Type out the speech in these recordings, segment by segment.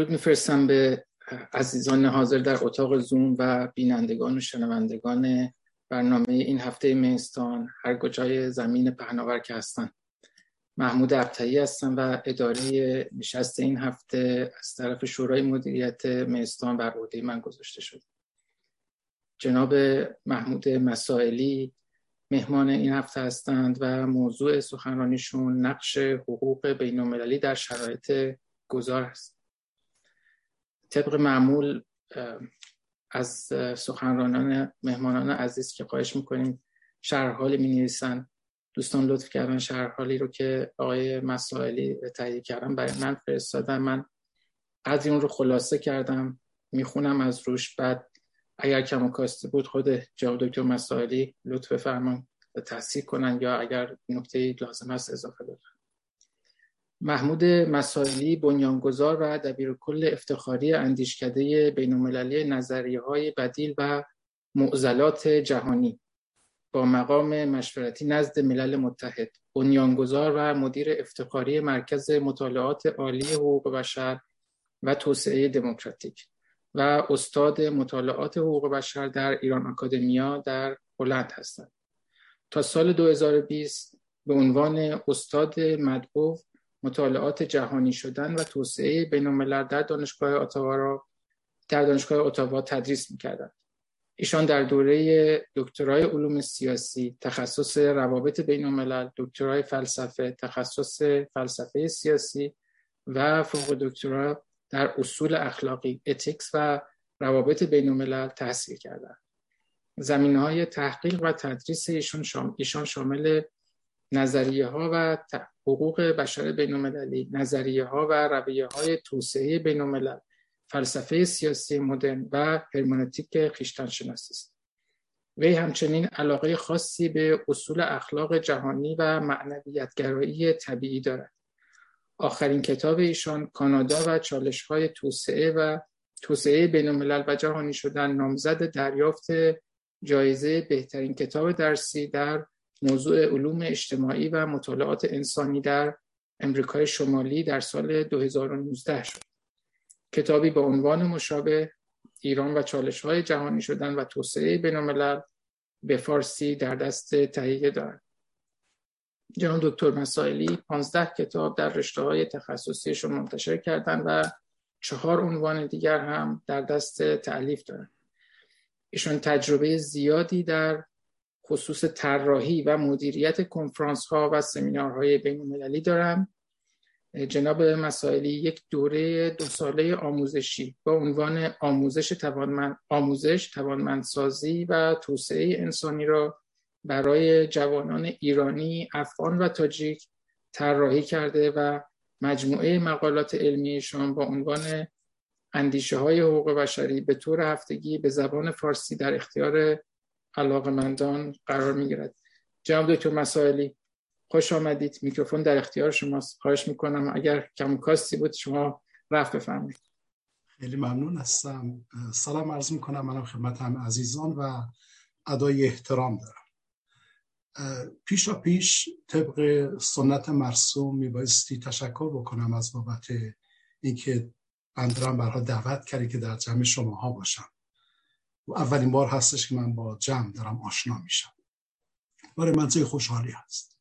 درود میفرستم به عزیزان حاضر در اتاق زوم و بینندگان و شنوندگان برنامه این هفته میستان هر کجای زمین پهناور که هستن. محمود ابتایی هستم و اداره نشست این هفته از طرف شورای مدیریت میستان بر عهده من گذاشته شد جناب محمود مسائلی مهمان این هفته هستند و موضوع سخنرانیشون نقش حقوق بین در شرایط گذار است طبق معمول از سخنرانان مهمانان عزیز که خواهش می‌کنیم شرحالی می نویسن دوستان لطف کردن شرحالی رو که آقای مسائلی تهیه کردم برای من فرستادن. من قدری اون رو خلاصه کردم. می‌خونم از روش. بعد اگر کم کاسته بود خود جواب دکتر مسائلی لطف فرمان تصحیح کنن یا اگر نکته لازم هست اضافه بدن محمود مسائلی بنیانگذار و کل افتخاری اندیشکده بین المللی نظریه های بدیل و معضلات جهانی با مقام مشورتی نزد ملل متحد بنیانگذار و مدیر افتخاری مرکز مطالعات عالی حقوق بشر و توسعه دموکراتیک و استاد مطالعات حقوق بشر در ایران اکادمیا در هلند هستند. تا سال 2020 به عنوان استاد مدعو مطالعات جهانی شدن و توسعه بین در دانشگاه اتاوا را در دانشگاه اتاوا تدریس می‌کردند. ایشان در دوره دکترای علوم سیاسی تخصص روابط بین الملل دکترای فلسفه تخصص فلسفه سیاسی و فوق دکترا در اصول اخلاقی اتیکس و روابط بین الملل تحصیل کردند زمین های تحقیق و تدریس ایشان شامل نظریه ها و حقوق بشر بین المللی نظریه ها و رویه های توسعه بین الملل فلسفه سیاسی مدرن و هرمونتیک خیشتن شناسی است. وی همچنین علاقه خاصی به اصول اخلاق جهانی و معنویتگرایی طبیعی دارد. آخرین کتاب ایشان کانادا و چالش های توسعه و توسعه بین الملل و جهانی شدن نامزد دریافت جایزه بهترین کتاب درسی در موضوع علوم اجتماعی و مطالعات انسانی در امریکای شمالی در سال 2019 شد. کتابی با عنوان مشابه ایران و چالش های جهانی شدن و توسعه بین به فارسی در دست تهیه دارد. جناب دکتر مسائلی 15 کتاب در رشته های تخصصیشون منتشر کردند و چهار عنوان دیگر هم در دست تعلیف دارند. ایشون تجربه زیادی در خصوص طراحی و مدیریت کنفرانس ها و سمینارهای بین المللی دارم. جناب مسائلی یک دوره دو ساله آموزشی با عنوان آموزش توانمند آموزش توانمندسازی و توسعه انسانی را برای جوانان ایرانی، افغان و تاجیک طراحی کرده و مجموعه مقالات علمیشان با عنوان اندیشه های حقوق بشری به طور هفتگی به زبان فارسی در اختیار علاقمندان قرار می‌گیرد. جناب دکتر مسائلی خوش آمدید. میکروفون در اختیار شماست. خواهش می‌کنم اگر کم کاستی بود شما رفت بفرمایید. خیلی ممنون هستم. سلام عرض می‌کنم. منم خدمت هم عزیزان و ادای احترام دارم. پیشا پیش طبق سنت مرسوم میبایستی تشکر بکنم از بابت اینکه بندرم برها دعوت کردی که در جمع شماها باشم. اولین بار هستش که من با جمع دارم آشنا میشم. برای من خوشحالی هست.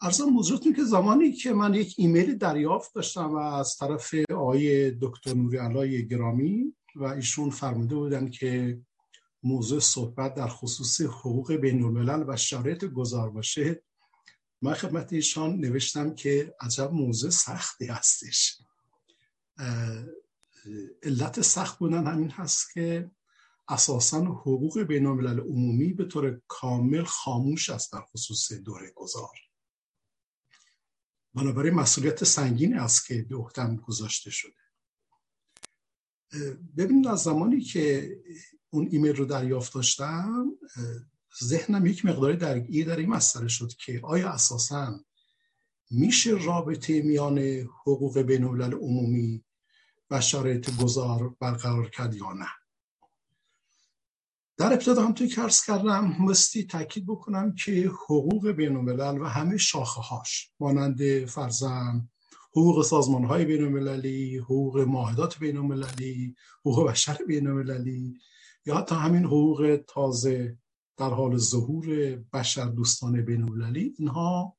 ارزم موضوعتون که زمانی که من یک ایمیل دریافت داشتم و از طرف آقای دکتر نوری علای گرامی و ایشون فرموده بودن که موضوع صحبت در خصوص حقوق بین الملل و شرایط گذار باشه من خدمت ایشان نوشتم که عجب موضوع سختی هستش. علت سخت بودن همین هست که اساسا حقوق بین عمومی به طور کامل خاموش است در خصوص دوره گذار. بنابراین مسئولیت سنگینی است که به عهدم گذاشته شده. ببینید از زمانی که اون ایمیل رو دریافت داشتم ذهنم یک مقداری درگیر در این مسئله شد که آیا اساسا میشه رابطه میان حقوق بین عمومی و شرایط گذار برقرار کرد یا نه. در ابتدا هم توی کرس کردم مستی تاکید بکنم که حقوق بین الملل و همه شاخه هاش مانند فرزن حقوق سازمان های بین المللی حقوق معاهدات بین المللی حقوق بشر بین المللی یا حتی همین حقوق تازه در حال ظهور بشر دوستان بین المللی اینها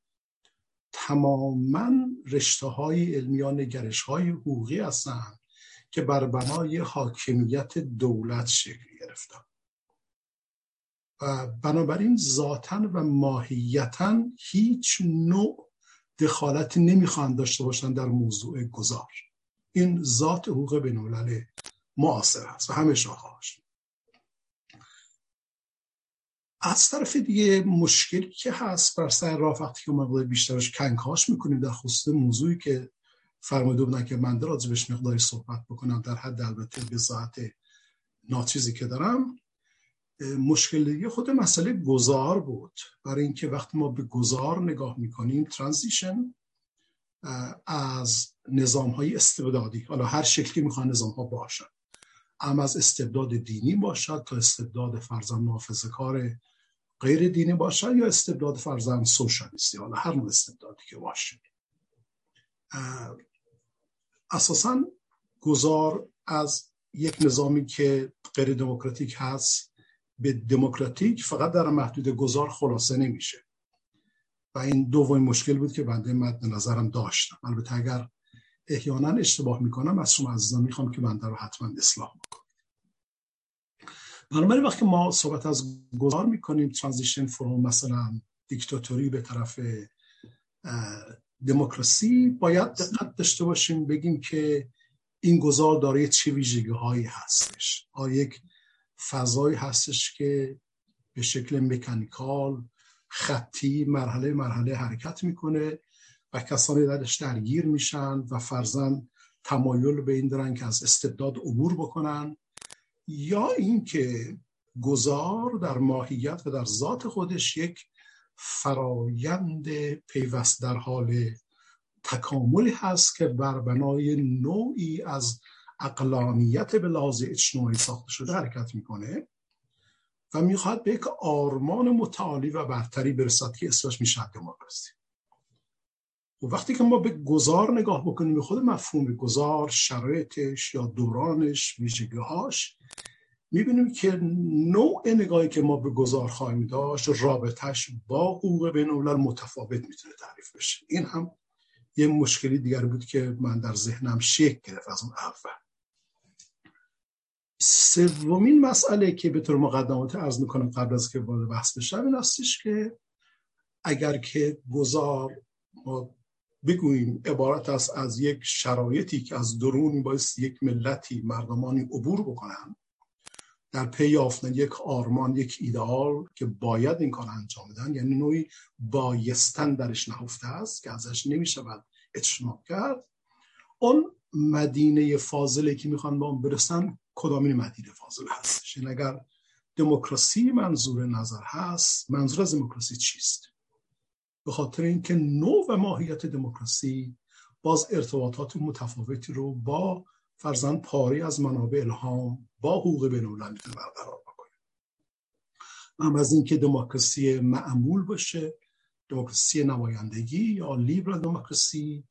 تماما رشته های علمیان نگرش های حقوقی هستند که بر بنای حاکمیت دولت شکل گرفتن. بنابراین ذاتا و ماهیتا هیچ نوع دخالت نمی‌خواهند داشته باشند در موضوع گذار. این ذات حقوق بین الملل معاصر است و همه شاخهاش از طرف دیگه مشکلی که هست بر سر راه وقتی که مقدار بیشترش کنکاش می‌کنیم در خصوص موضوعی که فرموده بودن که من در بهش مقداری صحبت بکنم در حد البته به ذات ناچیزی که دارم. مشکل خود مسئله گذار بود. برای اینکه وقتی ما به گذار نگاه می‌کنیم ترانزیشن از نظام های استبدادی حالا هر شکلی می‌خوان نظام ها باشن اما از استبداد دینی باشد تا استبداد فرزن محافظه کار غیر دینی باشد یا استبداد فرزن سوشالیستی حالا هر نوع استبدادی که باشه. اساسا گذار از یک نظامی که غیر دموکراتیک هست به دموکراتیک فقط در محدود گذار خلاصه نمیشه. و این دومین مشکل بود که بنده مد نظرم داشتم. البته اگر احیانا اشتباه می‌کنم از شما عزیزان می‌خوام که بنده رو حتما اصلاح بکنم. بنابراین وقتی ما صحبت از گذار می‌کنیم ترانزیشن فروم مثلا دیکتاتوری به طرف دموکراسی باید دقت داشته باشیم بگیم که این گذار داره چه ویژگی هایی هستش. آیا یک فضایی هستش که به شکل مکانیکال خطی مرحله مرحله حرکت می‌کنه و کسانی درش درگیر میشن و فرزن تمایل به این دارن که از استبداد عبور بکنن یا اینکه گذار در ماهیت و در ذات خودش یک فرایند پیوست در حال تکاملی هست که بر بنای نوعی از اقلانیت به لحاظ اجتماعی ساخته شده حرکت می‌کنه و می‌خواد به یک آرمان متعالی و برتری برسد که اسمش میشه دموکراسی و وقتی که ما به گذار نگاه بکنیم به خود مفهوم گذار شرایطش یا دورانش ویژگیهاش می‌بینیم که نوع نگاهی که ما به گذار خواهیم داشت رابطش با حقوق بین متفاوت می‌تونه تعریف بشه. این هم یه مشکلی دیگر بود که من در ذهنم شکل گرفت از اون اول. سومین مسئله که به طور مقدمات ارز می‌کنم قبل از که وارد بحث بشم این هستش که اگر که گذار ما بگوییم عبارت است از یک شرایطی که از درون باعث یک ملتی مردمانی عبور بکنن در پی یافتن یک آرمان یک ایدئال که باید این کار انجام بدن یعنی نوعی بایستن درش نهفته است که ازش نمی‌شود اجتناب کرد اون مدینه فاضله که می‌خوان به اون برسن کدامین مدینه فاضل هست این اگر دموکراسی منظور نظر هست منظور از دموکراسی چیست؟ به خاطر اینکه نوع و ماهیت دموکراسی باز ارتباطات متفاوتی رو با فرزن پاری از منابع الهام با حقوق بین المللی برقرار بکنه. هم از اینکه دموکراسی معمول باشه دموکراسی نمایندگی یا لیبرال دموکراسی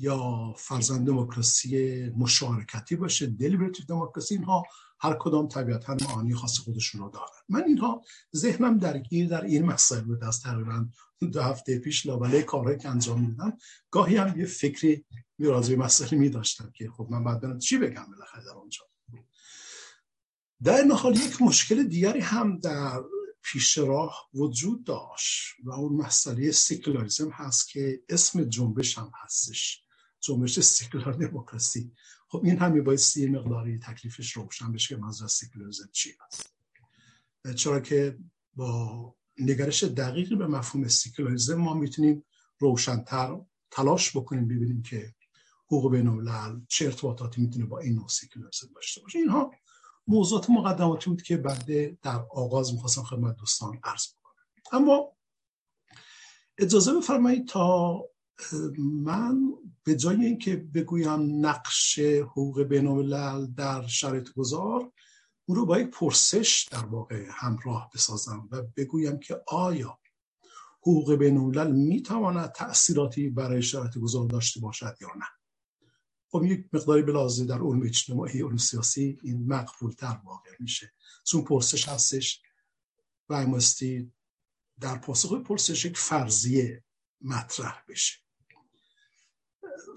یا فرزند دموکراسی مشارکتی باشه دلیبرتیو دموکراسی اینها هر کدام طبیعتا معانی خاص خودشون رو دارن. من اینها ذهنم درگیر در این مسائل بود. از تقریبا دو هفته پیش لابله کارهایی که انجام میدم گاهی هم یه فکری راجع مسئله می داشتم که خب من بعد چی بگم بالاخره در اونجا؟ در این حال یک مشکل دیگری هم در پیش راه وجود داشت و اون مسئله سیکولاریزم هست که اسم جنبش هم هستش. جنبش سیکولار دموکراسی. خب این هم میبایستی مقداری تکلیفش روشن بشه که منظور سیکولاریزم چی هست. چرا که با نگرش دقیقی به مفهوم سیکولاریزم ما می‌تونیم روشنتر تلاش بکنیم ببینیم که حقوق بین الملل چه ارتباطاتی می‌تونه با این نوع سیکولاریزم داشته باشه. اینها موضوعات مقدماتی بود که بعد در آغاز می‌خواستم خدمت دوستان عرض بکنم. اما اجازه بفرمایید تا من به جای اینکه بگویم نقش حقوق بین در شرایط گذار او رو با یک پرسش در واقع همراه بسازم و بگویم که آیا حقوق بین الملل می‌تواند تأثیراتی برای شرایط گذار داشته باشد یا نه؟ خب یک مقداری بلازه در علم اجتماعی علم سیاسی این مقبول تر واقع میشه. چون پرسش هستش و در پاسخ پرسش یک فرضیه مطرح بشه.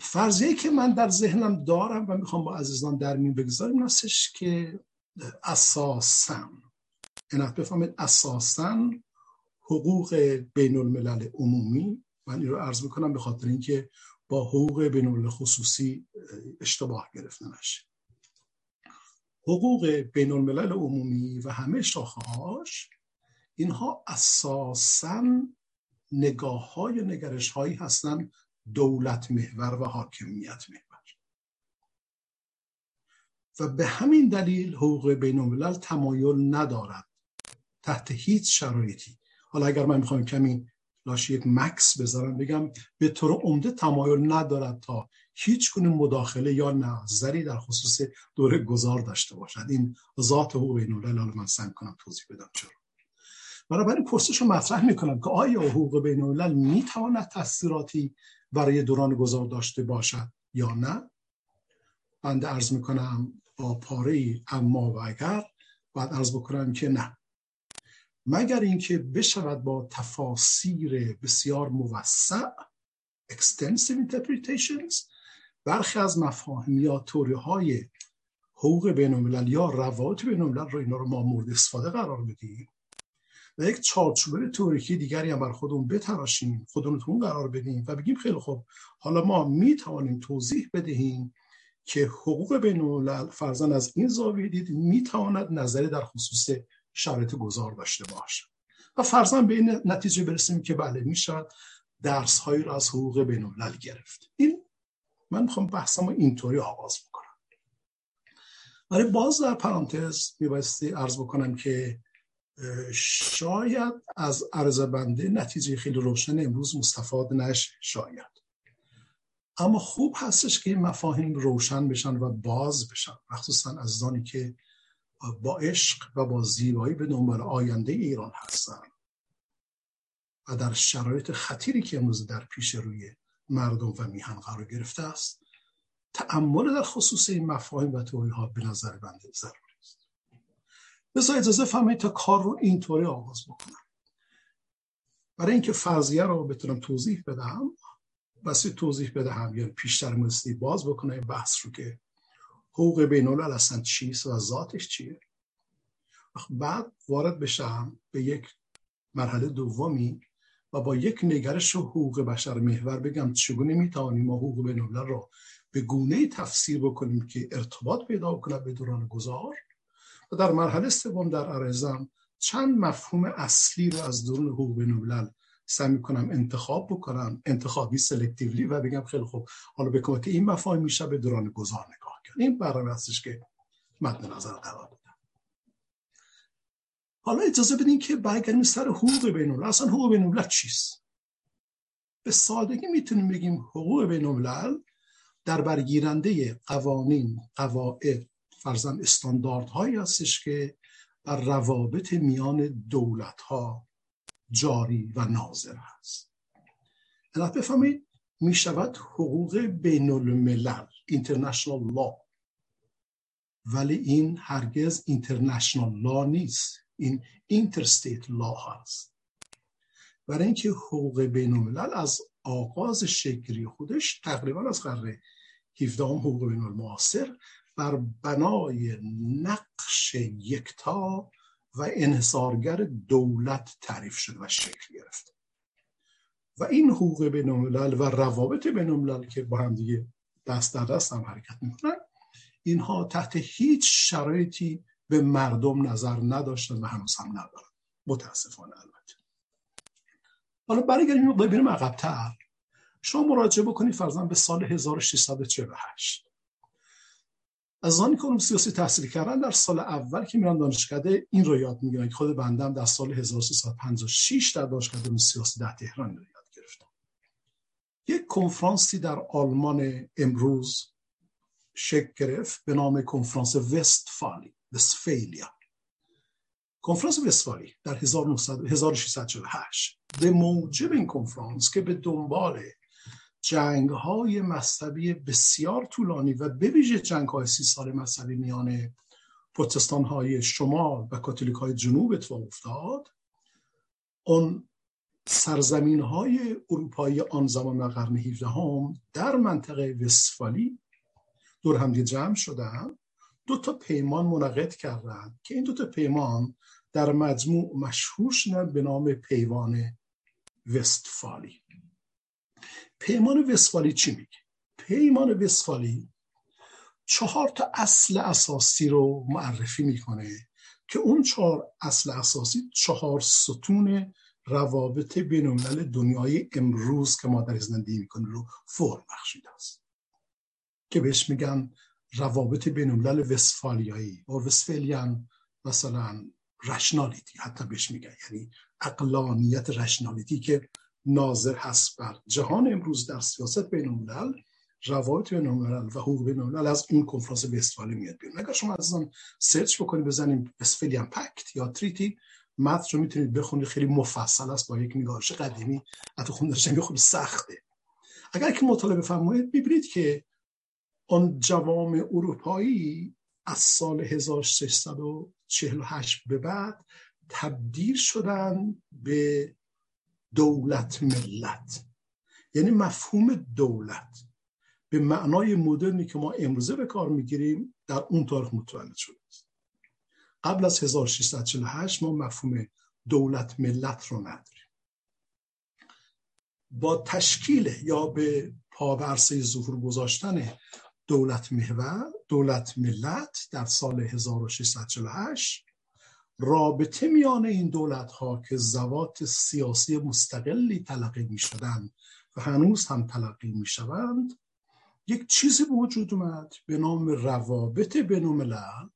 فرضیه که من در ذهنم دارم و می‌خوام با عزیزان در مین بگذاریم هستش که اساسا اینت بفهمید اساسا حقوق بین الملل عمومی من این رو عرض می‌کنم به خاطر اینکه با حقوق بین خصوصی اشتباه گرفته نشه. حقوق بین الملل عمومی و همه شاخهاش اینها اساسا نگاه های نگرش هایی هستن دولت محور و حاکمیت محور. و به همین دلیل حقوق بین الملل تمایل ندارد تحت هیچ شرایطی. حالا اگر من می‌خوام کمی لاش یک مکس بذارم بگم به طور عمده تمایل ندارد تا هیچ گونه مداخله یا نظری در خصوص دوره گذار داشته باشد. این ذات حقوق بین الملل من سعی کنم توضیح بدم چرا. بنابراین پرسش رو مطرح می‌کنم که آیا حقوق بین الملل می‌تواند تاثیراتی برای دوران گذار داشته باشد یا نه. بنده ارز می‌کنم با پاره اما و اگر باید ارز بکنم که نه. مگر اینکه بشود با تفاسیر بسیار موسع extensive interpretations برخی از مفاهیم یا توری های حقوق بین یا روابط بین رو اینا رو ما مورد استفاده قرار بدیم؟ و یک چارچوبه توریکی دیگری هم بر خودمون بتراشیم خودمون تو قرار بدیم و بگیم خیلی خوب حالا ما می توانیم توضیح بدهیم که حقوق بین الملل فرزن از این زاویه دید می تواند نظری در خصوص شرایط گذار داشته باشه. و فرزن به این نتیجه برسیم که بله می‌شد درس هایی را از حقوق بین الملل گرفت. این من می‌خوام بحثم اینطوری آغاز بکنم. ولی باز در پرانتز میبایستی عرض بکنم که شاید از عرض بنده نتیجه خیلی روشن امروز مستفاد نشه شاید. اما خوب هستش که مفاهیم روشن بشن و باز بشن مخصوصا از زانی که با عشق و با زیبایی به دنبال آینده ایران هستن. و در شرایط خطیری که امروز در پیش روی مردم و میهن قرار گرفته است تعمل در خصوص این مفاهیم و توضیحات ها به نظر بنده ضروری بذار اجازه فهمید تا کار رو اینطوری آغاز بکنم. برای اینکه فرضیه رو بتونم توضیح بدم بسی توضیح بدهم یا پیشتر مستی باز بکنم بحث رو که حقوق بین اصلا چیست و ذاتش چیه. بعد وارد بشم به یک مرحله دومی و با یک نگرش حقوق بشر محور بگم چگونه می‌توانیم ما حقوق بین را به گونه تفسیر بکنیم که ارتباط پیدا کنه به دوران گذار. در مرحله سوم در عرضم چند مفهوم اصلی رو از درون حقوق الملل سعی می‌کنم انتخاب بکنم انتخابی سلکتیولی و بگم خیلی خوب حالا به که این مفاهیم میشه به دوران گذار نگاه کرد. این برنامه هستش که مد نظر قرار دادم. حالا اجازه بدین که برگردیم سر حقوق بین اصلا حقوق بین چیست؟ به سادگی می‌تونیم بگیم حقوق بین در برگیرنده قوانین قواعد فرزن استانداردهایی هستش که بر روابط میان دولت ها جاری و ناظر هست. علت بفهمید می شود حقوق بین الملل international law. ولی این هرگز اینترنشنال لا نیست. این اینترستیت لا هست. برای اینکه حقوق بین الملل از آغاز شکلی خودش تقریبا از قرن 17 حقوق بین المعاصر بر بنای نقش یکتا و انحصارگر دولت تعریف شده و شکل گرفت و این حقوق بین و روابط بین که با هم دیگه دست در دست هم حرکت می‌کنن اینها تحت هیچ شرایطی به مردم نظر نداشتن و هنوز هم ندارن. متاسفانه البته. حالا برگردیم ببینیم عقبتر. شما مراجعه بکنید فرضاً به سال 1648 از آنی که سیاسی تحصیل کردن در سال اول که میرن دانشکده این رو یاد می‌گیرن که خود بندم در سال 1356 در دانشکده سیاسی در تهران رو یاد گرفتم یک کنفرانسی در آلمان امروز شکل گرفت به نام کنفرانس وستفالی وستفالیا. کنفرانس وستفالی در 1648 به موجب این کنفرانس که به دنبال جنگ های مذهبی بسیار طولانی و به ویژه جنگ های سی سال مذهبی میان پروتستان های شمال و کاتولیک های جنوب اتفاق افتاد. اون سرزمین های اروپایی آن زمان و قرن 17 هم در منطقه وستفالی دور همدیگه جمع شدن. دو تا پیمان منعقد کردند که این دو تا پیمان در مجموع مشهور شدن به نام پیوان وستفالی. پیمان وستفالی چی میگه؟ پیمان وستفالی چهار تا اصل اساسی رو معرفی می‌کنه که اون چهار اصل اساسی چهار ستون روابط بین دنیای امروز که ما در زندگی می‌کنیم رو فرم بخشیده است. که بهش میگن روابط بین الملل وستفالیایی و وستفالیان مثلا رشنالیتی حتی بهش میگن. یعنی اقلانیت رشنالیتی که ناظر هست بر جهان امروز در سیاست بین الملل روابط بین الملل و حقوق بین الملل از این کنفرانس وستفالی میاد بیرون. اگر شما از آن سرچ بکنید بزنیم وستفالیان پکت یا تریتی متن رو می‌تونید بخونید. خیلی مفصل است با یک نگارش قدیمی. حتی خوندنش خیلی سخته. اگر که مطالعه بفرمایید می‌بینید که آن جوام اروپایی از سال 1648 به بعد تبدیل شدن به دولت ملت. یعنی مفهوم دولت. به معنای مدرنی که ما امروزه به کار می‌گیریم در اون تاریخ متولد شده است. قبل از 1648 ما مفهوم دولت ملت رو نداریم. با تشکیل یا به پاورسه ظهور گذاشتن دولت محور دولت ملت در سال 1648 رابطه میان این دولت ها که زوات سیاسی مستقلی تلقی می شدن و هنوز هم تلقی می شوند یک چیزی به وجود اومد به نام روابط بین الملل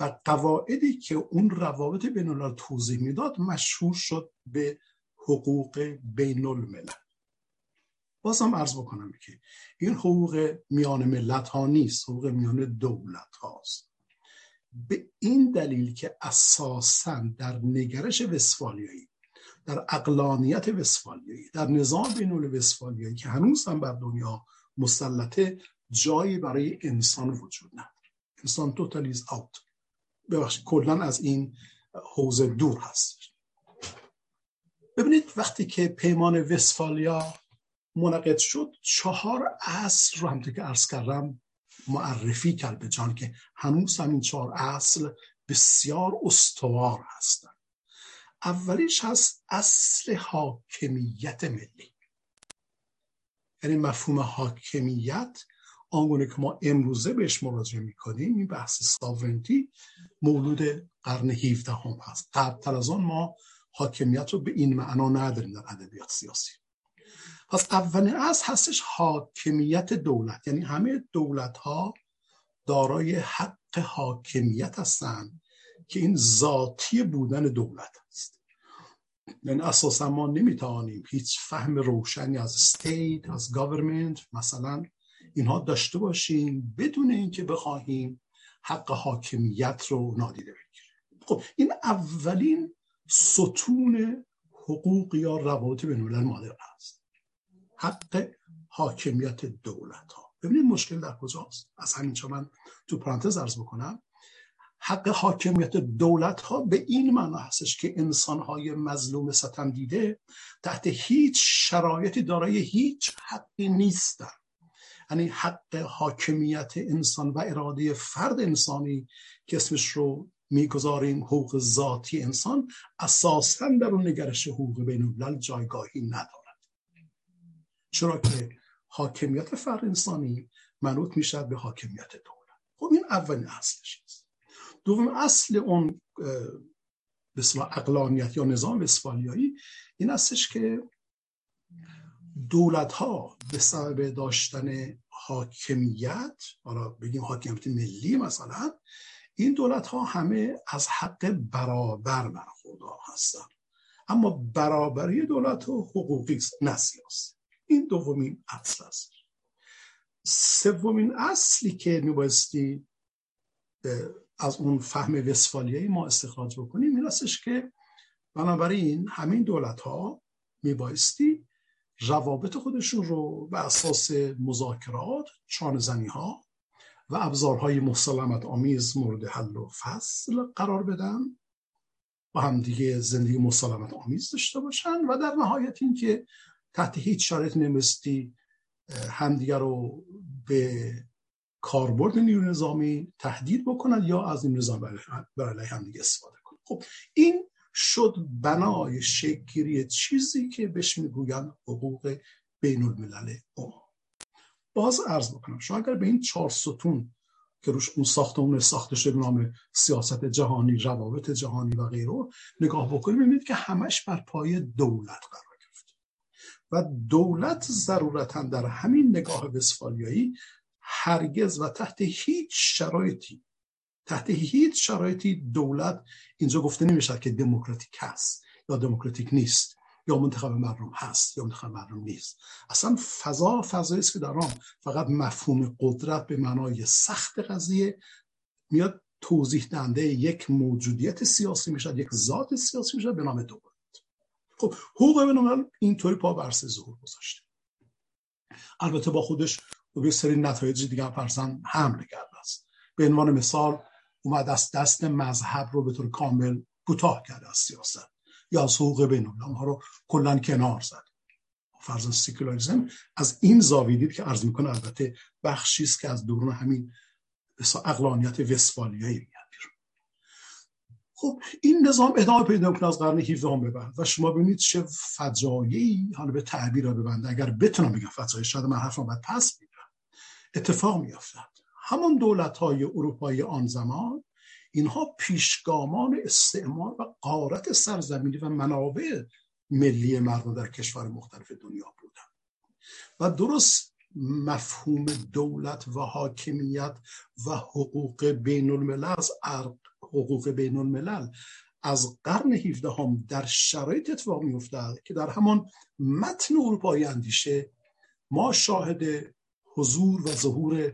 و قواعدی که اون روابط بین الملل توضیح می‌داد مشهور شد به حقوق بین الملل بازم عرض بکنم که این حقوق میان ملت ها نیست حقوق میان دولت هاست به این دلیل که اساسا در نگرش وسفالیایی در اقلانیت وسفالیایی در نظام بین وسفالیایی که هنوز هم بر دنیا مسلطه جایی برای انسان وجود نداره. انسان توتالیز آوت ببخشید کلا از این حوزه دور هست. ببینید وقتی که پیمان وسفالیا منعقد شد چهار اصل رو هم که ارز کردم معرفی کرد به جان که هنوز هم این چهار اصل بسیار استوار هستند. اولیش هست اصل حاکمیت ملی. یعنی مفهوم حاکمیت آنگونه که ما امروزه بهش مراجعه می‌کنیم این بحث sovereignty مولود قرن 17 هم هست. قبل از آن ما حاکمیت رو به این معنا نداریم در ادبیات سیاسی. پس اولین اصل هستش حاکمیت دولت. یعنی همه دولت ها دارای حق حاکمیت هستند که این ذاتی بودن دولت است. یعنی اساسا ما نمی‌توانیم هیچ فهم روشنی از state از government مثلا اینها داشته باشیم بدون اینکه بخواهیم حق حاکمیت رو نادیده بگیریم. خب این اولین ستون حقوق یا روابط بین الملل مادرن است. حق حاکمیت دولت ها ببینید مشکل در کجاست؟ از همین من تو پرانتز ارز بکنم حق حاکمیت دولت ها به این معنا هستش که انسان های مظلوم ستم دیده تحت هیچ شرایطی دارای هیچ حقی نیستن. یعنی حق حاکمیت انسان و اراده فرد انسانی که اسمش رو می‌گذاریم حقوق ذاتی انسان اساسا در اون نگرش حقوق بین جایگاهی ندارد چرا که حاکمیت فرد انسانی منوط می‌شد به حاکمیت دولت. خب این اولین اصلش است. دوم اصل اون به اقلانیت یا نظام اسپانیایی این استش که دولت ها به سبب داشتن حاکمیت حالا بگیم حاکمیت ملی مثلا این دولت ها همه از حق برابر برخوردار هستند اما برابری دولت ها حقوقی نه سیاسی این دومین اصل است. سومین اصلی که میبایستی از اون فهم وسفالیایی ما استخراج بکنیم این استش که بنابراین همین دولت ها میبایستی روابط خودشون رو به اساس مذاکرات چانزنی ها و ابزارهای مسلمت آمیز مورد حل و فصل قرار بدن با همدیگه زندگی مسلمت آمیز داشته باشن و در نهایت این که تحت هیچ شرایط نمیستی همدیگه رو به کاربرد نیروی نظامی تهدید بکنن یا از این نظام برای همدیگه استفاده کنن. خب این شد بنای شکلی چیزی که بهش می‌گوین حقوق بین الملل باز عرض بکنم شما اگر به این چهار ستون که روش اون ساختمون ساخته شده نام سیاست جهانی روابط جهانی و غیره نگاه بکنید ببینید که همش بر پای دولت قرار و دولت ضرورتا در همین نگاه وسفالیایی هرگز و تحت هیچ شرایطی تحت هیچ شرایطی دولت اینجا گفته نمیشه که دموکراتیک هست یا دموکراتیک نیست یا منتخب مردم هست یا منتخب مردم نیست. اصلا فضا فضایی است که در آن فقط مفهوم قدرت به معنای سخت قضیه میاد توضیح دهنده یک موجودیت سیاسی می‌شد یک ذات سیاسی می‌شد به نام دولت. خب حقوق اینطوری پا برسه ظهور گذاشته. البته با خودش به سری نتایج دیگه فرزن حمل کرده است. به عنوان مثال اومد از دست مذهب رو به طور کامل کوتاه کرده از سیاست یا از حقوق بین ها رو کلا کنار زد. فرض سیکولاریزم از این زاویه دید که عرض می‌کنه البته بخشی است که از دوران همین اقلانیت وستفالیایی میاد. خب این نظام ادامه پیدا کنه از قرن 17 هم ببند و شما ببینید چه فجایعی حالا به تعبیر رو ببنده اگر بتونم بگم فجایع شاید من حرفم باید پس میگم اتفاق میافتد. همون دولت های اروپایی آن زمان اینها پیشگامان استعمار و قارت سرزمینی و منابع ملی مردم در کشور مختلف دنیا بودن و درست مفهوم دولت و حاکمیت و حقوق بین الملل از حقوق بین الملل از قرن 17 هم در شرایط اتفاق می که در همان متن اروپایی اندیشه ما شاهد حضور و ظهور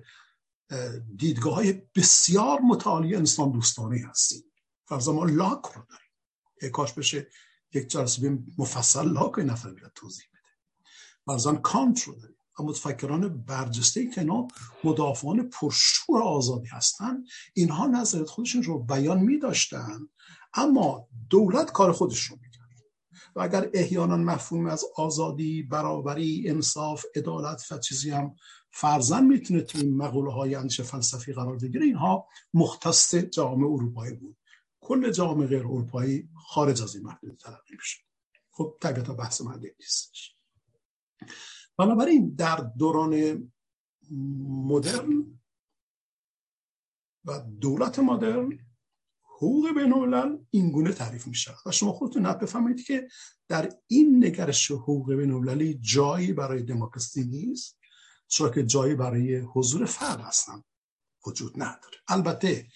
دیدگاه های بسیار متعالی انسان دوستانه هستیم. فرضا ما لاک رو داریم. کاش بشه یک جلسه مفصل لاک نفر بیاد توضیح بده. فرضا کانت رو داریم. و متفکران برجسته که اینا مدافعان پرشور آزادی هستن اینها نظرت خودشون رو بیان می داشتن اما دولت کار خودش رو می‌کرد. و اگر احیانا مفهوم از آزادی برابری انصاف عدالت و چیزی هم فرزن می‌تونه تو این مقوله های اندیشه فلسفی قرار بگیره اینها مختص جامعه اروپایی بود. کل جامعه غیر اروپایی خارج از این محدود تلقی میشه خب طبیعتا بحث من نیستش. بنابراین در دوران مدرن و دولت مدرن حقوق بین الملل این گونه تعریف میشه. و شما خودتون نب بفهمید که در این نگرش حقوق بین المللی جایی برای دموکراسی نیست چرا که جایی برای حضور فرد هستن وجود نداره. البته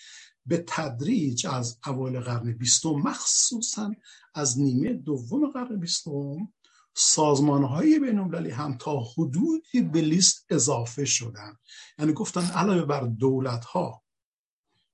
به تدریج از اول قرن بیستم مخصوصا از نیمه دوم قرن بیستم سازمان های بین هم تا حدودی به لیست اضافه شدن. یعنی گفتن علاوه بر دولت ها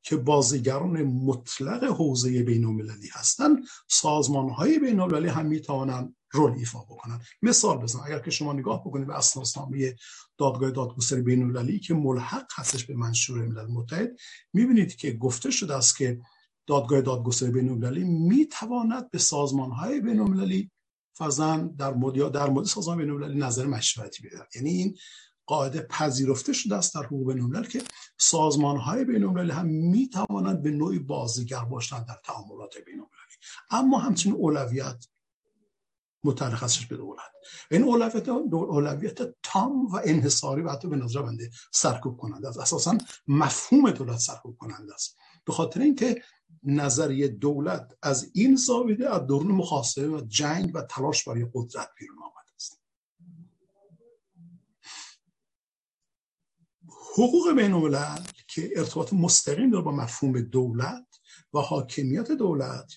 که بازیگران مطلق حوزه بین المللی هستند سازمان های بین هم می‌توانند رول ایفا بکنن. مثال بزن اگر که شما نگاه بکنید به اساسنامه دادگاه دادگستری بین المللی که ملحق هستش به منشور ملل متحد می‌بینید که گفته شده است که دادگاه دادگستری بین المللی می‌تواند به سازمان های بین المللی فرزن در مورد در مورد سازمان بین نظر مشورتی بده یعنی این قاعده پذیرفته شده است در حقوق بین که سازمان های بین هم می توانند به نوعی بازیگر باشند در تعاملات بین اما همچنین اولویت هستش به دولت. این اولویت اولویت تام و انحصاری و حتی به نظر بنده سرکوب کننده است. اساسا مفهوم دولت سرکوب کننده است. به خاطر اینکه نظریه دولت از این زاویه از درون مخاصمه و جنگ و تلاش برای قدرت بیرون آمده است. حقوق بین که ارتباط مستقیم داره با مفهوم دولت و حاکمیت دولت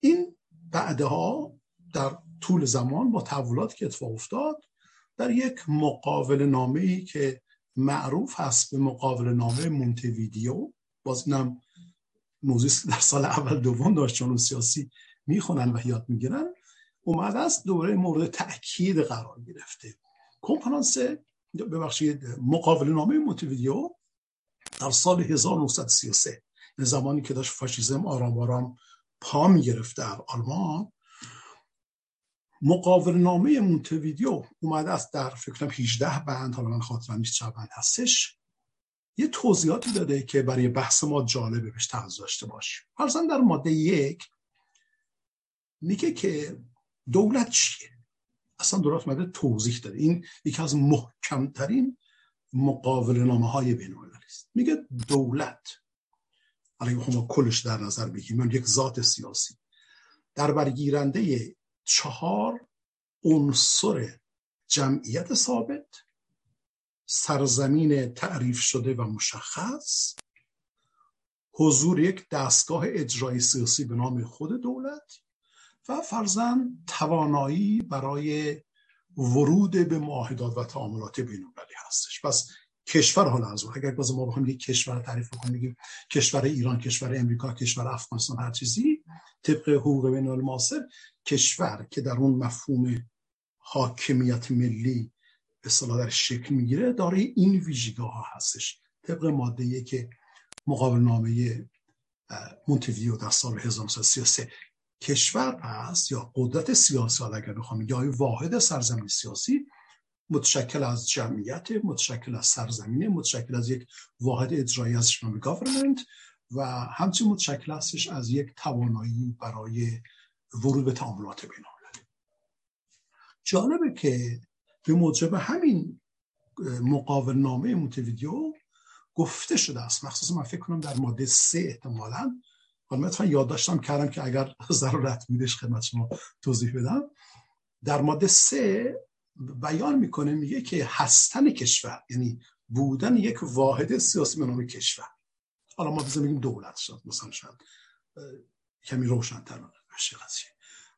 این بعدها در طول زمان با تحولاتی که اتفاق افتاد در یک مقابل نامه ای که معروف هست به مقابل نامه مونتویدیو باز اینم موضوعی در سال اول دوم داشت چون سیاسی می‌خونن و یاد می‌گیرن اومده است دوره مورد تأکید قرار گرفته. کنفرانس ببخشید مقابل نامه مونتویدیو در سال 1933 زمانی که داشت فاشیزم آرام آرام پا می‌گرفت در آلمان. مقابل نامه مونتویدیو اومده است در فکرم 18 بند حالا من خاطرم نیست چه بند هستش. یه توضیحاتی داده که برای بحث ما جالبه بهش توجه داشته باشیم. فرضاً در ماده یک میگه که دولت چیه؟ اصلا درست ماده توضیح داده این یکی از محکمترین مقابل نامه های بین است. میگه دولت الان ما کلش در نظر بگیریم یک ذات سیاسی. در برگیرنده چهار عنصر جمعیت ثابت سرزمین تعریف شده و مشخص. حضور یک دستگاه اجرای سیاسی به نام خود دولت و فرزن توانایی برای ورود به معاهدات و تعاملات بین هستش. پس کشور حالا از اگر باز ما بخوایم یک کشور تعریف کنیم میگیم کشور ایران کشور امریکا کشور افغانستان هر چیزی طبق حقوق بین المعاصر کشور که در اون مفهوم حاکمیت ملی به صلاح در شکل می‌گیره داره این ویژگی ها هستش. طبق ماده که مقابل نامه مونتویو در سال 1933 کشور هست یا قدرت سیاسی اگر بخوام یا واحد سرزمین سیاسی متشکل از جمعیت متشکل از سرزمینه متشکل از یک واحد اجرایی از نام گاورمنت و همچنین متشکل هستش از یک توانایی برای ورود به تعاملات بین جالبه که به موجب همین مقابل نامه مونتویدیو گفته شده است. مخصوصا من فکر کنم در ماده سه احتمالا. حالا من یاد کردم که اگر ضرورت میدش خدمت شما توضیح بدم. در ماده سه بیان می‌کنه میگه که هستن کشور یعنی بودن یک واحد سیاسی به نام کشور. حالا ما بزنیم بگیم دولت شد مثلا شاید کمی روشنتر بشه قضیه.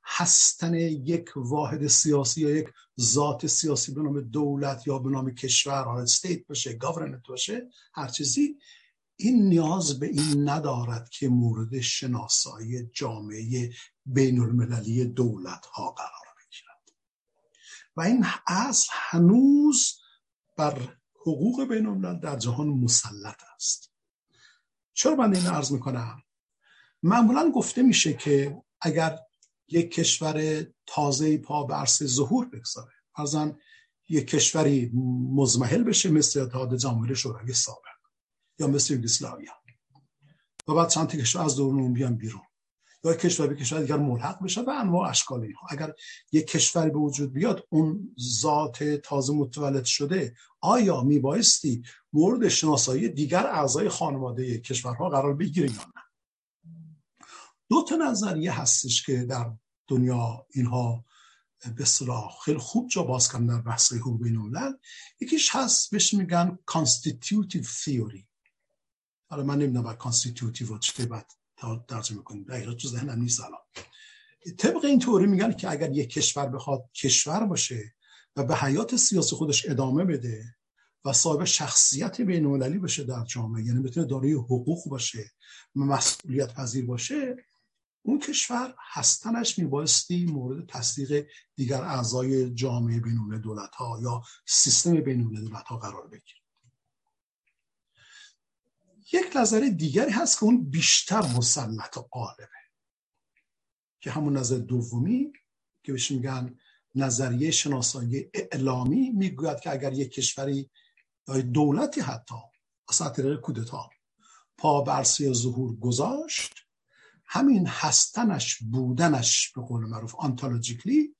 هستن یک واحد سیاسی یا یک ذات سیاسی به نام دولت یا به نام کشور حالا استیت باشه گاورنمنت باشه هر چیزی این نیاز به این ندارد که مورد شناسایی جامعه بین المللی دولت ها قرار بگیرد. و این اصل هنوز بر حقوق بین الملل در جهان مسلط است. چرا من این عرض می‌کنم؟ معمولا گفته میشه که اگر یک کشور تازه پا عرصه ظهور بگذاره. ارزن یک کشوری مزمحل بشه مثل اتحاد جماهیر شوروی سابق یا مثل یوگسلاویا. و بعد چند کشور از اون بیان بیرون. یا کشور به کشور دیگر ملحق بشه و انواع اشکال اینها. اگر یک کشوری به وجود بیاد اون ذات تازه متولد شده آیا میبایستی مورد شناسایی دیگر اعضای خانواده کشورها قرار بگیره یا نه؟ دو تا نظریه هستش که در دنیا اینها به صلاح خیلی خوب جا باز کردن در بحث حقوق بین یکیش هست بهش میگن constitutive theory. حالا من نمی‌دونم با constitutive و چه بعد ترجمه کنیم. دقیقا تو ذهنم نیست الان. طبق این توری میگن که اگر یک کشور بخواد کشور باشه و به حیات سیاسی خودش ادامه بده و صاحب شخصیت بین باشه در جامعه یعنی بتونه دارای حقوق باشه مسئولیت پذیر باشه اون کشور هستنش میبایستی مورد تصدیق دیگر اعضای جامعه بینون دولت ها یا سیستم بینون دولت ها قرار بگیره. یک نظر دیگری هست که اون بیشتر مسلط و قالبه که همون نظر دومی که بهش میگن نظریه شناسایی اعلامی می‌گوید که اگر یک کشوری یا دولتی حتی از طریق کودتا پا برسی ظهور گذاشت همین هستنش بودنش به قول معروف آنتولوژیکلی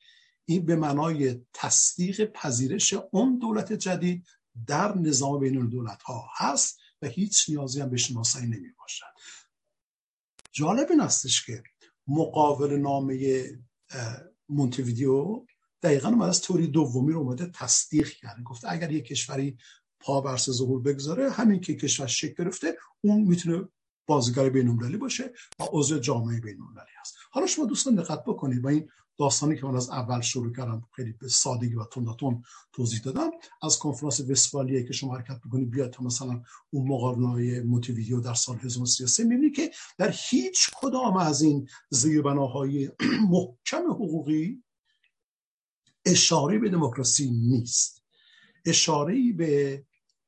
این به معنای تصدیق پذیرش اون دولت جدید در نظام بین دولت ها هست و هیچ نیازی هم به شناسایی نمی باشد جالب این هستش که مقابل نامه مونتویدیو دقیقا اومد از توری دومی رو اومده تصدیق کرده گفته اگر یک کشوری پا برس ظهور بگذاره همین که کشور شکل گرفته اون می‌تونه بازیگر بین‌المللی باشه و عضو جامعه بین‌المللی هست. حالا شما دوستان دقت بکنید با این داستانی که من از اول شروع کردم خیلی به سادگی و تنداتون توضیح دادم از کنفرانس وستفالیه که شما حرکت بکنید بیاد تا مثلا اون مقارنه موتیویدیو در سال 1933 می‌بینید که در هیچ کدام از این زیربناهای محکم حقوقی اشاره به دموکراسی نیست. اشاره به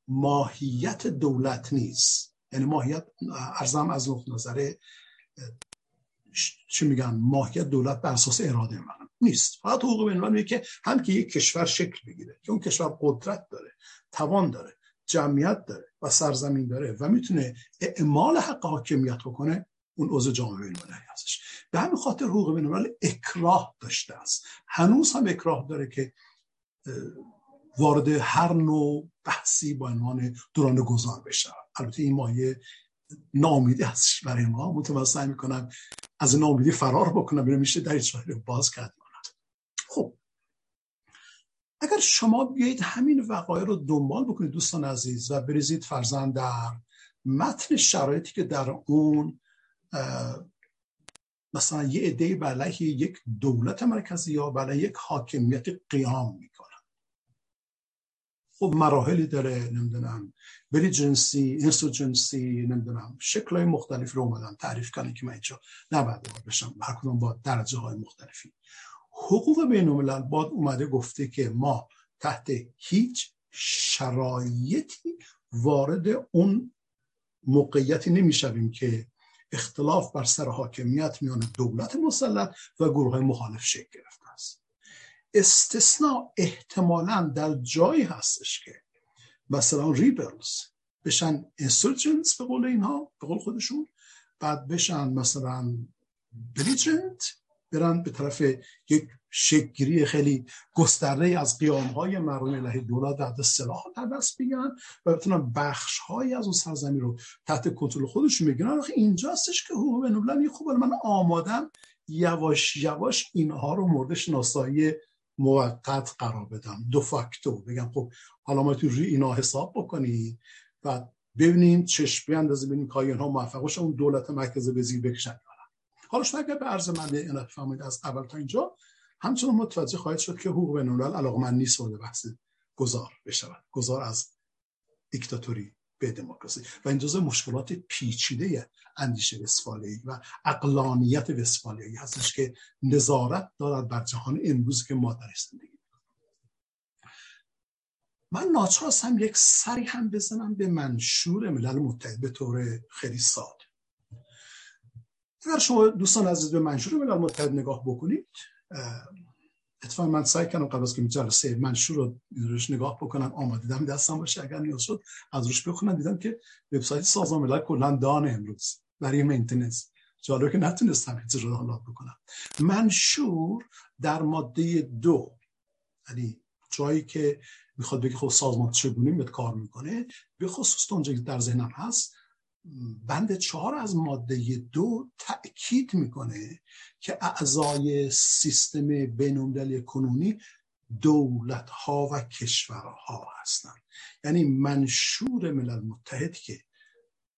ماهیت دولت نیست. یعنی ماهیت ارزم از نظر چی میگن ماهیت دولت بر اساس اراده من نیست. فقط حقوق بین که هم که یک کشور شکل بگیره که اون کشور قدرت داره توان داره جمعیت داره و سرزمین داره و می‌تونه اعمال حق حاکمیت بکنه اون عضو جامعه بین‌المللی هستش. به همین خاطر حقوق بین‌الملل اکراه داشته است. هنوز هم اکراه داره که وارد هر نوع بحثی با عنوان دوران گذار بشه. البته این مایه نامیدی هستش برای ما. متوسط می‌کنم از نامیدی فرار بکنم ببینم میشه در رو باز کرد خب. اگر شما بیایید همین وقایع رو دنبال بکنید دوستان عزیز و بریزید فرزند در متن شرایطی که در اون مثلا یه عده بله یک دولت مرکزی یا بله یک حاکمیت قیام می‌کنن خب مراحلی داره نمی‌دونم. بری جنسی جنسی نمی‌دونم. شکلهای مختلف رو اومدن تعریف کنه که من اینجا نباید بشم. هر کدوم با درجه های مختلفی. حقوق بین الملل باد اومده گفته که ما تحت هیچ شرایطی وارد اون موقعیتی نمی‌شویم که اختلاف بر سر حاکمیت میان دولت مسلط و گروه مخالف شکل گرفته است. استثناء احتمالا در جایی هستش که مثلا ریبلز بشن انسرجنس به قول اینها به قول خودشون بعد بشن مثلا بلیجنت برن به طرف یک شکگیری خیلی گسترده از قیام های مردم الهی دولت در سلاح در دست بگیرن و بتونن بخش های از اون سرزمین رو تحت کنترل خودشون بگیرن. اینجاستش که حقوق بین خوب من آمادم یواش یواش اینها رو مورد شناسایی موقت قرار بدم. دو فاکتو بگم خب حالا ما تو روی اینا حساب بکنی و ببینیم چشم بیاندازیم ببینیم که اینها موفق باشه اون دولت مرکز به زیر بکشن حالا شما اگر به عرض من فهمید از اول تا اینجا همچنان متوجه خواهید شد که حقوق بین الملل من نیست وارد بحث گذار بشود. گذار از دیکتاتوری. به دموکراسی. و این جزء مشکلات پیچیده اندیشه وسفالی و اقلانیت وسفالی هستش که نظارت دارد بر جهان امروزی که ما در زندگی من ناچار هستم یک سری هم بزنم به منشور ملل متحد به طور خیلی ساده. اگر شما دوستان عزیز به منشور ملل متحد نگاه بکنید اتفاقا من سعی کردم قبل از که جلسه منشور رو روش نگاه بکنم آماده دیدم دستم باشه اگر نیاز شد از روش بخونم. دیدم که وبسایت سازمان ملل کلا دان امروز برای مینتیننس جالب که نتونستم هیچ رو دانلود بکنم. منشور در ماده دو یعنی جایی که می‌خواد بگه خب سازمان چگونه کار می‌کنه به خصوص اونجا در ذهنم هست بند چهار از ماده دو تأکید می‌کنه که اعضای سیستم بینالمللی کنونی دولت ها و کشورها هستند. یعنی منشور ملل متحد که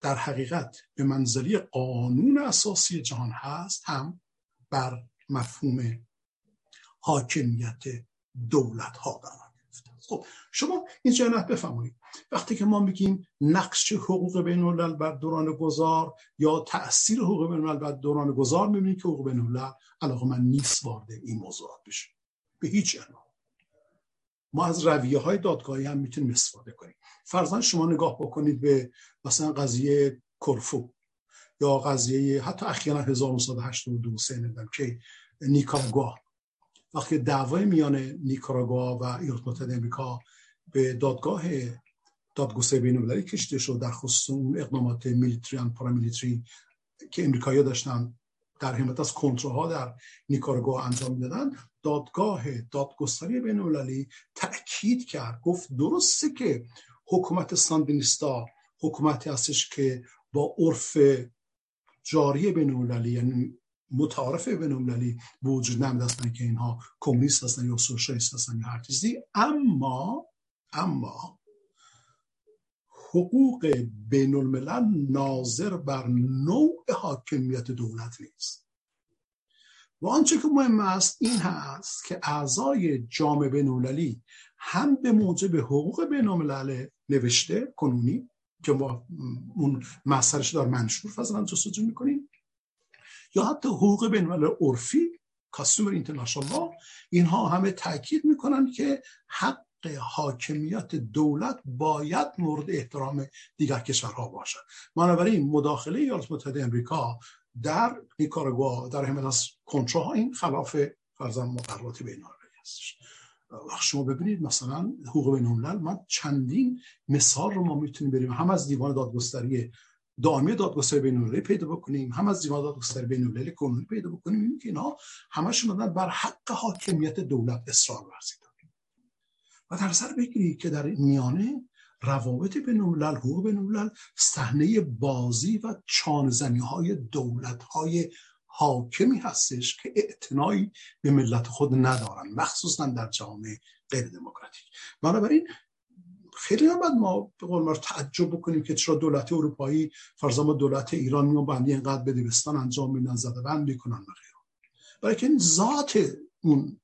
در حقیقت به منزلی قانون اساسی جهان هست هم بر مفهوم حاکمیت دولت ها گرفته خب شما این جنت بفهمید وقتی که ما میگیم نقش حقوق بین الملل بر دوران گذار یا تاثیر حقوق بین الملل بر دوران گذار می‌بینید که حقوق بین الملل علاقه من نیست وارد این موضوعات بشه. به هیچ عنوان ما از رویه های دادگاهی هم می‌تونیم استفاده کنیم. فرضاً شما نگاه بکنید به مثلا قضیه کرفو یا قضیه حتی اخیرا 1982 نمی‌دونم که نیکاراگوا وقتی دعوای میان نیکاراگوا و ایالات متحده امریکا به دادگاه دادگستری بین المللی کشیده شد در خصوص اون اقدامات میلیتری و پاراملیتری که امریکایی‌ها داشتن در حمایت از کنترل‌ها در نیکاراگوا انجام می‌دادن دادگاه دادگستری بین المللی تاکید کرد گفت درسته که حکومت ساندینیستا حکومتی هستش که با عرف جاری بین المللی یعنی متعارف بین المللی وجود نمیده هستن که اینها کمونیست هستن یا سوشالیست هستن یا هر چیزی. اما اما حقوق بین الملل ناظر بر نوع حاکمیت دولت نیست. و آنچه که مهم است این هست که اعضای جامعه بین هم به موجب حقوق بین نوشته کنونی که ما اون مسئلش دار منشور فضلا جستجو می‌کنیم یا حتی حقوق بین الملل عرفی کاستومر اینترنشنال اینها همه تاکید می‌کنن که حق حاکمیت دولت باید مورد احترام دیگر کشورها باشد. بنابراین مداخله ایالات متحده امریکا در نیکاراگوا در همه از کنترل این خلاف فرزن مقررات بین هستش. وقت شما ببینید مثلا حقوق بین من چندین مثال رو ما می‌تونیم بریم. هم از دیوان دادگستری دائمی دادگستری بین پیدا بکنیم هم از دیوان دادگستری بین المللی کنونی پیدا بکنیم. این که اینها همشون دادن بر حق حاکمیت دولت اصرار ورزیدن و در سر بگیرید که در میانه روابط بین الملل حقوق بین صحنه بازی و چانزنی های دولت های حاکمی هستش که اعتنایی به ملت خود ندارن مخصوصا در جامعه غیر دموکراتیک. بنابراین خیلی هم باید ما به قول تعجب بکنیم که چرا دولت اروپایی فرضا دولت ایران میان بندی اینقدر بدبستان انجام میدن زده بند می‌کنن و برای که این ذات اون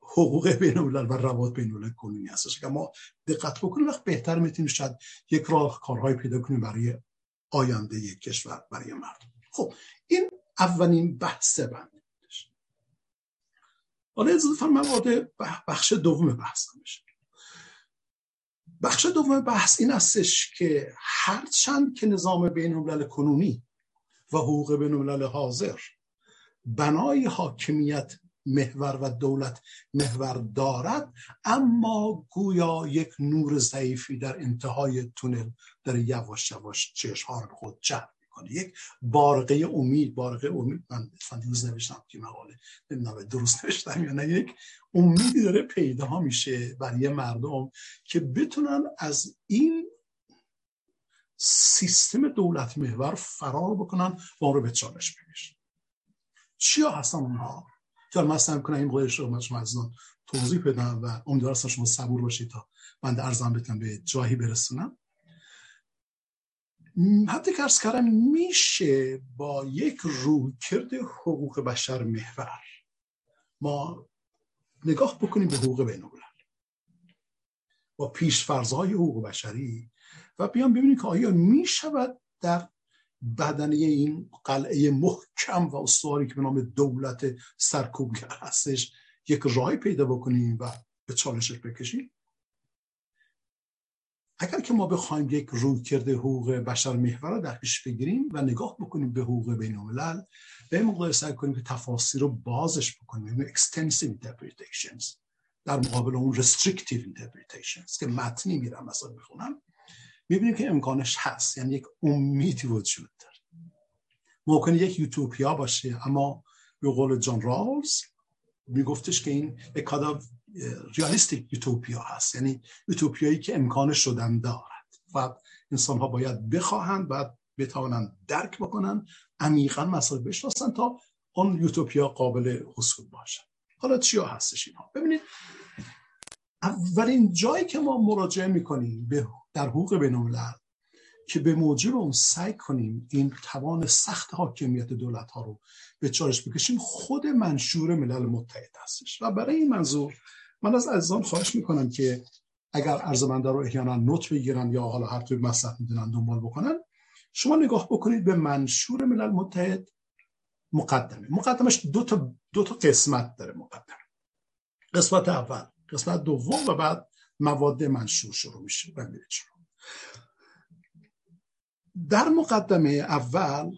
حقوق بین و روابط بین کنونی هستش. که ما دقت بکنیم وقت بهتر می‌تونیم شاید یک راه کارهای پیدا کنیم برای آینده یک کشور برای مردم. خب این اولین بحث بنده حالا من وارد بخش دوم بحث میشه. بخش دوم بحث این استش که هرچند که نظام بین الملل کنونی و حقوق بین الملل حاضر بنای حاکمیت محور و دولت محور دارد اما گویا یک نور ضعیفی در انتهای تونل در یواش یواش چشم خود جمع. می‌کنه. یک بارقه امید بارقه امید. من دیروز نوشتم که مقاله نمی‌دونم درست نوشتم یا نه. یک امیدی داره پیدا میشه برای مردم که بتونن از این سیستم دولت محور فرار بکنن و رو به چالش بکشن. چیا هستن اونها؟ که من سعی کنم این قایش رو شما از توضیح بدم و امیدوارم شما صبور باشید تا من ارزم بتونم به جایی برسونم. حتی ارز کردم میشه با یک رویکرد حقوق بشر محور. ما نگاه بکنیم به حقوق بین با پیش فرضهای حقوق بشری و بیان ببینیم که آیا می‌شود در بدنه این قلعه محکم و استواری که به نام دولت سرکوبگر هستش یک رای پیدا بکنیم و به چالشش بکشیم؟ اگر که ما بخوایم یک روی کرده حقوق بشر محور رو در پیش بگیریم و نگاه بکنیم به حقوق بین الملل به سعی کنیم که تفاصیل رو بازش بکنیم. یعنی extensive interpretations. در مقابل اون restrictive interpretations که متنی میرم مثلا می‌خونم می‌بینیم که امکانش هست. یعنی یک امیدی وجود داره. ممکن یک یوتوپیا باشه اما به قول جان رالز میگفتش که این یک ریالیستیک یوتوپیا هست. یعنی یوتوپیایی که امکان شدن دارد و انسان ها باید بخواهند و بتوانند درک بکنن عمیقا مسائل بشناسن تا اون یوتوپیا قابل حصول باشه حالا چیا هستش اینها؟ ببینید اولین جایی که ما مراجعه می‌کنیم به در حقوق بین که به موجب اون سعی کنیم این توان سخت حاکمیت دولت ها رو به چالش بکشیم خود منشور ملل متحد هستش. و برای این منظور من از عزیزان خواهش می‌کنم که اگر ارزمنده رو احیانا نوت بگیرن یا حالا هر توی مصرف می‌دونن دنبال بکنن شما نگاه بکنید به منشور ملل متحد مقدمه. مقدمش دو تا, دو تا قسمت داره مقدمه. قسمت اول قسمت دوم و بعد مواد منشور شروع میشه. در مقدمه اول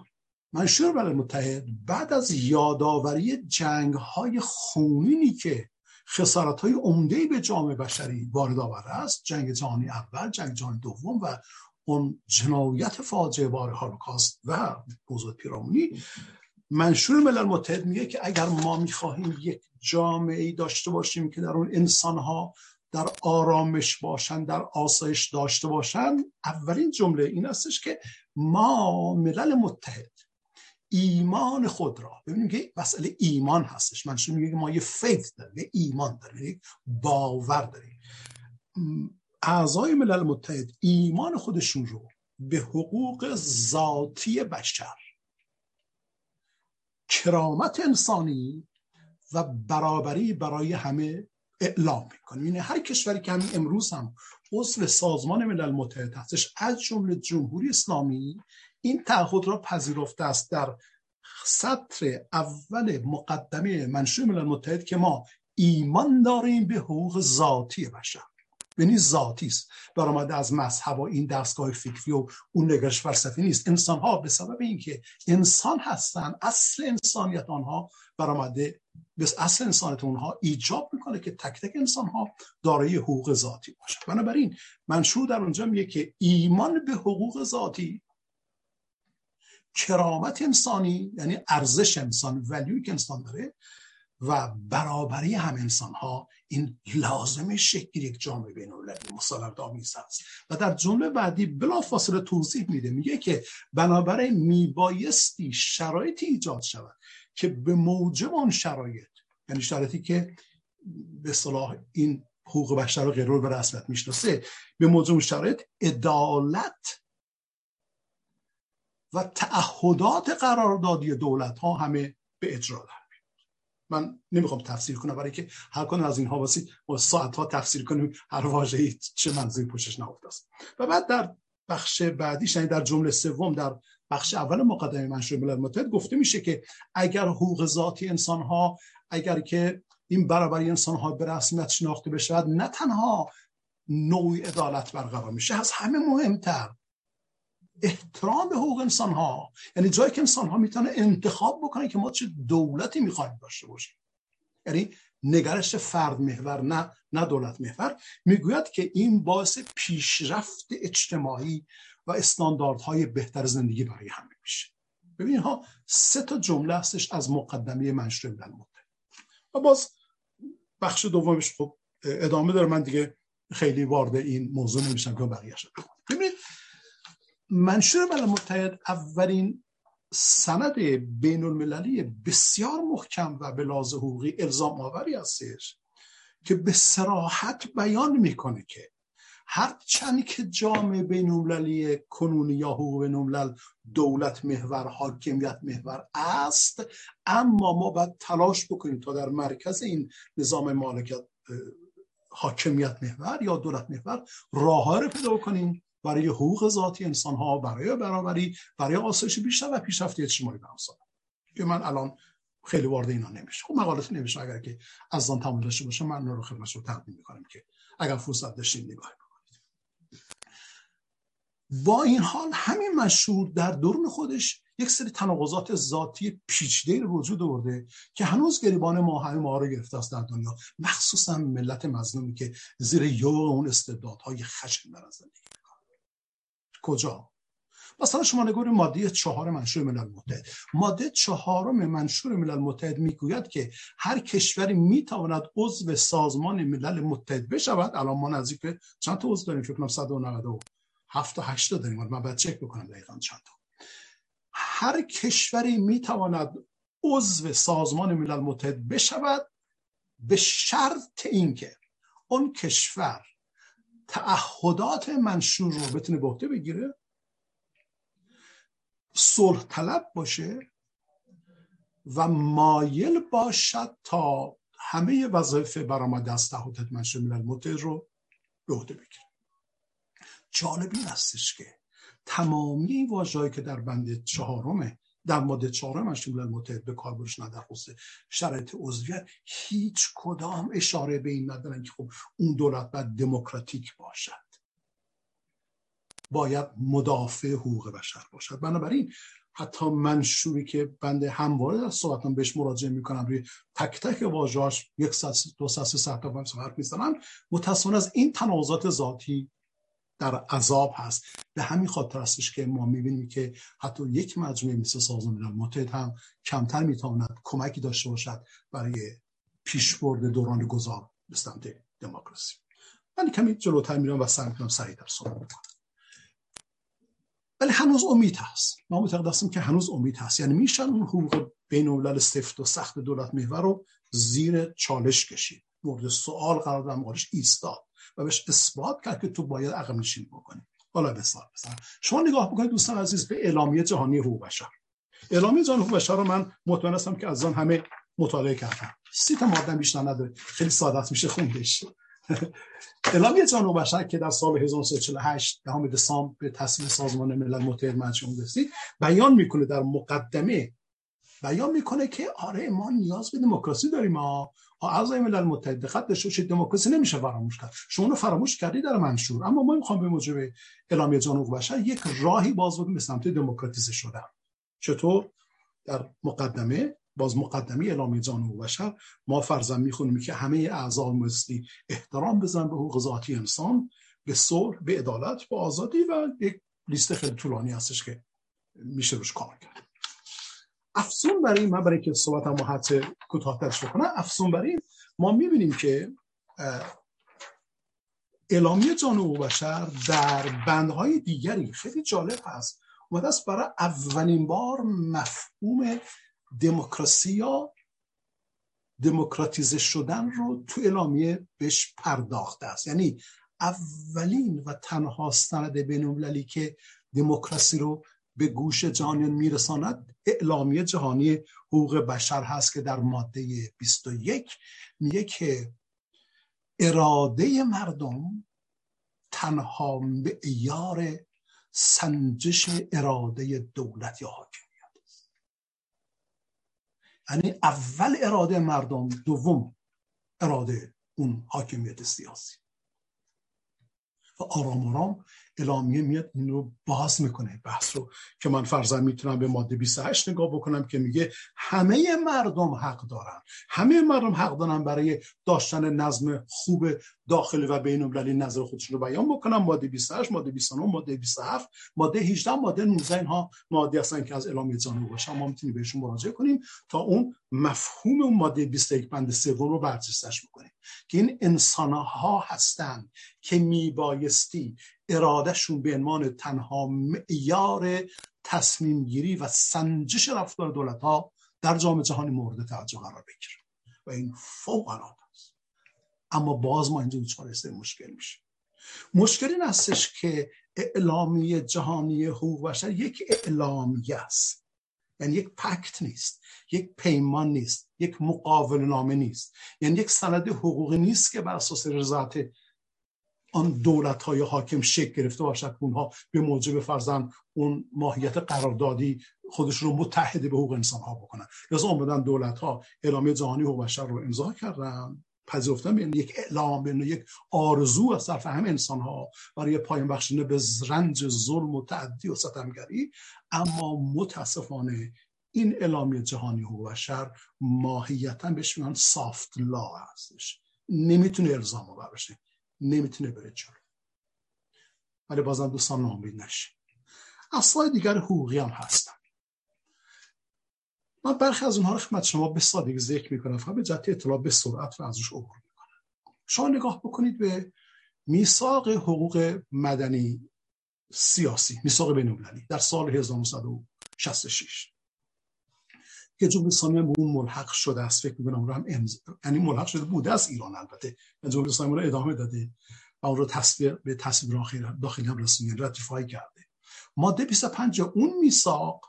منشور ملل متحد بعد از یادآوری جنگ های خونینی که خسارت های عمده به جامعه بشری وارد آورده است جنگ جهانی اول جنگ جهانی دوم و اون جنایت فاجعه بار هولوکاست و بزرگ پیرامونی منشور ملل متحد میگه که اگر ما می‌خواهیم یک جامعه ای داشته باشیم که در اون انسان ها در آرامش باشن در آسایش داشته باشن اولین جمله این استش که ما ملل متحد ایمان خود را ببینیم که مسئله ایمان هستش. منشور میگه که ما یه فیث داریم یه ایمان داریم یک باور داریم. اعضای ملل متحد ایمان خودشون رو به حقوق ذاتی بشر کرامت انسانی و برابری برای همه اعلام می‌کنه یعنی هر کشوری که همین امروز هم عضو سازمان ملل متحد هستش از جمله جمهوری اسلامی این تعهد را پذیرفته است در سطر اول مقدمه منشور ملل متحد که ما ایمان داریم به حقوق ذاتی بشر. یعنی ذاتی است. برآمده از مذهب و این دستگاه فکری و اون نگرش فلسفی نیست. انسان ها به سبب اینکه انسان هستن اصل انسانیت آنها برآمده به اصل انسانیت اونها ایجاب می‌کنه که تک تک انسان ها دارای حقوق ذاتی باشه بنابراین منشور در اونجا میگه که ایمان به حقوق ذاتی کرامت انسانی یعنی ارزش انسان ولیوی که انسان داره و برابری هم انسان ها این لازمه شکل یک جامعه بین المللی مسالمت آمیز هست و در جمله بعدی بلا فاصله توضیح میده. میگه که بنابراین میبایستی شرایطی ایجاد شود که به موجب اون شرایط یعنی شرایطی که به صلاح این حقوق بشر و غیره به رسمیت می‌شناسه به موجب شرایط عدالت و تعهدات قراردادی دولت ها همه به اجرا در من نمی‌خوام تفسیر کنم برای که هر کن از اینها واسه ساعت ها تفسیر کنیم هر واژه‌ای چه منظوری پوشش نهفته است. و بعد در بخش بعدیش یعنی در جمله سوم در بخش اول مقدمه منشور ملل متحد گفته میشه که اگر حقوق ذاتی انسان ها اگر که این برابری انسان ها به رسمیت شناخته بشود نه تنها نوع عدالت برقرار میشه از همه مهمتر. احترام به حقوق انسان ها یعنی جایی که انسان ها می‌تونه انتخاب بکنه که ما چه دولتی می‌خوایم داشته باشیم. یعنی نگرش فرد محور نه نه دولت محور. می‌گوید که این باعث پیشرفت اجتماعی و استانداردهای بهتر زندگی برای همه میشه. ببینید ها سه تا جمله هستش از مقدمه منشور ملل و باز بخش دومش خب ادامه داره. من دیگه خیلی وارد این موضوع نمیشم که بقیه شد ببینید منشور ملل متحد اولین سند بین المللی بسیار محکم و به حقوقی الزام آوری هستش که به سراحت بیان می‌کنه که هر چند که جامعه بین المللی کنونی یا حقوق بین دولت محور حاکمیت محور است اما ما باید تلاش بکنیم تا در مرکز این نظام مالکیت حاکمیت محور یا دولت محور راه رو پیدا کنیم برای حقوق ذاتی انسان ها برای برابری برای آسایش بیشتر و پیشرفت اجتماعی به امثال که من الان خیلی وارد اینا نمیشه خب مقالات نمیشه اگر که از آن تمام داشته باشه من رو خدمت رو تقدیم می‌کنم که اگر فرصت داشتین نگاه با این حال همین مشهور در درون خودش یک سری تناقضات ذاتی پیچیده وجود آورده که هنوز گریبان ما همه ما رو گرفته است در دنیا مخصوصا ملت مظلومی که زیر یو اون استعدادهای خشن در زندگی کجا؟ مثلا شما نگوری ماده چهار منشور ملل متحد. ماده چهارم منشور ملل متحد می‌گوید که هر کشوری می‌تواند عضو سازمان ملل متحد بشود. الان ما نزدیک چند تا عضو داریم؟ فکر کنم 197 تا 8 داریم. من باید چک بکنم دقیقاً چند تا. هر کشوری می‌تواند عضو سازمان ملل متحد بشود به شرط اینکه اون کشور تعهدات منشور رو بتونه به عهده بگیره صلح طلب باشه و مایل باشد تا همه وظایف برآمده از تعهدات منشور ملل متحد رو به عهده بگیره. جالب این هستش که تمامی این واژه‌ای که در بند چهارم در ماده چهارم منشور ملل متحد به کار برشن در خصوص شرایط عضویت هیچ کدام اشاره به این ندارن که خب اون دولت باید دموکراتیک باشد. باید مدافع حقوق بشر باشد. بنابراین حتی منشوری که بنده همواره در صحبتم بهش مراجعه می‌کنم روی تک تک واژه‌اش یک ساعت دو ساعت سه ساعت حرف می‌زنم متأسفانه از این تناقضات ذاتی در عذاب هست. به همین خاطر هستش که ما می‌بینیم که حتی یک مجموعه مثل سازمان ملل متحد هم کمتر می‌تواند کمکی داشته باشد برای پیشبرد دوران گذار به سمت دموکراسی. من کمی جلوتر میرم و سعی می‌کنم سریعتر صحبت کنم. ولی هنوز امید هست. ما معتقد هستیم که هنوز امید هست. یعنی میشن اون حقوق بین الملل سفت و سخت دولت محور رو زیر چالش کشید. مورد سوال قرار دادن ایستاد. و بهش اثبات کرد که تو باید عقب نشینی بکنی. حالا مثال بزنم. شما نگاه بکنید دوستان عزیز به اعلامیه جهانی حقوق بشر اعلامیه جهانی حقوق بشر رو من مطمئن هستم که از آن همه مطالعه کردم. سی تا ماده بیشتر نداره. خیلی سادت میشه خوندش. اعلامیه جهانی حقوق بشر که در سال 1948 دهم دسامبر به تصویب سازمان ملل متحد منجم رسید بیان می‌کنه در مقدمه بیان می‌کنه که آره ما نیاز به دموکراسی داریم ما اعضای ملل متحد دقت داشته باشید دموکراسی نمیشه فراموش کرد. شما رو فراموش کردی در منشور. اما ما می‌خوام به موجب اعلامیه جان بشر یک راهی باز بکنیم به سمت دموکراتیزه شدن. چطور؟ در مقدمه باز مقدمه اعلامیه جان بشر ما فرضاً می‌خونیم که همه اعضا مستی احترام بزن به حقوق ذاتی انسان به صلح به عدالت به آزادی و یک لیست خیلی طولانی هستش که میشه روش کار کرد. افزون بر این من برای که صحبت هم حد کوتاه‌ترش بکنم افزون بر این ما می‌بینیم که اعلامیه جان و بشر در بندهای دیگری خیلی جالب هست. اومده است برای اولین بار مفهوم دموکراسی یا دموکراتیزه شدن رو تو اعلامیه بهش پرداخته است. یعنی اولین و تنها سند بین که دموکراسی رو به گوش جهانیان میرساند. اعلامیه جهانی حقوق بشر هست که در ماده 21 میگه که اراده مردم تنها معیار سنجش اراده دولت یا حاکمیت است. یعنی اول اراده مردم دوم اراده اون حاکمیت سیاسی. و آرام آرام اعلامیه میاد این رو باز می‌کنه بحث رو که من فرضاً می‌تونم به ماده 28 نگاه بکنم که میگه همه مردم حق دارن. همه مردم حق دارن برای داشتن نظم خوب داخلی و بین المللی نظر خودشون رو بیان بکنم ماده 28 ماده 29 ماده 27 ماده 18 ماده 19 اینها ماده هستن که از اعلامیه جهانی باشه ما می‌تونیم بهشون مراجعه کنیم تا اون مفهوم اون ماده 21 بند سوم رو بررسیش بکنیم. که این انسان ها هستند که میبایستی ارادهشون به عنوان تنها معیار تصمیم گیری و سنجش رفتار دولت ها در جامعه جهانی مورد توجه قرار بگیره. و این فوق العاده است. اما باز ما اینجا دچار مشکل میشه مشکل این هستش که اعلامیه جهانی حقوق بشر یک اعلامیه است. یعنی یک پکت نیست یک پیمان نیست یک مقابل نامه نیست. یعنی یک سند حقوقی نیست که بر اساس رضایت آن دولت های حاکم شکل گرفته باشد اونها به موجب فرزن اون ماهیت قراردادی خودشون رو متحد به حقوق انسان ها بکنن لذا اومدن دولت ها اعلامیه جهانی حقوق بشر رو امضا کردن. پذیرفتن به یک اعلام به یک آرزو از طرف هم انسان ها برای پایان بخشیدن به رنج ظلم و تعدی و ستمگری. اما متاسفانه این اعلامیه جهانی حقوق بشر ماهیتا بهش میگن سافت لا هستش. نمی‌تونه الزام آور بشه نمی‌تونه بره جلو. ولی بازم دوستان نامید نشه اصلای دیگر حقوقی هم هستن. من برخی از اونها رو خدمت شما به سادگی ذکر می‌کنم. فقط به جهت اطلاع به سرعت و ازش عبور می‌کنم. شما نگاه بکنید به میثاق حقوق مدنی سیاسی میثاق بین‌المللی در سال 1966 که جمهوری اسلامی به اون ملحق شده است فکر می‌کنم رو هم امز... یعنی ملحق شده بوده از ایران البته. جمهوری اسلامی رو ادامه داده و اون رو تصویر به تصویر داخلی هم رسمی راتیفای کرده. ماده 25 اون میثاق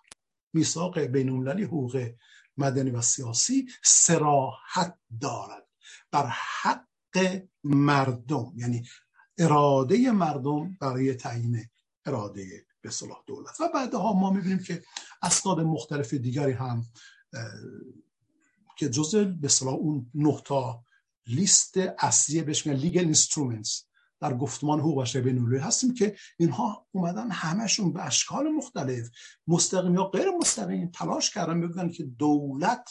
میثاق بین المللی حقوق مدنی و سیاسی سراحت دارد. بر حق مردم یعنی اراده مردم برای تعیین اراده به صلاح دولت. و بعدها ما می‌بینیم که اسناد مختلف دیگری هم که جزء به صلاح اون نقطه لیست اصلی بهش میگن لیگل اینسترومنتس در گفتمان حقوق بشر بین هستیم که اینها اومدن همشون به اشکال مختلف مستقیم یا غیر مستقیم تلاش کردن بگن که دولت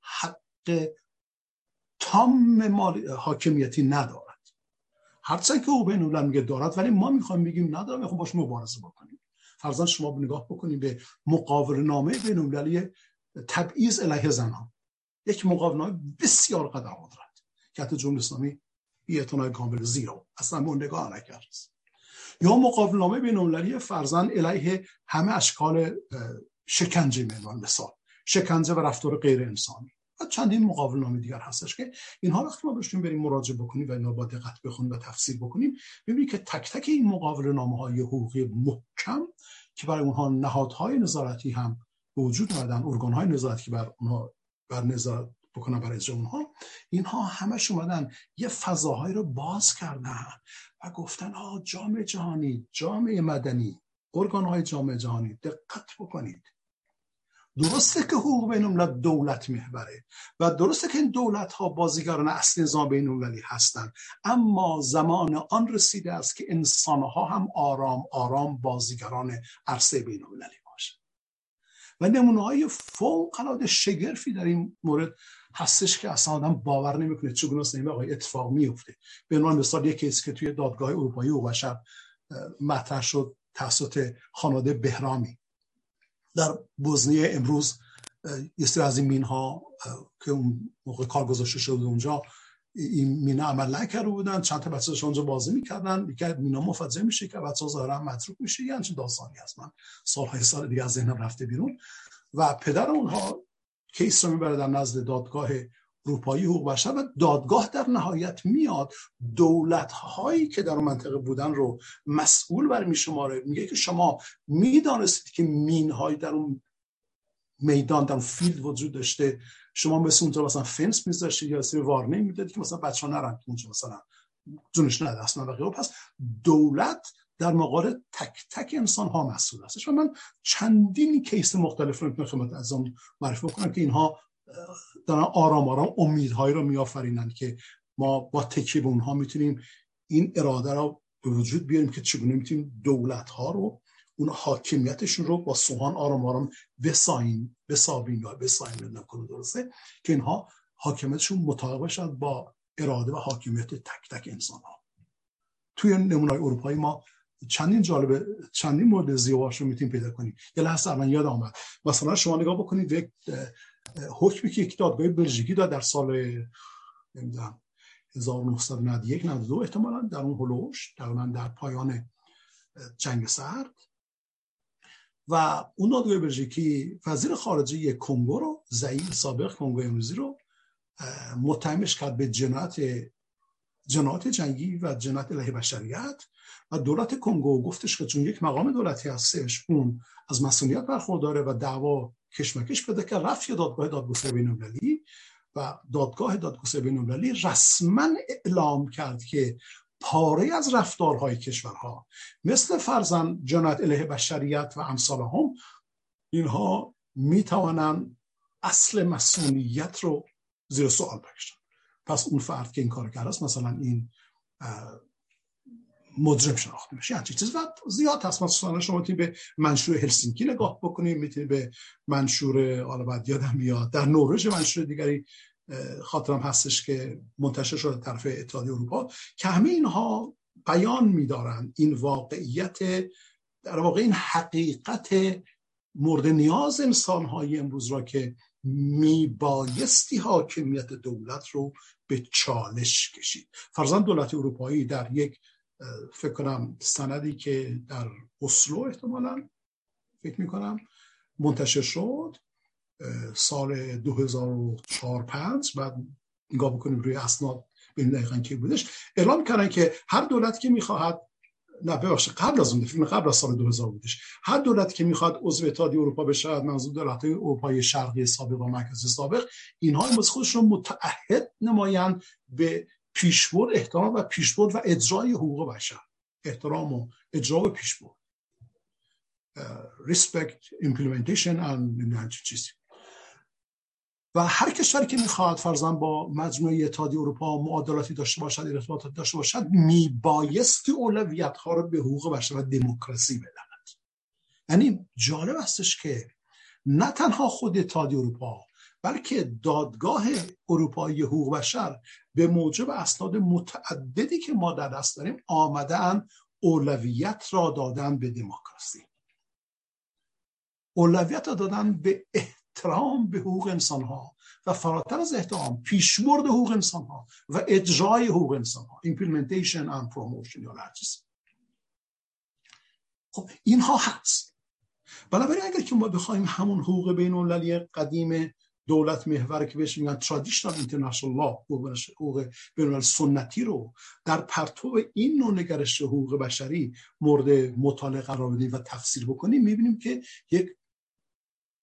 حق تام مال حاکمیتی ندارد. هرچند که او بین میگه دارد ولی ما می‌خوایم بگیم ندارم می‌خوام باش مبارزه بکنیم. فرضاً شما نگاه بکنیم به مقاور نامه بین المللی تبعیض علیه زنان. یک مقاور نامه بسیار قدر دارد که حتی جمهوری اسلامی اعتنای کامل زیرو. اصلا اون نگاه نکرد. یا بین المللی فرزن علیه همه اشکال شکنجه میدان مثال. شکنجه و رفتار غیر انسانی. و چندین مقابل نامه دیگر هستش که اینها وقتی ما بهشون بریم مراجعه بکنیم و اینا با دقت بخونیم و تفسیر بکنیم. ببینید که تک تک این مقابل نامه های حقوقی محکم که برای اونها نهادهای نظارتی هم وجود آمدن ارگان های نظارتی که بر اونها بر نظارت بکنن برای اونها اینها همش اومدن یه فضاهایی رو باز کردن و گفتن ها جامعه جهانی جامعه مدنی ارگان های جامعه جهانی دقت بکنید. درسته که حقوق بین دولت محوره و درسته که این دولت ها بازیگران اصلی نظام بین المللی هستند اما زمان آن رسیده است که انسان ها هم آرام آرام بازیگران عرصه بین المللی باشند و نمونه های فوق العاده شگرفی در این مورد هستش که اصلا آدم باور نمی‌کنه چگونه این آقای اتفاق میفته به عنوان مثال یک کیس که توی دادگاه اروپایی و بشر مطرح شد توسط خانواده بهرامی. در بوزنی امروز یه از این مین ها که اون موقع کار گذاشته شده اونجا این مینا عمل نکرده بودن. چند تا بچه اونجا بازی می‌کردن. یکی مینا مفجع میشه که بچه ها ظاهرا متروک میشه. یعنی چه داستانی هست. من سالهای سال دیگه از ذهنم رفته بیرون. و پدر اونها case رو می‌بره در نزد دادگاه اروپایی حقوق بشر و دادگاه در نهایت میاد. دولت هایی که در منطقه بودن رو مسئول بر میشماره میگه که شما می‌دانستید که مین هایی در اون میدان در اون field وجود داشته. شما مثل اونجا مثلا فنس میذاشتید یه سری warning می‌دادید که مثلا بچه ها نرن اونجا مثلا جونش نده اصلا و پس دولت در مقابل تک تک انسان ها مسئول هستش و من چندین کیس مختلف رو می‌تونم خدمت از معرفی کنم که اینها دارن آرام آرام امیدهایی رو میآفرینند که ما با تکیه به اونها می‌تونیم این اراده رو به وجود بیاریم که چگونه می‌تونیم دولت ها رو اون حاکمیتشون رو با سوهان آرام آرام بساییم بسابیم یا بساییم نکنه درسته؟ که اینها حاکمیتشون مطابق با اراده و حاکمیت تک تک انسان ها توی نمونه اروپایی ما چندین جالبه چندین مورد زیواش رو می‌تونیم پیدا کنیم. یه لحظه الان یاد آمد. مثلا شما نگاه بکنید یک حکمی که یک دادگاه بلژیکی داد در سال نمی‌دونم 1991 92 احتمالا در اون هلوش من در پایان جنگ سرد. و اون دادگاه بلژیکی وزیر خارجه کنگو رو زعیم سابق کنگو امروزی رو متهمش کرد به جنایت جنایت جنگی و جنایت علیه بشریت و دولت کنگو گفتش که چون یک مقام دولتی هستش اون از مسئولیت برخورداره و دعوا کشمکش بده که رفت دادگاه دادگستری بین‌المللی و دادگاه دادگستری بین‌المللی رسما اعلام کرد که پاره از رفتارهای کشورها مثل فرزن جنایت علیه بشریت و امثال هم اینها می‌توانند اصل مسئولیت رو زیر سوال بکشن پس اون فرد که این کار کرده است مثلا این مجرم شناخته میشه یعنی چیز. و زیاد هست. مثلا شما می‌تونید به منشور هلسینکی نگاه بکنید می‌تونید به منشور حالا بعد یادم بیاد در نروژ منشور دیگری خاطرم هستش که منتشر شده طرف اتحادیه اروپا که همه اینها بیان میدارن این واقعیت در واقع این حقیقت مورد نیاز انسان های امروز را که میبایستی حاکمیت دولت رو به چالش کشید. فرزن دولت اروپایی در یک فکر کنم سندی که در اسلو احتمالا فکر می‌کنم منتشر شد سال 2004 5 بعد نگاه بکنیم روی اسناد ببینیم دقیقا کی بودش. اعلام کردن که هر دولت که می‌خواهد نه ببخشید قبل از اون فیلم قبل از سال 2000 بودش هر دولت که می‌خواد عضو اتحادیه اروپا بشه منظور دولت اروپای شرقی سابق و مرکزی سابق اینها مثل خودشون متعهد نمایند به پیشبرد احترام و پیشبرد و اجرای حقوق بشر. احترام و اجرا و پیشبرد. implementation and چیزی. و هر کشوری که می‌خواد فرزن با مجموعه اتحادیه اروپا معادلاتی داشته باشد ارتباطات داشته باشد میبایستی اولویت ها رو به حقوق بشر و دموکراسی بدهد. یعنی جالب استش که نه تنها خود اتحادیه اروپا بلکه دادگاه اروپایی حقوق بشر به موجب اسناد متعددی که ما در دست داریم آمدن اولویت را دادن به دموکراسی. اولویت را دادن به احترام به حقوق انسان ها و فراتر از احترام پیشبرد حقوق انسان ها و اجرای حقوق انسان ها implementation and promotion یا خب اینها هست. بنابراین اگر که ما بخوایم همون حقوق بین قدیم دولت محور که بهش میگن ترادیشنال اینترنشنال لا حقوق بین سنتی رو در پرتو این نوع نگرش حقوق بشری مورد مطالعه قرار بدیم و تفسیر بکنیم می‌بینیم که یک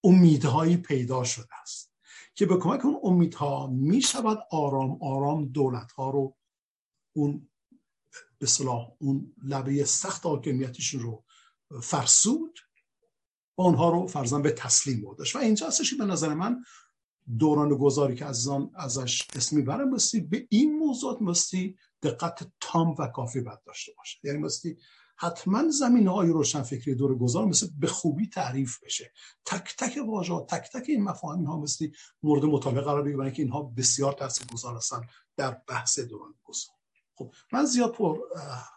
امیدهایی پیدا شده است که به کمک اون امیدها می شود آرام آرام دولت ها رو اون به صلاح اون لبه سخت حاکمیتشون رو فرسود و اونها رو فرزن به تسلیم بردش. و اینجا هستش به نظر من دوران گذاری که عزیزان ازش اسمی برم بستی به این موضوعات مستی دقت تام و کافی بد داشته باشه یعنی مستی حتما زمین های روشن فکری دور گذار مثل به خوبی تعریف بشه. تک تک واژه تک تک این مفاهیم ها مثل مورد مطالعه قرار بگیرن که اینها بسیار گذار هستن در بحث دوران گذار. خب من زیاد پر,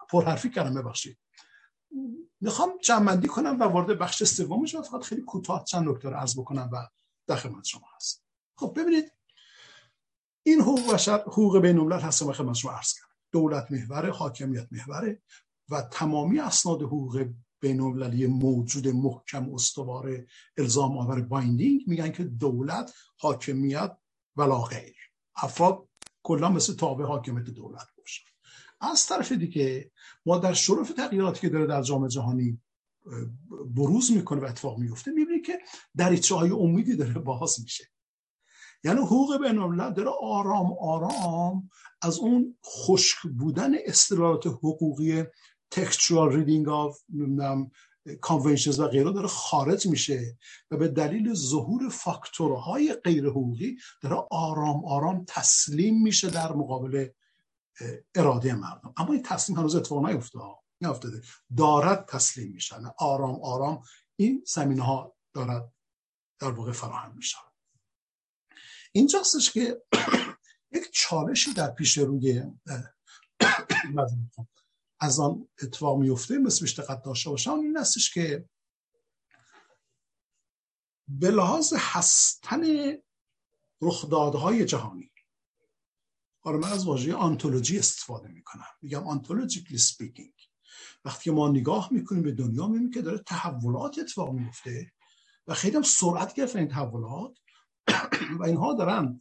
پر حرفی کردم ببخشید. می‌خوام جمعندی کنم و وارد بخش سومش فقط خیلی کوتاه چند نکته رو عرض بکنم و در خدمت شما هست خب ببینید این حقوق بشر حقوق بین الملل هست که خدمت شما عرض کردم. دولت محوره حاکمیت محوره. و تمامی اسناد حقوق بین المللی موجود محکم استوار الزام آور بایندینگ میگن که دولت حاکمیت ولا غیر افراد کلا مثل تابع حاکمیت دولت باشن. از طرف دیگه ما در شرف تغییراتی که داره در جامعه جهانی بروز می‌کنه و اتفاق میفته می‌بینی که دریچه های امیدی داره باز میشه. یعنی حقوق بین داره آرام آرام از اون خشک بودن اصطلاحات حقوقی textual reading of conventions و غیره داره خارج میشه و به دلیل ظهور فاکتورهای غیر حقوقی داره آرام آرام تسلیم میشه در مقابل اراده مردم. اما این تسلیم هنوز اتفاق نیفتاده نیفتاده دارد تسلیم میشن آرام آرام این زمینه ها دارد در واقع فراهم میشه. اینجاستش که یک چالشی در پیش روی از آن اتفاق میفته مثل دقت داشته باشم این هستش که به لحاظ هستن رخدادهای جهانی حالا من از واژه ontology استفاده می‌کنم. میگم ontologically speaking وقتی ما نگاه می‌کنیم به دنیا می‌بینیم که داره تحولات اتفاق میفته و خیلی هم سرعت گرفت این تحولات و اینها دارن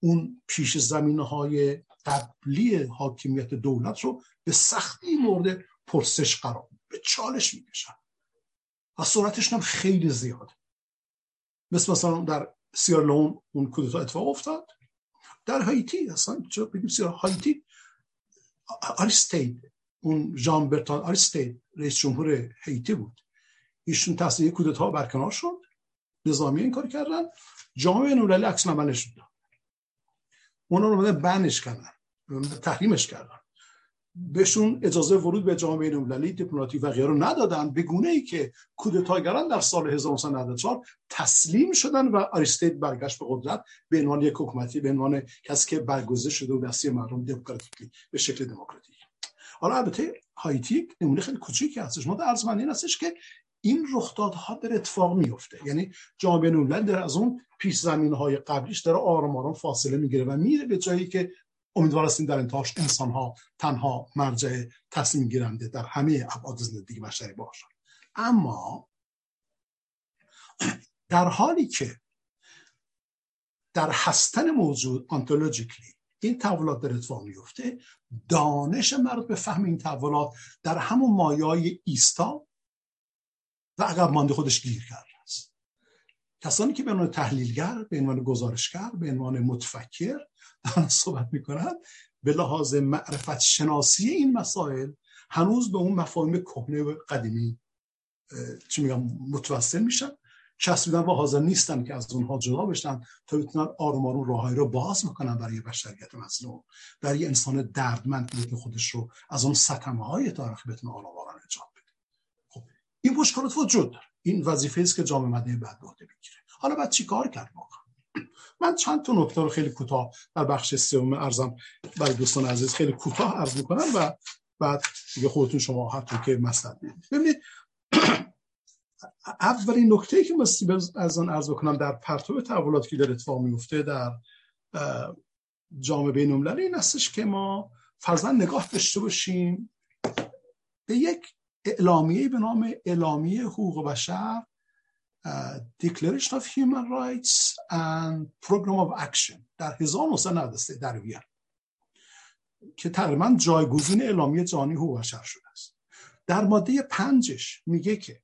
اون پیش زمینه های قبلی حاکمیت دولت رو به سختی مورد پرسش قرار به چالش می‌کشن. و سرعتش هم خیلی زیاده. مثل مثلا در سیرالئون اون کودتا اتفاق افتاد. در هایتی اصلا چرا بگیم سیر هایتی؟ آریستید اون جان برتان آریستید رئیس جمهور هایتی بود. ایشون تحصیل کودتا برکنار شد. نظامی این کار کردن. جامعه نورلی عکس نمانش داد. اونا رو بنش کردن. تحریمش کردن. بهشون اجازه ورود به جامعه المللی دیپلماتیک و غیره ندادن. به گونه ای که کودتاگران در سال 1994 تسلیم شدن و آریستید برگشت به قدرت به عنوان یک حکومتی به عنوان کسی که برگزیده شده و دستی مردم دموکراتیکی به شکل دموکراتیک حالا البته هایتی نمونه خیلی کوچیکی هستش. ما در عرض هستش که این رخدادها در اتفاق میفته یعنی جامعه الملل در از اون پیش زمین های قبلیش داره آرام آرام فاصله می‌گیره و میره به جایی که امیدوار هستیم در انتهاش انسان ها تنها مرجع تصمیم گیرنده در همه ابعاد زندگی بشری باشن اما در حالی که در هستن موجود آنتولوژیکلی این تحولات در اتفاق میفته دانش مرد به فهم این تحولات در همون مایای ایستا و عقب مانده خودش گیر کرده است. کسانی که به عنوان تحلیلگر به عنوان گزارشگر به عنوان متفکر دارن صحبت می‌کنن به لحاظ معرفت شناسی این مسائل هنوز به اون مفاهیم کهنه و قدیمی چی میگم متوسل میشن. چسبیدن و حاضر نیستن که از اونها جدا بشن. تا بتونن آروم آروم راههایی رو باز می‌کنن برای بشریت مظلوم. برای انسان دردمند که خودش رو از اون ستمه های تاریخی بتونه آرام نجات بده. خب این مشکلات وجود داره. این وظیفه است که جامعه مدنی بعد بگیره حالا بعد چی کار کرد واقعا؟ من چند تا نکته رو خیلی کوتاه در بخش سوم ارزم برای دوستان عزیز خیلی کوتاه عرض می‌کنم و بعد دیگه خودتون شما هر که مستد ببینید اولین نکته که از آن عرض بکنم در پرتو تحولاتی که در اتفاق میفته در جامعه بین این هستش که ما فرزن نگاه داشته باشیم به یک اعلامیه به نام اعلامیه حقوق بشر Declaration of Human Rights and Program of Action در 1993 در وین که تقریبا جایگزین اعلامیه جهانی حقوق بشر شده است. در ماده پنجش میگه که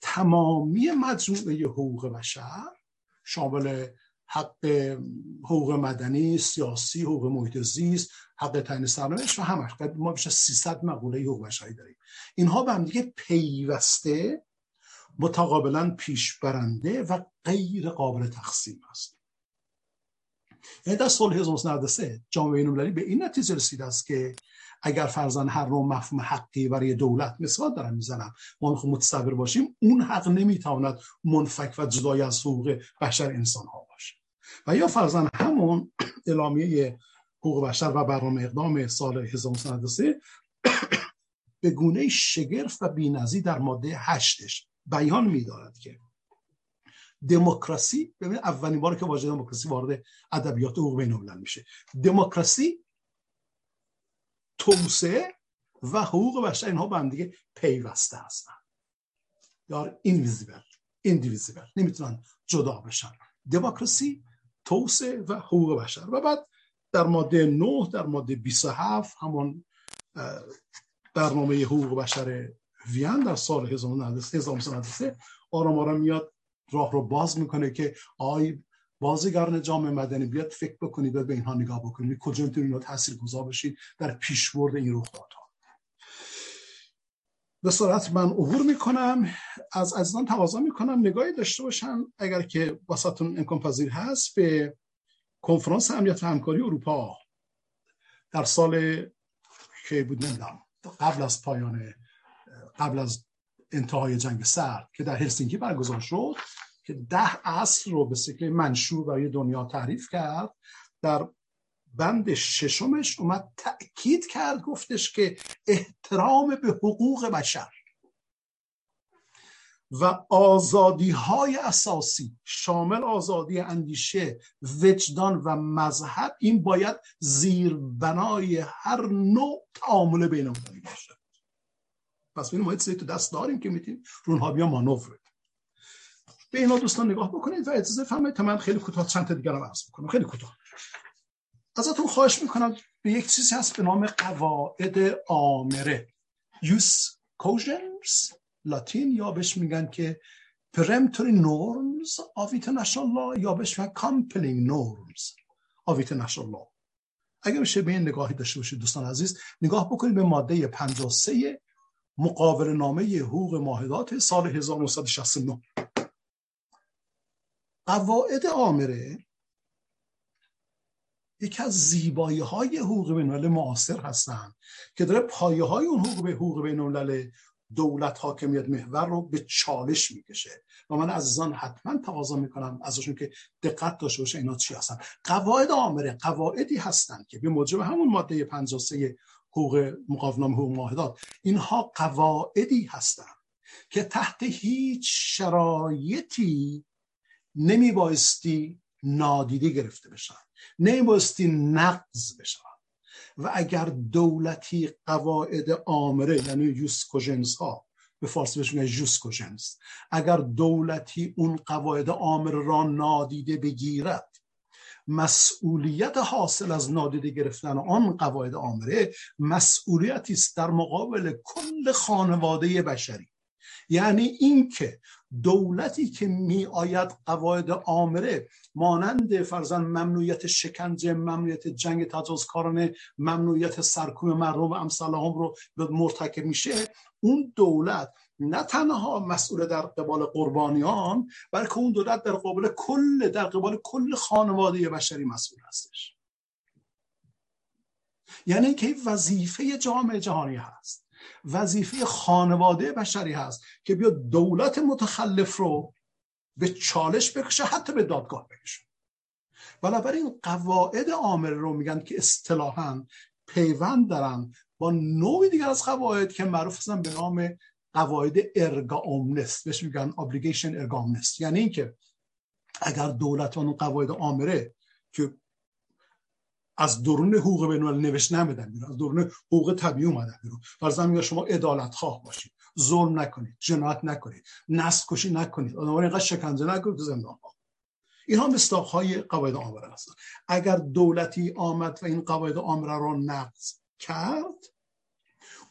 تمامی مجموعه حقوق بشر شامل حق حقوق مدنی، سیاسی، حقوق محیط زیست، حق تعیین سرنوشت و همش ما بیش از 300 مقوله حقوق بشری داریم. اینها به هم دیگه پیوسته متقابلا پیش برنده و غیر قابل تقسیم است. یعنی در سال 1993 جامعه بین‌المللی به این نتیجه رسیده است که اگر فرزن هر نوع مفهوم حقی برای دولت مثال دارم می‌زنم ما می‌خوام متصور باشیم اون حق نمی‌تواند منفک و جدای از حقوق بشر انسان ها باشه و یا فرزن همون اعلامیه حقوق بشر و برنامه اقدام سال 1993 به گونه شگرف و بینظی در ماده هشتش بیان میدارد که دموکراسی ببین اولین بار که واژه دموکراسی وارد ادبیات حقوق بین میشه. دموکراسی توسعه و حقوق بشر اینها با هم دیگه پیوسته هستن یا اینویزیبل ایندیویزیبل نمی‌تونن جدا بشن. دموکراسی توسعه و حقوق بشر. و بعد در ماده 9 در ماده 27 همون برنامه حقوق بشر وین در سال 1993 آرام آرام میاد راه رو باز می‌کنه که آی بازیگران جامعه مدنی بیاد فکر بکنید و به اینها نگاه بکنید کجا می‌تونید اینا تاثیر گذار بشید در پیشبرد این رخدادها. به صورت من عبور می‌کنم از عزیزان تقاضا می‌کنم. نگاهی داشته باشن اگر که واسهتون امکان پذیر هست به کنفرانس امنیت و همکاری اروپا در سال که بود نمی‌دونم قبل از پایان قبل از انتهای جنگ سرد که در هلسینکی برگزار شد که ده اصل رو به شکل منشور برای دنیا تعریف کرد. در بند ششمش اومد تأکید کرد گفتش که احترام به حقوق بشر و آزادی های اساسی شامل آزادی اندیشه وجدان و مذهب این باید زیر بنای هر نوع تعامل بین باشه پس ببینیم ما تو دست داریم که می‌تونیم رو اونها بیا مانور به اینا دوستان نگاه بکنید و اجازه فرمایید تا من خیلی کوتاه چند تا دیگر رو عرض بکنم. خیلی کوتاه. ازتون خواهش می‌کنم به یک چیزی هست به نام قواعد آمره. یوس کوژنز لاتین یا بهش میگن که norms of international law یا بهش میگن compelling norms of international law. اگر بشه به این نگاهی داشته باشید دوستان عزیز نگاه بکنید به ماده 53 مقابل نامه حقوق ماهدات سال 1969 قواعد آمره یکی از زیبایی های حقوق بین معاصر هستند که داره پایه های اون حقوق به حقوق بین دولت حاکمیت محور رو به چالش می‌کشه. و من عزیزان حتما تقاضا می‌کنم ازشون که دقت داشته باشه اینا چی هستن. قواعد آمره قواعدی هستند که به موجب همون ماده 53 حقوق مقاومت حقوق معاهدات اینها قواعدی هستند که تحت هیچ شرایطی نمی بایستی نادیده گرفته بشن نمی بایستی نقض بشن. و اگر دولتی قواعد آمره یعنی یوس کوژنز ها به فارسی بهش میگن جوس کوژنز اگر دولتی اون قواعد آمره را نادیده بگیرد مسئولیت حاصل از نادیده گرفتن آن قواعد آمره مسئولیتی است در مقابل کل خانواده بشری. یعنی اینکه دولتی که می آید قواعد آمره مانند فرزن ممنوعیت شکنجه ممنوعیت جنگ کارانه ممنوعیت سرکوب مردم و امثال هم رو مرتکب میشه اون دولت نه تنها مسئول در قبال قربانیان بلکه اون دولت در قبال کل در قبال کل خانواده بشری مسئول هستش. یعنی که وظیفه جامعه جهانی هست. وظیفه خانواده بشری هست که بیا دولت متخلف رو به چالش بکشه حتی به دادگاه بکشه. بنابراین قواعد عامل رو میگن که اصطلاحا پیوند دارن با نوعی دیگر از قواعد که معروف هستن به نام قواعد ارگا اومنس بهش میگن obligation ارگا یعنی اینکه اگر دولت اون قواعد عامره که از درون حقوق بین نوشت نمیدن از درون حقوق طبیعی اومدن بیرون. فرضاً میگه شما عدالت خواه باشید. ظلم نکنید جنایت نکنید نسل کشی نکنید. آدم اینقدر شکنجه نکنید تو زندان ها اینها مستاق های قواعد عامره هستن. اگر دولتی آمد و این قواعد عامره را نقض کرد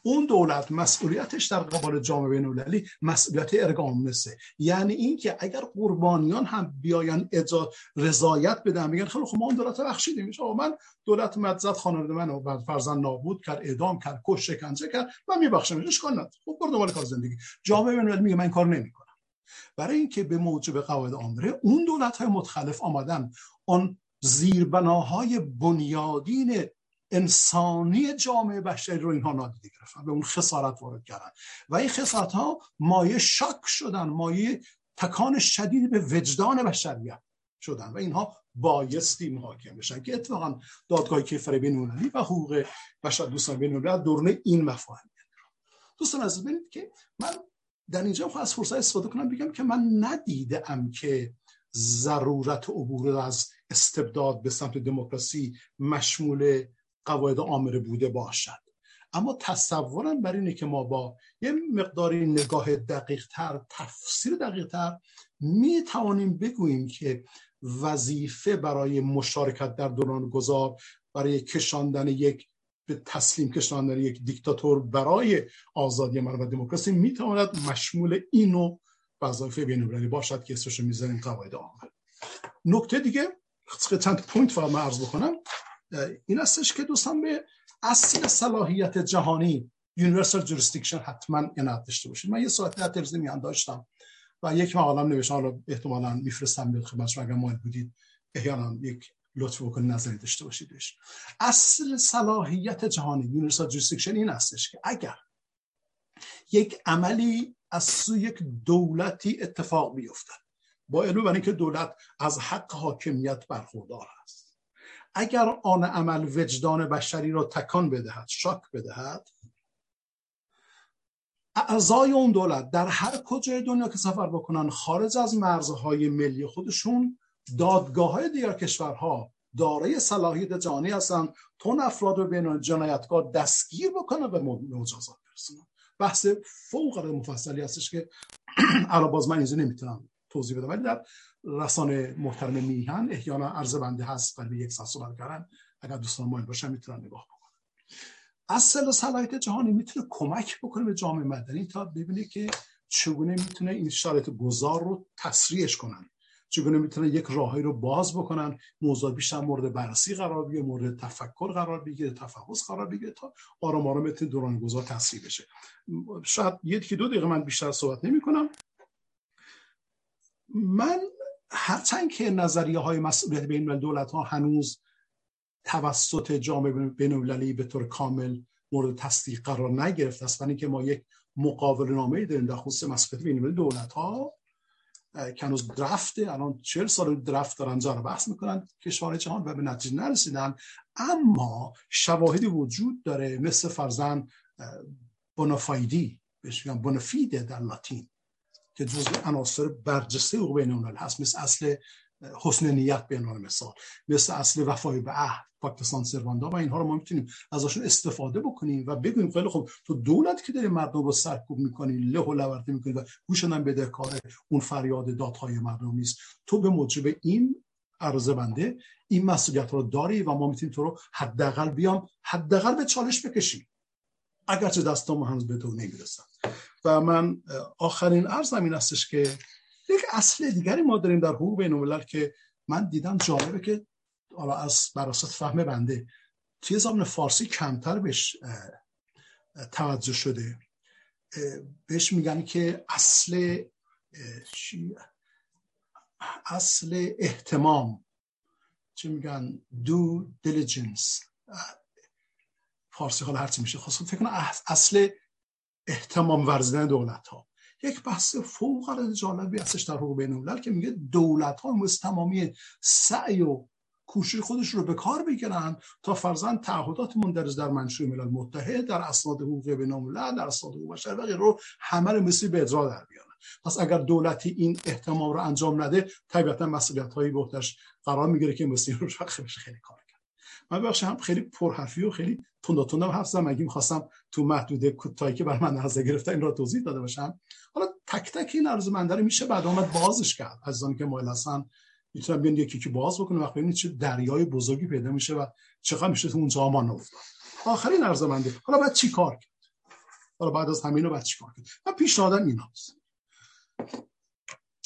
اون دولت مسئولیتش در قبال جامعه بین‌المللی مسئولیت ارگامنسه یعنی اینکه اگر قربانیان هم بیاین اجازه رضایت بدن میگن خیلی خب ما اون دولت بخشیدیم. من دولت مدزد خانواده و فرزند نابود کرد اعدام کرد کش شکنجه کرد من میبخشم اشکال نداره خب برو دنبال کار زندگی. جامعه بین‌المللی میگه من کار نمی‌کنم. برای اینکه به موجب قواعد آمره اون دولت های متخلف آمدن. اون زیربناهای بنیادین انسانی جامعه بشری رو اینها نادیده گرفتن به اون خسارت وارد کردن. و این خسارت ها مایه شک شدن مایه تکان شدید به وجدان بشریت شدن و اینها بایستی محاکم بشن که اتفاقا دادگاه کیفر بینونلی و حقوق بشر دوستان بینونلی دورنه این مفاهیم دوستان از ببینید که من در اینجا از فرصت استفاده کنم بگم که من ندیدم که ضرورت عبور از استبداد به سمت دموکراسی مشمول قواعد آمره بوده باشد. اما تصورم بر اینه که ما با یه مقداری نگاه دقیق تر تفسیر دقیق تر می توانیم بگوییم که وظیفه برای مشارکت در دوران گذار برای کشاندن یک به تسلیم کشاندن یک دیکتاتور برای آزادی مردم و دموکراسی می‌تواند مشمول اینو وظایف بین‌المللی باشد که اسمش می‌ذاریم قواعد آمره نکته دیگه چند point فقط عرض بکنم. این استش که دوستان به اصل صلاحیت جهانی universal jurisdiction حتما عنایت داشته باشید. من یه ساعت در تلویزیون میان داشتم و یک مقالم نوشتم حالا احتمالاً میفرستم به خدمت شما اگر مایل بودید احیانا یک لطف بکن نظری داشته باشیدش اصل صلاحیت جهانی universal jurisdiction این استش که اگر یک عملی از سوی یک دولتی اتفاق بیفتد با علم برای اینکه دولت از حق حاکمیت برخوردار است. اگر آن عمل وجدان بشری را تکان بدهد شاک بدهد اعضای اون دولت در هر کجای دنیا که سفر بکنن خارج از مرزهای ملی خودشون دادگاه های دیگر کشورها دارای صلاحیت جهانی هستن تون افراد رو بین جنایتکار دستگیر بکنن و مجازات برسونن. بحث فوق مفصلی هستش که الان باز من اینجا نمی‌تونم توضیح بدم. ولی در رسانه محترم میهن احیانا عرض بنده هست برای یک ساعت صحبت کردن. اگر دوستان مایل باشن می‌تونن نگاه بکنن. اصل صلاحیت جهانی می‌تونه کمک بکنه به جامعه مدنی تا ببینه که چگونه می‌تونه این شرایط گذار رو تسریعش کنن. چگونه می‌تونه یک راهی رو باز بکنن موضوع بیشتر مورد بررسی قرار بگیره مورد تفکر قرار بگیره تفحص قرار بگیره تا آرام آرام بتونه دوران گذار تسریع بشه. شاید یکی دو دقیقه من بیشتر صحبت نمی کنم من هرچند که نظریه های مسئولیت بین دولت ها هنوز توسط جامعه بین به طور کامل مورد تصدیق قرار نگرفته است. برای اینکه ما یک مقابل نامه داریم در خصوص مسئولیت بین دولت ها که هنوز درفته الان چهل سال درفت دارن رو بحث می‌کنن کشور جهان و به نتیجه نرسیدن. اما شواهدی وجود داره مثل فرزن بونافایدی بهش میگن بونافیده در لاتین. که جزء عناصر برجسته حقوق بین هست مثل اصل حسن نیت به عنوان مثال مثل اصل وفای به عهد پاکستان سرواندا و اینها رو ما می‌تونیم ازشون استفاده بکنیم و بگوییم خیلی خب تو دولت که داری مردم رو سرکوب می‌کنی له و لورده می‌کنی و گوش بده بدهکار اون فریاد دادهای مردم نیست. تو به موجب این عرضه بنده این مسئولیت رو داری و ما می‌تونیم تو رو حداقل بیام حداقل به چالش بکشیم. اگرچه دستام هنوز به تو نمی‌رسن. و من آخرین عرضم این استش که یک اصل دیگری ما داریم در حقوق بین که من دیدم جالبه که حالا از براساس فهم بنده توی زبان فارسی کمتر بهش توجه شده. بهش میگن که اصل اصل احتمام چه میگن؟ دو دیلیجنس فارسی حالا هرچی میشه. خواستم فکر کنم اصل احتمام ورزیدن دولت ها یک بحث فوق العاده جالبی هستش در حقوق بین که میگه دولت ها مثل تمامی سعی و کوشش خودش رو به کار بگیرن تا فرزن تعهدات مندرج در منشور ملل متحد در اسناد حقوق بین الملل در اسناد حقوق بشر و رو همه رو مثل به اجرا در بیارن. پس اگر دولتی این احتمام رو انجام نده طبیعتا مسئولیت هایی بهتش قرار می‌گیره که مثل رو خیلی کار من بخش هم خیلی پرحرفی و خیلی تند تند حرف زدم. اگه می‌خواستم تو محدوده کوتاهی که بر من نظر گرفته این را توضیح داده باشم. حالا تک تک این عرض منده میشه بعد اومد بازش کرد. از که مایل هستن می‌تونم بیان یکی که باز بکنه وقتی ببینید چه دریای بزرگی پیدا میشه و چقدر میشه تو اونجا ما افتاد. آخرین ارزمنده حالا بعد چی کار کرد؟ حالا بعد از همین رو بعد چی کار کرد؟ من پیشنهادم این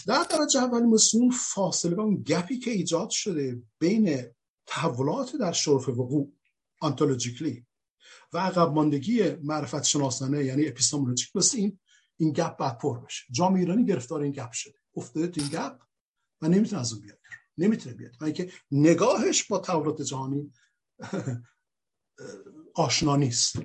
در درجه اولی مسلم فاصله و اون گپی که ایجاد شده بین تحولات در شرف وقوع آنتولوژیکلی و عقب ماندگی معرفت شناسانه یعنی اپیستمولوژیک مثل این این گپ بعد پر بشه. جامعه ایرانی گرفتار این گپ شده. افتاده تو این گپ و نمی‌تونه از اون بیاد. نمی‌تونه بیاد. من که نگاهش با تورات جهانی آشنا نیست.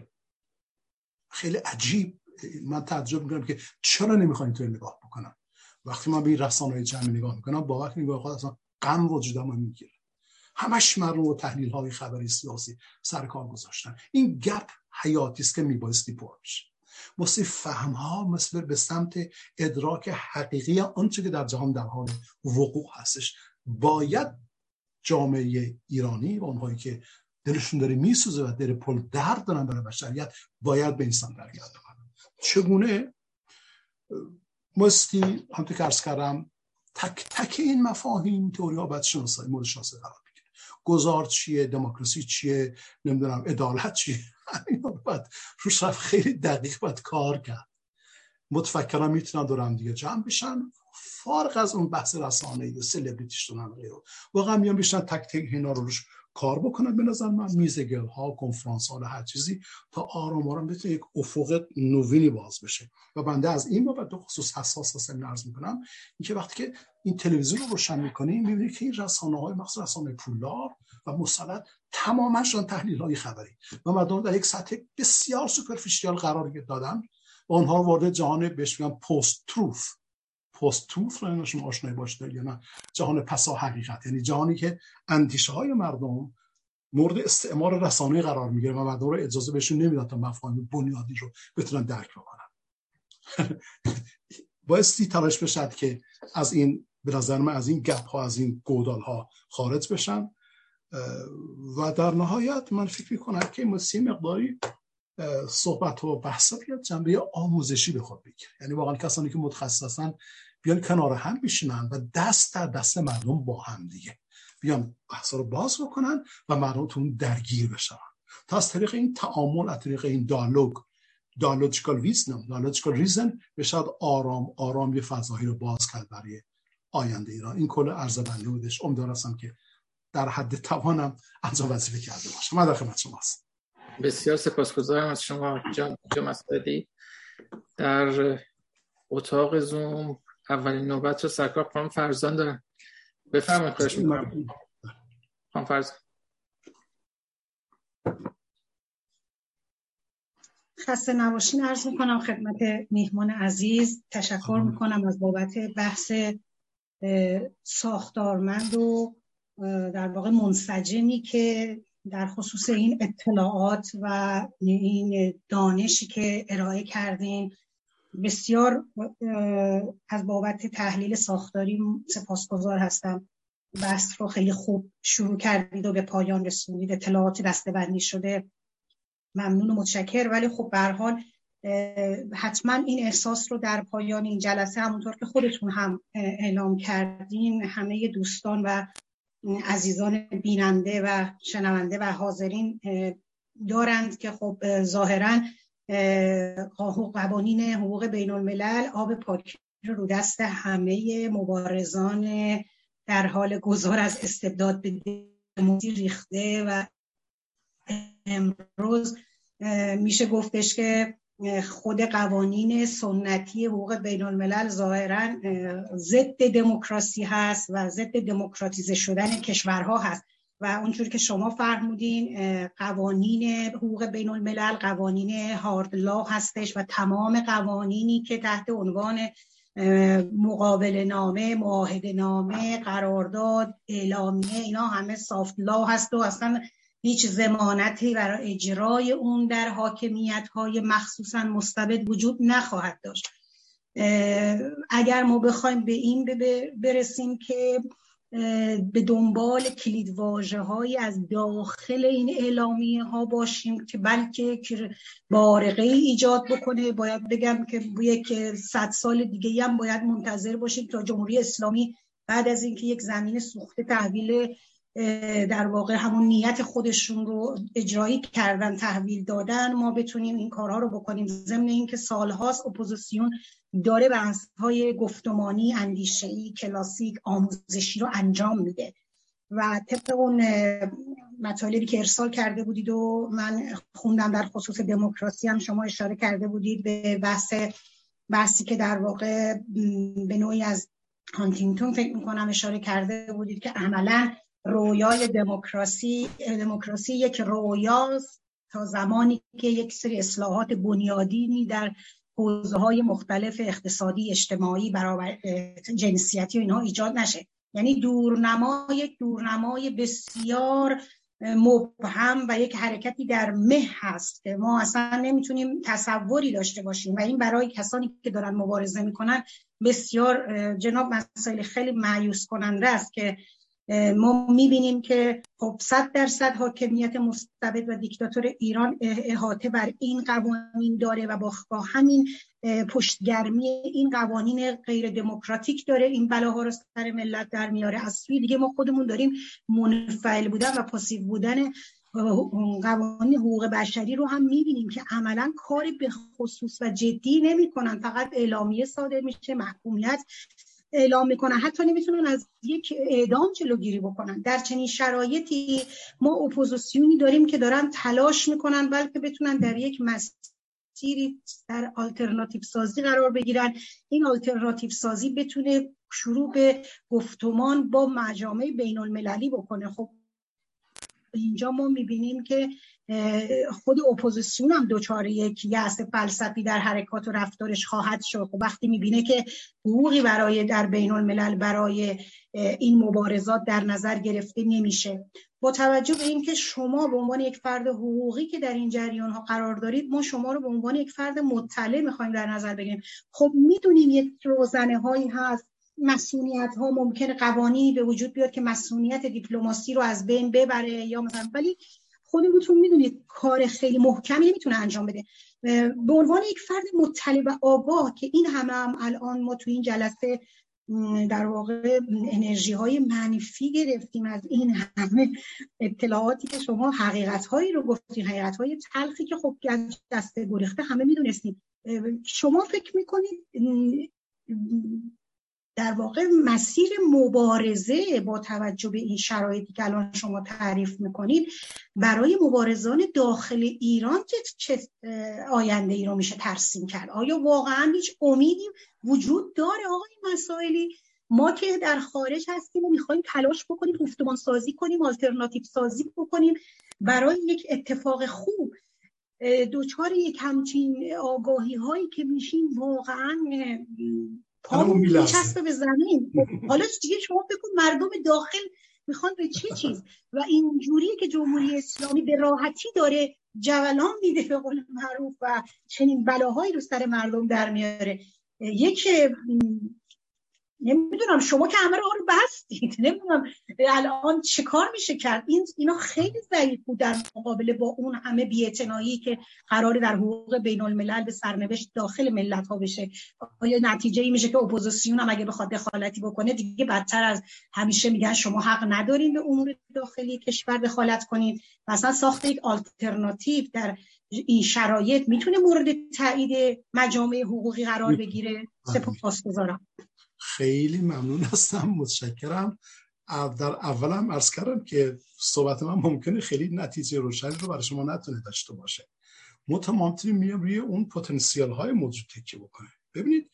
خیلی عجیب. من تعجب می‌کنم که چرا نمی‌خواین تو نگاه بکنم وقتی من به این رسانه جمعی نگاه می‌کنم با وقتی نگاه خود اصلا غم وجودم می‌گیره همش مردم و تحلیل های خبری سیاسی سر کار گذاشتن. این گپ حیاتی است که میبایستی پر بشه. واسه فهم ها مثل به سمت ادراک حقیقی آنچه که در جهان در حال وقوع هستش باید جامعه ایرانی و اونهایی که دلشون داره میسوزه و دل پل درد دارن برای بشریت باید به انسان برگرد چگونه؟ مستی همونطور که ارز کردم تک تک این مفاهیم تئوری ها باید شناسایی مورد شناسایی قرار گذار چیه دموکراسی چیه نمی‌دونم عدالت چیه؟ باید روش خیلی دقیق باید کار کرد. متفکران می‌تونن دورم دیگه جمع بشن. فارغ از اون بحث رسانه و سلبریتیش دونن غیره. واقعا میان بیشتر تک تک اینا رو روش کار بکنن به نظر من میزگل ها کنفرانس ها هر چیزی تا آرام آرام بتونه یک افق نوینی باز بشه. و بنده از این بابت دو خصوص حساس هستم نرز می‌کنم اینکه وقتی که این تلویزیون رو روشن می‌کنیم می‌بینید که این رسانه های مخصوص رسانه پولدار و مسلط تمامشان تحلیل های خبری. و مردم در یک سطح بسیار سوپرفیشیال قرار دادن و آنها وارد جهان بهش میگن پست تروف. پست رو آشنایی باشید یا نه. جهان پسا حقیقت. یعنی جهانی که اندیشه های مردم مورد استعمار رسانه قرار می‌گیره و مردم رو اجازه بهشون نمیدن تا مفاهیم بنیادی رو بتونن درک بکنن. بایستی تلاش بشد که از این به نظر من از این گپ ها از این گودال ها خارج بشن. و در نهایت من فکر می‌کنم که مسی مقداری صحبت و بحث بیاد جنبه آموزشی به خود بگیر یعنی واقعا کسانی که متخصص هستن بیان کنار هم بشینن و دست در دست مردم با هم دیگه بیان بحث رو باز بکنن و مردم تو درگیر بشن. تا از طریق این تعامل از طریق این دالوگ دالوجیکال ویزن دالوجیکال ریزن بشد آرام آرام یه فضایی رو باز کرد برای آینده ایران. این کل عرض بنده بودش. امیدوار که در حد توانم انجام وظیفه کرده باشم. من در خدمت شما هستم. بسیار سپاسگزارم از شما جان مسعودی در اتاق زوم اولین نوبت رو سرکار خانم فرزان دارن بفرمایید خواهش می‌کنم. خانم فرزان. خسته نباشین. عرض می‌کنم خدمت میهمان عزیز تشکر می‌کنم از بابت بحث ساختارمند و در واقع منسجمی که در خصوص این اطلاعات و این دانشی که ارائه کردین بسیار از بابت تحلیل ساختاری سپاسگزار هستم. بحث رو خیلی خوب شروع کردید و به پایان رسونید اطلاعات دستبندی شده. ممنون و متشکر ولی خب به حال حتما این احساس رو در پایان این جلسه همونطور که خودتون هم اعلام کردین همه دوستان و عزیزان بیننده و شنونده و حاضرین دارند که خب ظاهرا قوانین حقوق بین الملل آب پاکی رو دست همه مبارزان در حال گذار از استبداد به دموکراسی ریخته و امروز میشه گفتش که خود قوانین سنتی حقوق بین الملل ظاهرا ضد دموکراسی هست و ضد دموکراتیزه شدن کشورها هست. و اونجور که شما فرمودین قوانین حقوق بین الملل قوانین هارد لا هستش و تمام قوانینی که تحت عنوان مقابل نامه معاهده نامه قرارداد اعلامیه اینا همه سافت لا هست و اصلا هیچ زمانتی برای اجرای اون در حاکمیت های مخصوصا مستبد وجود نخواهد داشت. اگر ما بخوایم به این برسیم که به دنبال کلید های از داخل این اعلامیه ها باشیم که بلکه بارقه ایجاد بکنه. باید بگم که یک صد سال دیگه هم باید منتظر باشیم تا جمهوری اسلامی بعد از اینکه یک زمین سوخته تحویل در واقع همون نیت خودشون رو اجرایی کردن تحویل دادن. ما بتونیم این کارها رو بکنیم. ضمن اینکه سالهاست اپوزیسیون داره بحث های گفتمانی اندیشه‌ای کلاسیک آموزشی رو انجام میده. و طبق اون مطالبی که ارسال کرده بودید و من خوندم در خصوص دموکراسی هم شما اشاره کرده بودید به بحث بحثی که در واقع به نوعی از هانتینگتون فکر می‌کنم اشاره کرده بودید که عملا رویای دموکراسی دموکراسی یک رویاست تا زمانی که یک سری اصلاحات بنیادینی در حوزه های مختلف اقتصادی اجتماعی برابر جنسیتی و اینها ایجاد نشه. یعنی دورنما یک دورنمای بسیار مبهم و یک حرکتی در مه هست که ما اصلا نمی‌تونیم تصوری داشته باشیم و این برای کسانی که دارن مبارزه می‌کنن بسیار جناب مسائل خیلی معیوس کننده است که ما می‌بینیم که خب صد درصد حاکمیت مستبد و دیکتاتور ایران احاطه بر این قوانین داره و با همین پشتگرمی این قوانین غیر دموکراتیک داره. این بلاها رو سر ملت در میاره. از سوی دیگه ما خودمون داریم منفعل بودن و پاسیو بودن قوانین حقوق بشری رو هم می‌بینیم که عملا کاری به خصوص و جدی نمی‌کنن. فقط اعلامیه صادر میشه محکومیت اعلام می‌کنن. حتی نمی‌تونن از یک اعدام جلوگیری بکنن. در چنین شرایطی ما اپوزیسیونی داریم که دارن تلاش می‌کنن بلکه بتونن در یک مسیری در آلترناتیو سازی قرار بگیرن. این آلترناتیو سازی بتونه شروع به گفتمان با مجامع بین المللی بکنه. خب اینجا ما می‌بینیم که خود اپوزیسیون هم دچار یک یأس فلسفی در حرکات و رفتارش خواهد شد. خب وقتی می‌بینه که حقوقی برای در بین الملل برای این مبارزات در نظر گرفته نمیشه. با توجه به اینکه شما به عنوان یک فرد حقوقی که در این جریان ها قرار دارید ما شما رو به عنوان یک فرد مطلع می‌خوایم در نظر بگیریم. خب می‌دونیم یک روزنه هایی هست. مسئولیت ها ممکنه قوانینی به وجود بیاد که مسئولیت دیپلماسی رو از بین ببره یا مثلا ولی خودتون می‌دونید کار خیلی محکمی نمی‌تونه انجام بده. به عنوان یک فرد مطلع و آگاه که این همه هم الان ما تو این جلسه در واقع انرژی های منفی گرفتیم از این همه اطلاعاتی که شما حقیقت هایی رو گفتیم حقیقت های تلخی که خب از دست گریخته همه می‌دونستیم. شما فکر می‌کنید در واقع مسیر مبارزه با توجه به این شرایطی که الان شما تعریف می‌کنید برای مبارزان داخل ایران چه آینده ای رو میشه ترسیم کرد؟ آیا واقعا هیچ امیدی وجود داره آقا این مسائلی؟ ما که در خارج هستیم و می‌خوایم تلاش بکنیم گفتمان سازی کنیم آلترناتیو سازی بکنیم. برای یک اتفاق خوب دوچار یک همچین آگاهی هایی که میشیم واقعا پامون میچسبه به زمین. خب، حالا دیگه شما بکن مردم داخل می‌خوان به چه چیز؟ و این جوری که جمهوری اسلامی به راحتی داره جولان میده به قول معروف و چنین بلاهایی رو سر مردم در میاره. یک نمی‌دونم شما که همه رو بستید. نمی‌دونم الان چه کار میشه کرد. این اینا خیلی ضعیف بود در مقابله با اون همه بی‌اعتنایی که قرار در حقوق بین الملل به سرنوشت داخل ملت ها بشه. آیا نتیجه ای میشه که اپوزیسیون هم اگه بخواد دخالتی بکنه دیگه بدتر از همیشه میگن شما حق ندارین به امور داخلی کشور دخالت کنید مثلا ساخت یک آلترناتیو در این شرایط می‌تونه مورد تایید مجامع حقوقی قرار بگیره؟ سپاسگزارم. خیلی ممنون هستم. متشکرم. در اولم عرض کردم که صحبت من ممکنه خیلی نتیجه روشنی رو برای شما نتونه داشته باشه. متمامتری میام روی اون پتانسیل های موجود تکیه بکنه ببینید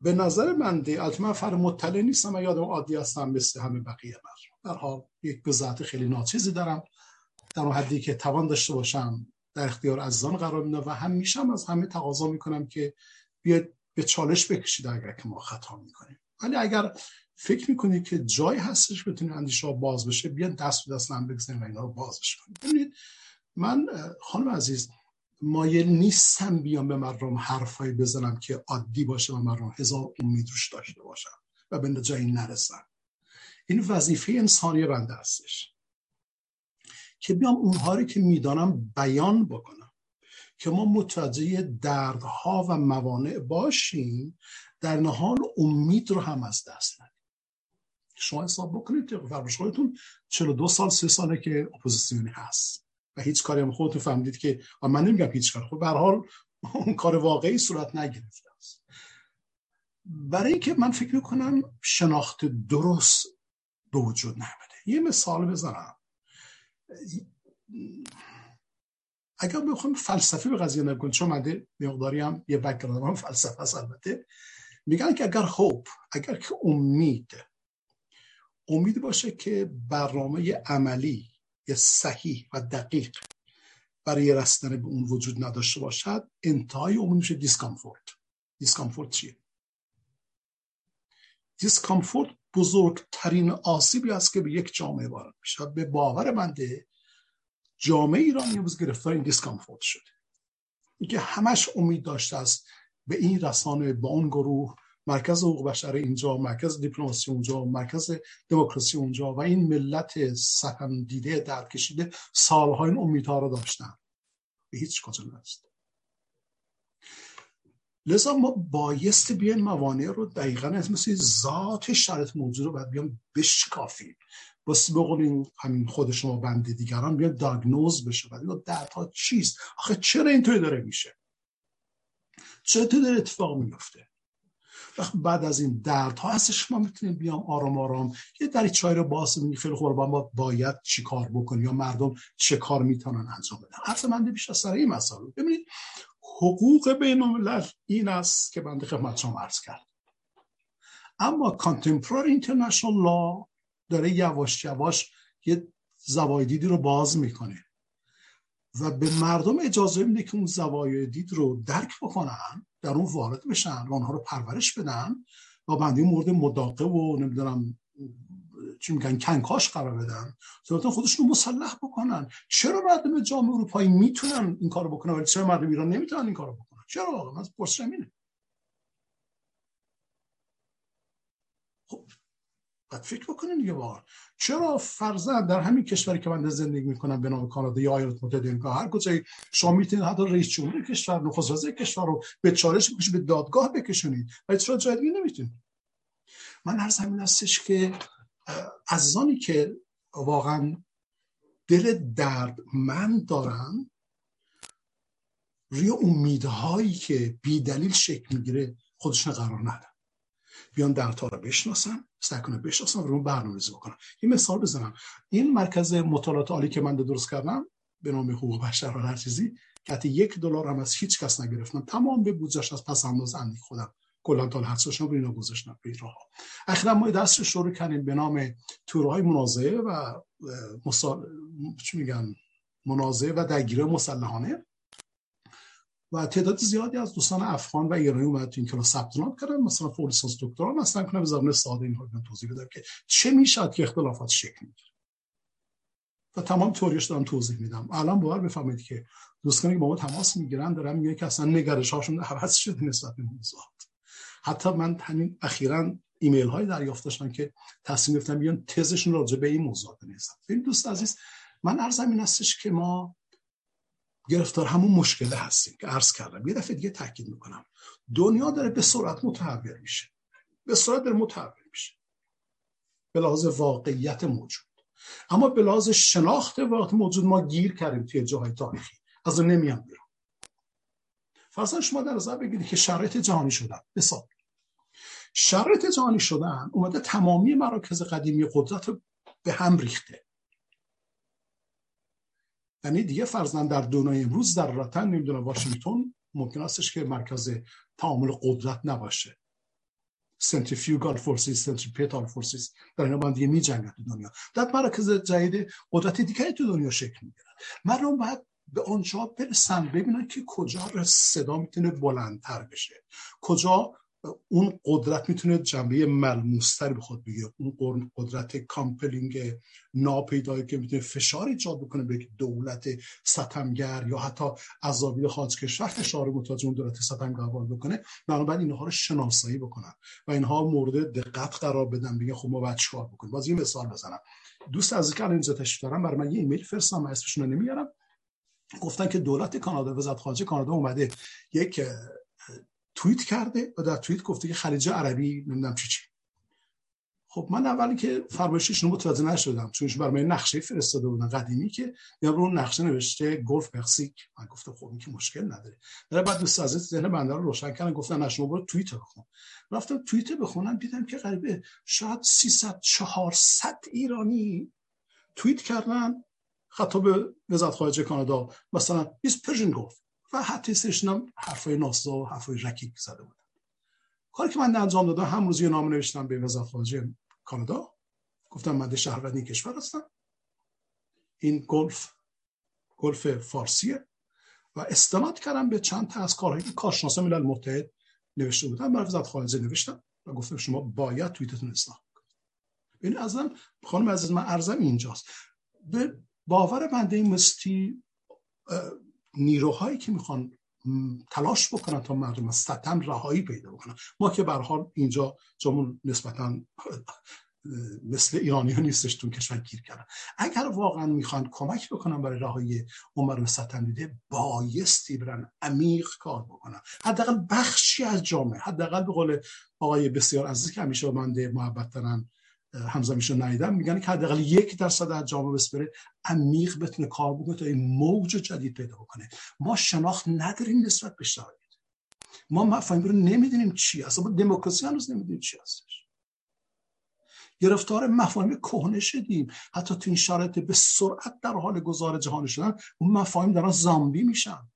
به نظر من دی من فر مطلع نیستم و یادم عادی هستم مثل همه بقیه بر در حال یک بذات خیلی ناچیزی دارم. در اون حدی که توان داشته باشم در اختیار عزیزان قرار میدم و هم میشم از همه تقاضا می‌کنم که بیاید به چالش بکشید اگر که ما خطا می‌کنیم. ولی اگر فکر می‌کنید که جای هستش بتونید اندیشه باز بشه بیان دست به دست هم بگذاریم و اینا رو بازش کنید ببینید من خانم عزیز مایل نیستم بیام به مردم حرفایی بزنم که عادی باشه و مردم هزار امید روش داشته باشم و به جایی نرسن. این وظیفه انسانی بنده هستش که بیام اونها که می‌دانم بیان بکنم. که ما متوجه دردها و موانع باشیم در نهال امید رو هم از دست ندیم. شما حساب بکنید که فرمایش خودتون 42 سال سه ساله که اپوزیسیونی هست و هیچ کاری هم خودتون فهمیدید که من نمیگم هیچ کار خب به حال اون کار واقعی صورت نگرفته است. برای اینکه من فکر می‌کنم شناخت درست به وجود نیومده یه مثال بزنم. اگر بخوام فلسفی به قضیه نگم چون من مقداری هم یه background هم فلسفه هست البته. میگن که اگر خوب اگر که امید امید باشه که برنامه عملی یا صحیح و دقیق برای رسیدن به اون وجود نداشته باشد انتهای امید میشه discomfort discomfort چیه؟ discomfort بزرگترین آسیبی است که به یک جامعه وارد میشه. به باور بنده جامعه ایران امروز گرفتار این discomfort شده. اینکه همش امید داشته است به این رسانه به اون گروه مرکز حقوق بشر اینجا مرکز دیپلماسی اونجا مرکز دموکراسی اونجا و این ملت سهم دیده درد کشیده سالها این امیدها رو داشتن. به هیچ کجا نست لذا ما بایست بیایم موانع رو دقیقا از مثل ذات شرط موجود رو باید بیام بشکافیم. واسه بقولیم همین خود شما بنده دیگران بیاد داگنوز بشه. و دردها چیست؟ آخه چرا اینطوری داره میشه؟ چرا تو داره اتفاق میفته؟ بعد از این دردها هستش ما می‌تونیم بیام آرام آرام یه دری چای رو باز میگه خیلی خوب. ما باید چی کار بکنیم یا مردم چه کار می‌تونن انجام بدن؟ حرف من بیش از سر این مسئله ببینید حقوق بین الملل این است که بنده خدمت شما عرض کرد اما کانتمپرار اینترنشنال لا داره یواش یواش یه زوای دیدی رو باز می‌کنه. و به مردم اجازه میده که اون زوایای دید رو درک بکنن در اون وارد بشن و آنها رو پرورش بدن و بنده مورد مداقه و نمی‌دونم چی میگن کنکاش قرار بدن. ضرورتا خودشون رو مسلح بکنن. چرا مردم جامعه اروپایی می‌تونن این کارو بکنن ولی چرا مردم ایران نمی‌تونن این کارو بکنن؟ چرا واقعا؟ پرسشم اینه. خب باید فکر بکنین دیگه واقعا چرا فرزن در همین کشوری که من زندگی می‌کنم به نام کانادا یا ایالات متحده امریکا هر کجایی شما می‌تونید حتی رئیس جمهور کشور نخست وزیر کشور رو به چالش بکشید به دادگاه بکشونید و چرا جای دیگه نمی‌تونید. من هر زمین هستش که عزیزانی که واقعا دل درد من دارن روی امیدهایی که بی دلیل شکل می‌گیره خودشون قرار ندن. بیان در رو بشناسن. سعی کنن بشناسن رو برنامه‌ریزی بکنن این مثال بزنم. این مرکز مطالعات عالی که من درست کردم به نام حقوق بشر و هر چیزی که یک دلار هم از هیچ کس نگرفتم. تمام به بودجهش از پس انداز اندی خودم. کلا تا حد رو اینا گذاشتم به راه اخیرا ما دست شروع کردیم به نام تورهای منازعه و مسال... چی میگن؟ منازعه و درگیری مسلحانه. و تعداد زیادی از دوستان افغان و ایرانی اومد تو این کلاس ثبت نام کردن. مثلا فوق لیسانس دکترا مثلا کنم زبان ساده اینها توضیح بدم که چه می‌شد که اختلافات شکل می‌گیره. و تمام توریش دارم توضیح میدم. الان باور بفهمید که دوستانی که با ما تماس می‌گیرن دارن میگن که اصلا نگرش هاشون عوض شده نسبت به موضوعات حتی من همین اخیرا ایمیل های دریافت داشتم که تصمیم گرفتم بیان تزشون راجع به این موضوع بنویسن این دوست عزیز من ارزم این هستش که ما گرفتار همون مشکله هستیم که عرض کردم. یه دفعه دیگه تاکید می‌کنم. دنیا داره به سرعت متحول میشه. به سرعت داره متحول میشه. به لحاظ واقعیت موجود. اما به لحاظ شناخت واقعیت موجود ما گیر کردیم توی جاهای تاریخی. از اون نمیام بیرون. فرضاً شما در نظر بگیرید که شرایط جهانی شدن. مثال شرایط جهانی شدن اومده تمامی مراکز قدیمی قدرت به هم ریخته. یعنی دیگه فرضاً در دنیای امروز در راتن نمی‌دونم واشنگتن ممکن استش که مرکز تعامل قدرت نباشه. centrifugal forces centripetal forces در اینا با دیگه می جنگن تو دنیا. در مراکز جدید قدرت دیگه تو دنیا شکل می‌گیرن. مردم باید به آنجا برسن ببینن که کجا صدا می‌تونه بلندتر بشه. کجا اون قدرت می‌تونه جنبه ملموستری به خود بگیره. اون قدرت compelling ناپیدایی که می‌تونه فشار ایجاد بکنه به دولت ستمگر یا حتی عذابی خارج کشور فشار متوجه اون دولت ستمگر بکنه بنابراین اینها رو شناسایی بکنن و اینها مورد دقت قرار بدن بگن خب ما باید چیکار بکنیم. باز یه مثال بزنم. دوست عزیزی که اینجا تشریف دارم برای من یه ایمیل فرستادم اسمشون رو نمیارم. گفتن که دولت کانادا وزارت خارجه کانادا اومده یک توییت کرده و در توییت گفته که خلیج عربی نمی‌دونم چی چی. خب من اولی که فرمایشش رو متوجه نشدم چون برای من نقشه فرستاده بودن قدیمی که یا رو نقشه نوشته گلف پرسیک من گفتم خب این که مشکل نداره. در بعد دوست عزیز ذهن بنده رو روشن کردن گفتن نه برو توییت بخون. رفتم توییت بخونم دیدم که قریب شاید 300 400 ایرانی توییت کردن. خطاب وزارت خارجه کانادا مثلا it's Persian Gulf و حتی سرشنم حرفای ناسا و حرفای رکیک زده بودن. کاری که من انجام دادم هم روزی نامه نوشتم به وزارت خارجه کانادا. گفتم من شهروند این کشور هستم. این Gulf Gulf فارسیه. و استناد کردم به چند تا از کارهایی که کارشناسان ملل متحد نوشته بودن برای وزارت خارجه نوشتم و گفتم شما باید توییتتون اصلاح کنید. این ازم خانم عزیز من ارزم اینجاست. به باور بنده مستی نیروهایی که می‌خوان تلاش بکنن تا مردم از ستم رهایی پیدا بکنن. ما که به حال اینجا جامون نسبتا مثل ایرانی ها نیستش تون کشور گیر کردن. اگر واقعا می‌خوان کمک بکنن برای رهایی عمر ستم دیده بایستی برن عمیق کار بکنن. حداقل بخشی از جامعه حداقل به قول آقای بسیار عزیزی که همیشه بنده محبت دارن همزمیشو ندیدم میگن که حداقل یک درصد از جامعه بسپره عمیق بتونه کار بکنه تا این موج جدید پیدا بکنه. ما شناخت نداریم نسبت به شرایط. ما مفاهیم رو نمی‌دونیم چی هست. دموکراسی هنوز نمی‌دونیم چی هستش. گرفتار مفاهیم کهنه شدیم. حتی تو این شرایط به سرعت در حال گذار جهان شدن اون مفاهیم دارن زامبی میشن.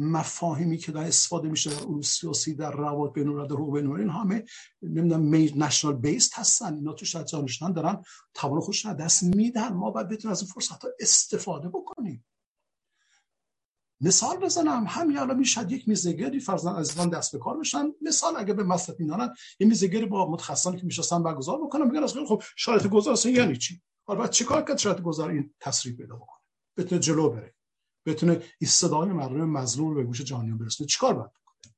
مفاهیمی که در استفاده میشه در علوم سیاسی در روابط بین الملل حقوق بین این همه نمی‌دونم نشنال بیسد هستن. اینا تو شاید جانشنان دارن توان خودش دست میدن. ما باید بتونیم از این فرصت ها استفاده بکنیم. مثال بزنم. همین الان می‌شد یک میزگری فرزن عزیزان دست به کار بشن. مثال اگه به مصرف مینانن یه میزگری با متخصصانی که میشستن برگزار بکنم بگن از خب شرایط گذار یعنی چی؟ حالا چیکار کرد شرایط گذار این تصریح پیدا بکنه. بتونه جلو بره. بتونه این صدای مردم مظلوم به گوش جهانیان برسونه. چیکار باید بکنه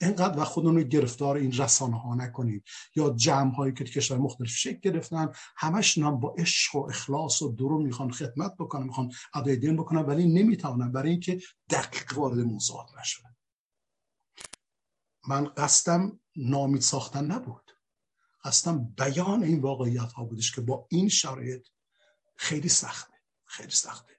اینقدر و خودمون رو گرفتار این رسانه ها نکنیم یا جمع هایی که کشور مختلف شکل گرفتن همش هم با عشق و اخلاص و درو می‌خوان خدمت بکنن می‌خوان ادای دین بکنن ولی نمی‌تونن برای اینکه دقیق وارد موضوعات نشون من قصدم نامید ساختن نبود. قصدم بیان این واقعیت ها بودش که با این شرایط خیلی سخته. خیلی سخته.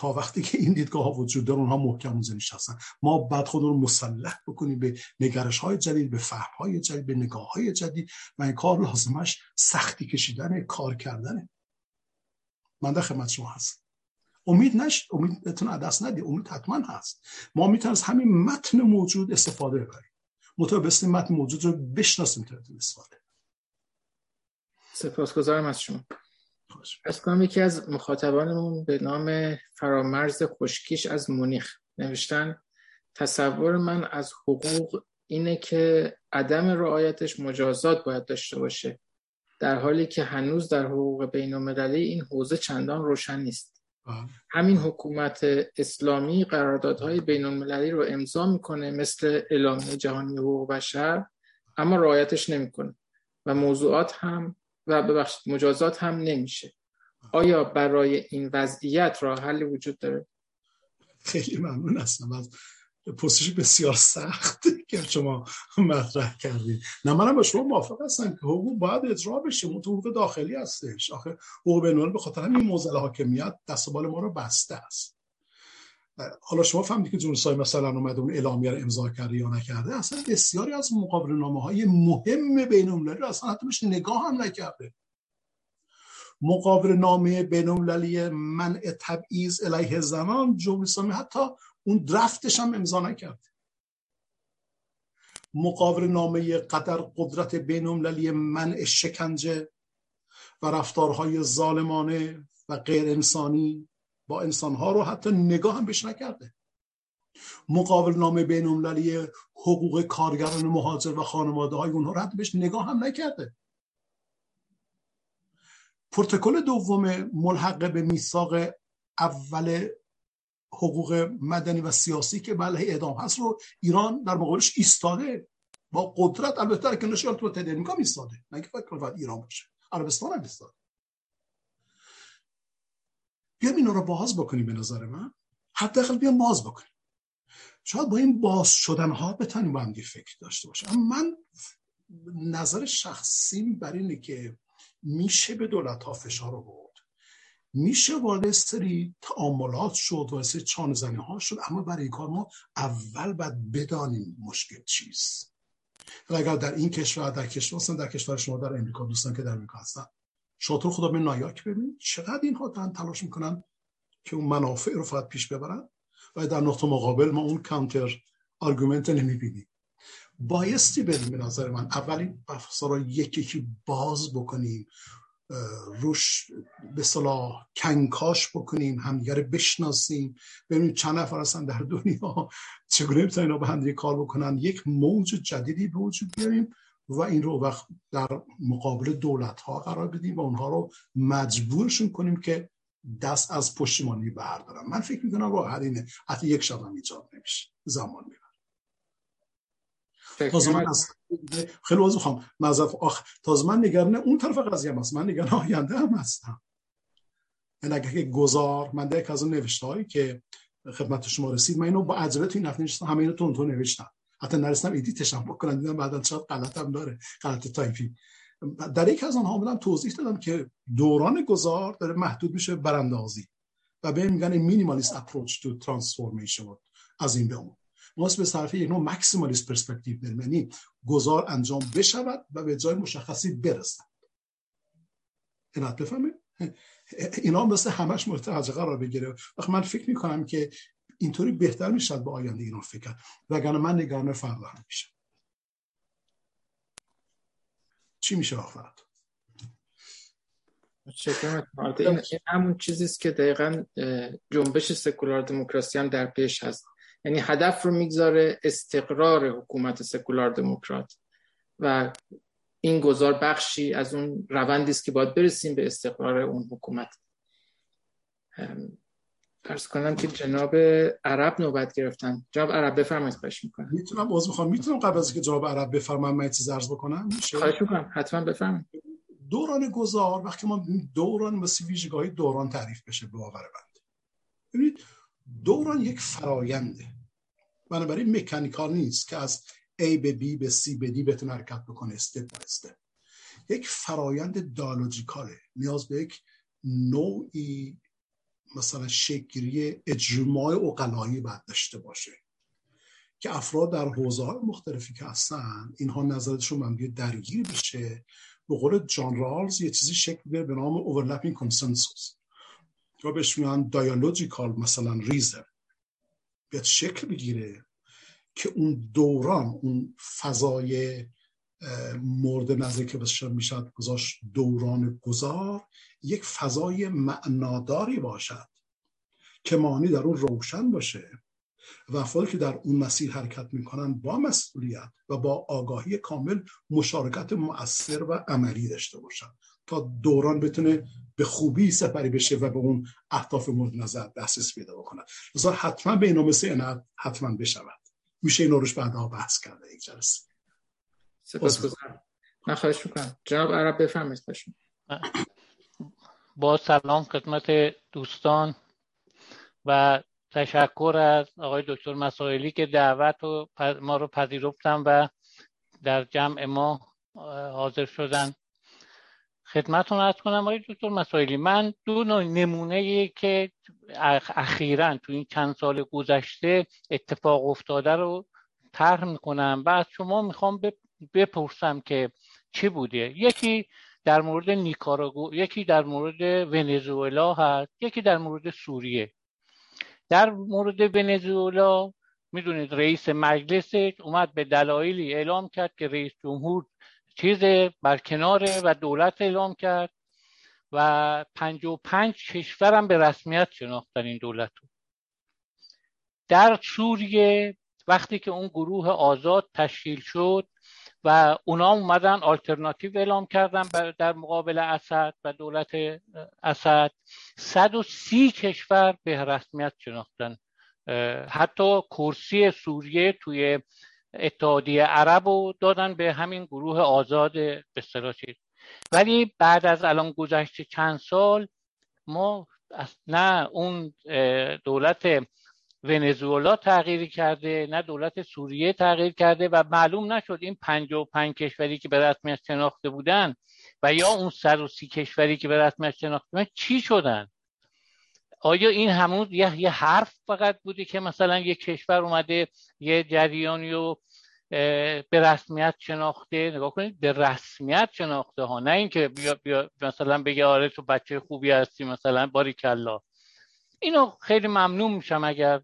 تا وقتی که این دیدگاه ها وجود داره اونها محکم اونجا هستن ما بعد خود رو مسلح بکنیم به نگرش های جدید به فهم های جدید به نگاه های جدید. و این کار لازمش سختی کشیدن کار کردنه من در خدمت شما هست امید نش امید بتون دست ندی امید حتما هست. ما می‌تونیم از همین متن موجود استفاده ببریم متوسط متن موجود رو بشناسیم تا استفاده سپاسگزارم از شما. از کنم یکی از مخاطبانمون به نام فرامرز خشکیش از مونیخ. نوشتن تصور من از حقوق اینه که عدم رعایتش مجازات باید داشته باشه در حالی که هنوز در حقوق بین المللی این حوزه چندان روشن نیست. بله. همین حکومت اسلامی قراردادهای بین المللی رو امضا می‌کنه مثل اعلامیه جهانی حقوق بشر اما رعایتش نمی‌کنه و موضوعات هم و ببخشید مجازات هم نمیشه. آیا برای این وضعیت راه حلی وجود داره؟ خیلی ممنون هستم. از پرسش بسیار سخت که شما مطرح کردید نه منم با شما موافق هستم که حقوق باید اجرا بشه. اون حقوق داخلی هستش. آخه حقوق بین به خاطر همین موزل حاکمیت دست بال ما رو بسته است. حالا شما فهمیدید که جونسای مثلا اومده اون اعلامیه رو امضا کرده یا نکرده اصلا بسیاری از مقابل نامه های مهم بین المللی اصلا حتی بهش نگاه هم نکرده. مقابل نامه بین المللی منع تبعیض علیه زنان جمهوری اسلامی حتی اون درفتش هم امضا نکرد مقابل نامه قدر قدرت بین المللی منع شکنجه و رفتارهای ظالمانه و غیر انسانی با انسانها رو حتی نگاه هم بهش نکرده. مقابل نامه بین حقوق کارگران مهاجر و خانواده های اونها رو حتی بهش نگاه هم نکرده. پروتکل دوم ملحق به میثاق اول حقوق مدنی و سیاسی که بله اعدام هست رو ایران در مقابلش ایستاده. با قدرت البته در کنارش تو امریکا ایستاده. نه که فکر ایران باشه. عربستان هم ایستاده. بیام اینا رو باز بکنیم به نظر من. حداقل بیام باز بکنیم. شاید با این باز شدن ها بتونیم با هم فکر داشته باشیم. اما من نظر شخصیم بر اینه که میشه به دولت ها فشار بود میشه وارد سری تعاملات شد و سری چان زنی ها شد اما برای این کار ما اول باید بدانیم مشکل چیست. و اگر در این کشور در کشور در کشور شما در امریکا دوستان که در امریکا هستن شاطر خدا به نایاک ببینید. چقدر اینها دارن تلاش می‌کنن که اون منافع رو فقط پیش ببرن و در نقطه مقابل ما اون کانتر آرگومنت نمی‌بینیم. بایستی بریم به نظر من. اولین بحثا رو یکی یکی باز بکنیم. روش به صلاح کنکاش بکنیم. همدیگر بشناسیم. ببینیم چند نفر هستن در دنیا. چگونه می‌تونن به هم کار بکنن. یک موج جدیدی به وجود بیاریم. و این رو وقت در مقابل دولت ها قرار بدیم و اونها رو مجبورشون کنیم که دست از پشتیمانی بردارن. من فکر می‌کنم راه اینه. حتی یک شب هم ایجاد نمیشه. زمان می‌بره. خیلی وضو خواهم نظر آخ تازه من اون طرف قضیه هم هست. من نگران آینده هم هستم. این یعنی اگه گذار من در از اون نوشته هایی که خدمت شما رسید من اینو با عجله تو این هفته نشستم همه اینو تند تند نوشتم. حتی نرسیدم edit ش هم بکنم دیدم بعدا شاید هم داره غلط تایپی. در یک از آنها بودم توضیح دادم که دوران گذار داره محدود میشه براندازی و به میگن minimalist approach to transformation از این به اون. ما به طرف یک نوع ماکسیمالیست پرسپکتیو بریم یعنی گذار انجام بشود و به جای مشخصی برسد. اینات بفهمید؟ اینا مثل همش مورد قرار بگیره. وقت من فکر می‌کنم که اینطوری بهتر می‌شد به آینده اینا فکر کرد. وگرنه من نگران فردا هم میشم. چی میشه آخرت این همون چیزیست که دقیقا جنبش سکولار دموکراسی هم در پیش هست. یعنی هدف رو می‌گذاره استقرار حکومت سکولار دموکرات. و این گذار بخشی از اون روندی است که باید برسیم به استقرار اون حکومت. ارز کنم که جناب عرب نوبت گرفتن. جناب عرب بفرمایید خواهش می‌کنم. می‌تونم عذر می‌خوام می‌تونم قبل از که جناب عرب بفرمایید من چیز عرض بکنم؟ خواهش می‌کنم. حتما بفرمایید. دوران گذار وقتی ما دوران مثل ویژگاهی دوران تعریف بشه به باور بند. ببینید دوران یک فراینده. بنابراین مکانیکال نیست که از A به B به C به D بتونه حرکت بکنه استپ استپ یک فرایند دالوجیکاله نیاز به یک نوعی مثلا شکلی اجماع اقلایی باید داشته باشه که افراد در حوزه های مختلفی که هستن اینها نظرشون هم درگیر بشه به قول جان رالز یه چیزی شکل بگیره به نام overlapping consensus. یا بهش میگن دیالوجیکال مثلا ریزن. بیاد شکل بگیره که اون دوران اون فضای مورد نظر که بسیار می‌شد گذاشت دوران گذار یک فضای معناداری باشد که معنی در اون روشن باشه. و افرادی که در اون مسیر حرکت می‌کنن با مسئولیت و با آگاهی کامل مشارکت مؤثر و عملی داشته باشن تا دوران بتونه به خوبی سپری بشه و به اون اهداف مورد نظر دسترسی پیدا بکنه. لذا حتما به اینا مثل حتما بشود. میشه این روش بعدها بحث کرده یک جلسه. سپاس گذارم من خواهش می‌کنم. جناب عرب بفرمایید با سلام خدمت دوستان و تشکر از آقای دکتر مسائلی که دعوت ما رو پذیرفتن و در جمع ما حاضر شدن. خدمتون ارز کنم آقای دکتر مسائلی من دو نمونه که اخیرا تو این چند سال گذشته اتفاق افتاده رو طرح می‌کنم. و از شما می‌خوام بپرسم که چی بوده؟ یکی در مورد نیکاراگو یکی در مورد ونزوئلا هست یکی در مورد سوریه. در مورد ونزوئلا می‌دونید رئیس مجلس اومد به دلایلی اعلام کرد که رئیس جمهور چیز برکناره و دولت اعلام کرد و پنج و پنج کشورم به رسمیت شناختن این دولت رو. در سوریه وقتی که اون گروه آزاد تشکیل شد و اونا اومدن آلترناتیو اعلام کردن در مقابل اسد و دولت اسد. 130 کشور به رسمیت شناختن. حتی کرسی سوریه توی اتحادیه عرب رو دادن به همین گروه آزاد به ولی بعد از الان گذشته چند سال ما نه اون دولت ونزوئلا تغییر کرده نه دولت سوریه تغییر کرده و معلوم نشد این پنج و پنج کشوری که به رسمیت شناخته بودن و یا اون سر و سی کشوری که به رسمیت شناخته بودن چی شدن؟ آیا این همون یه, یه حرف فقط بوده که مثلا یه کشور اومده یه جریانی رو به رسمیت شناخته؟ نگاه کنید به رسمیت شناخته ها نه اینکه بیا, بیا مثلا بگه آره تو بچه خوبی هستی مثلا باری کلا اینو خیلی ممنون میشم اگر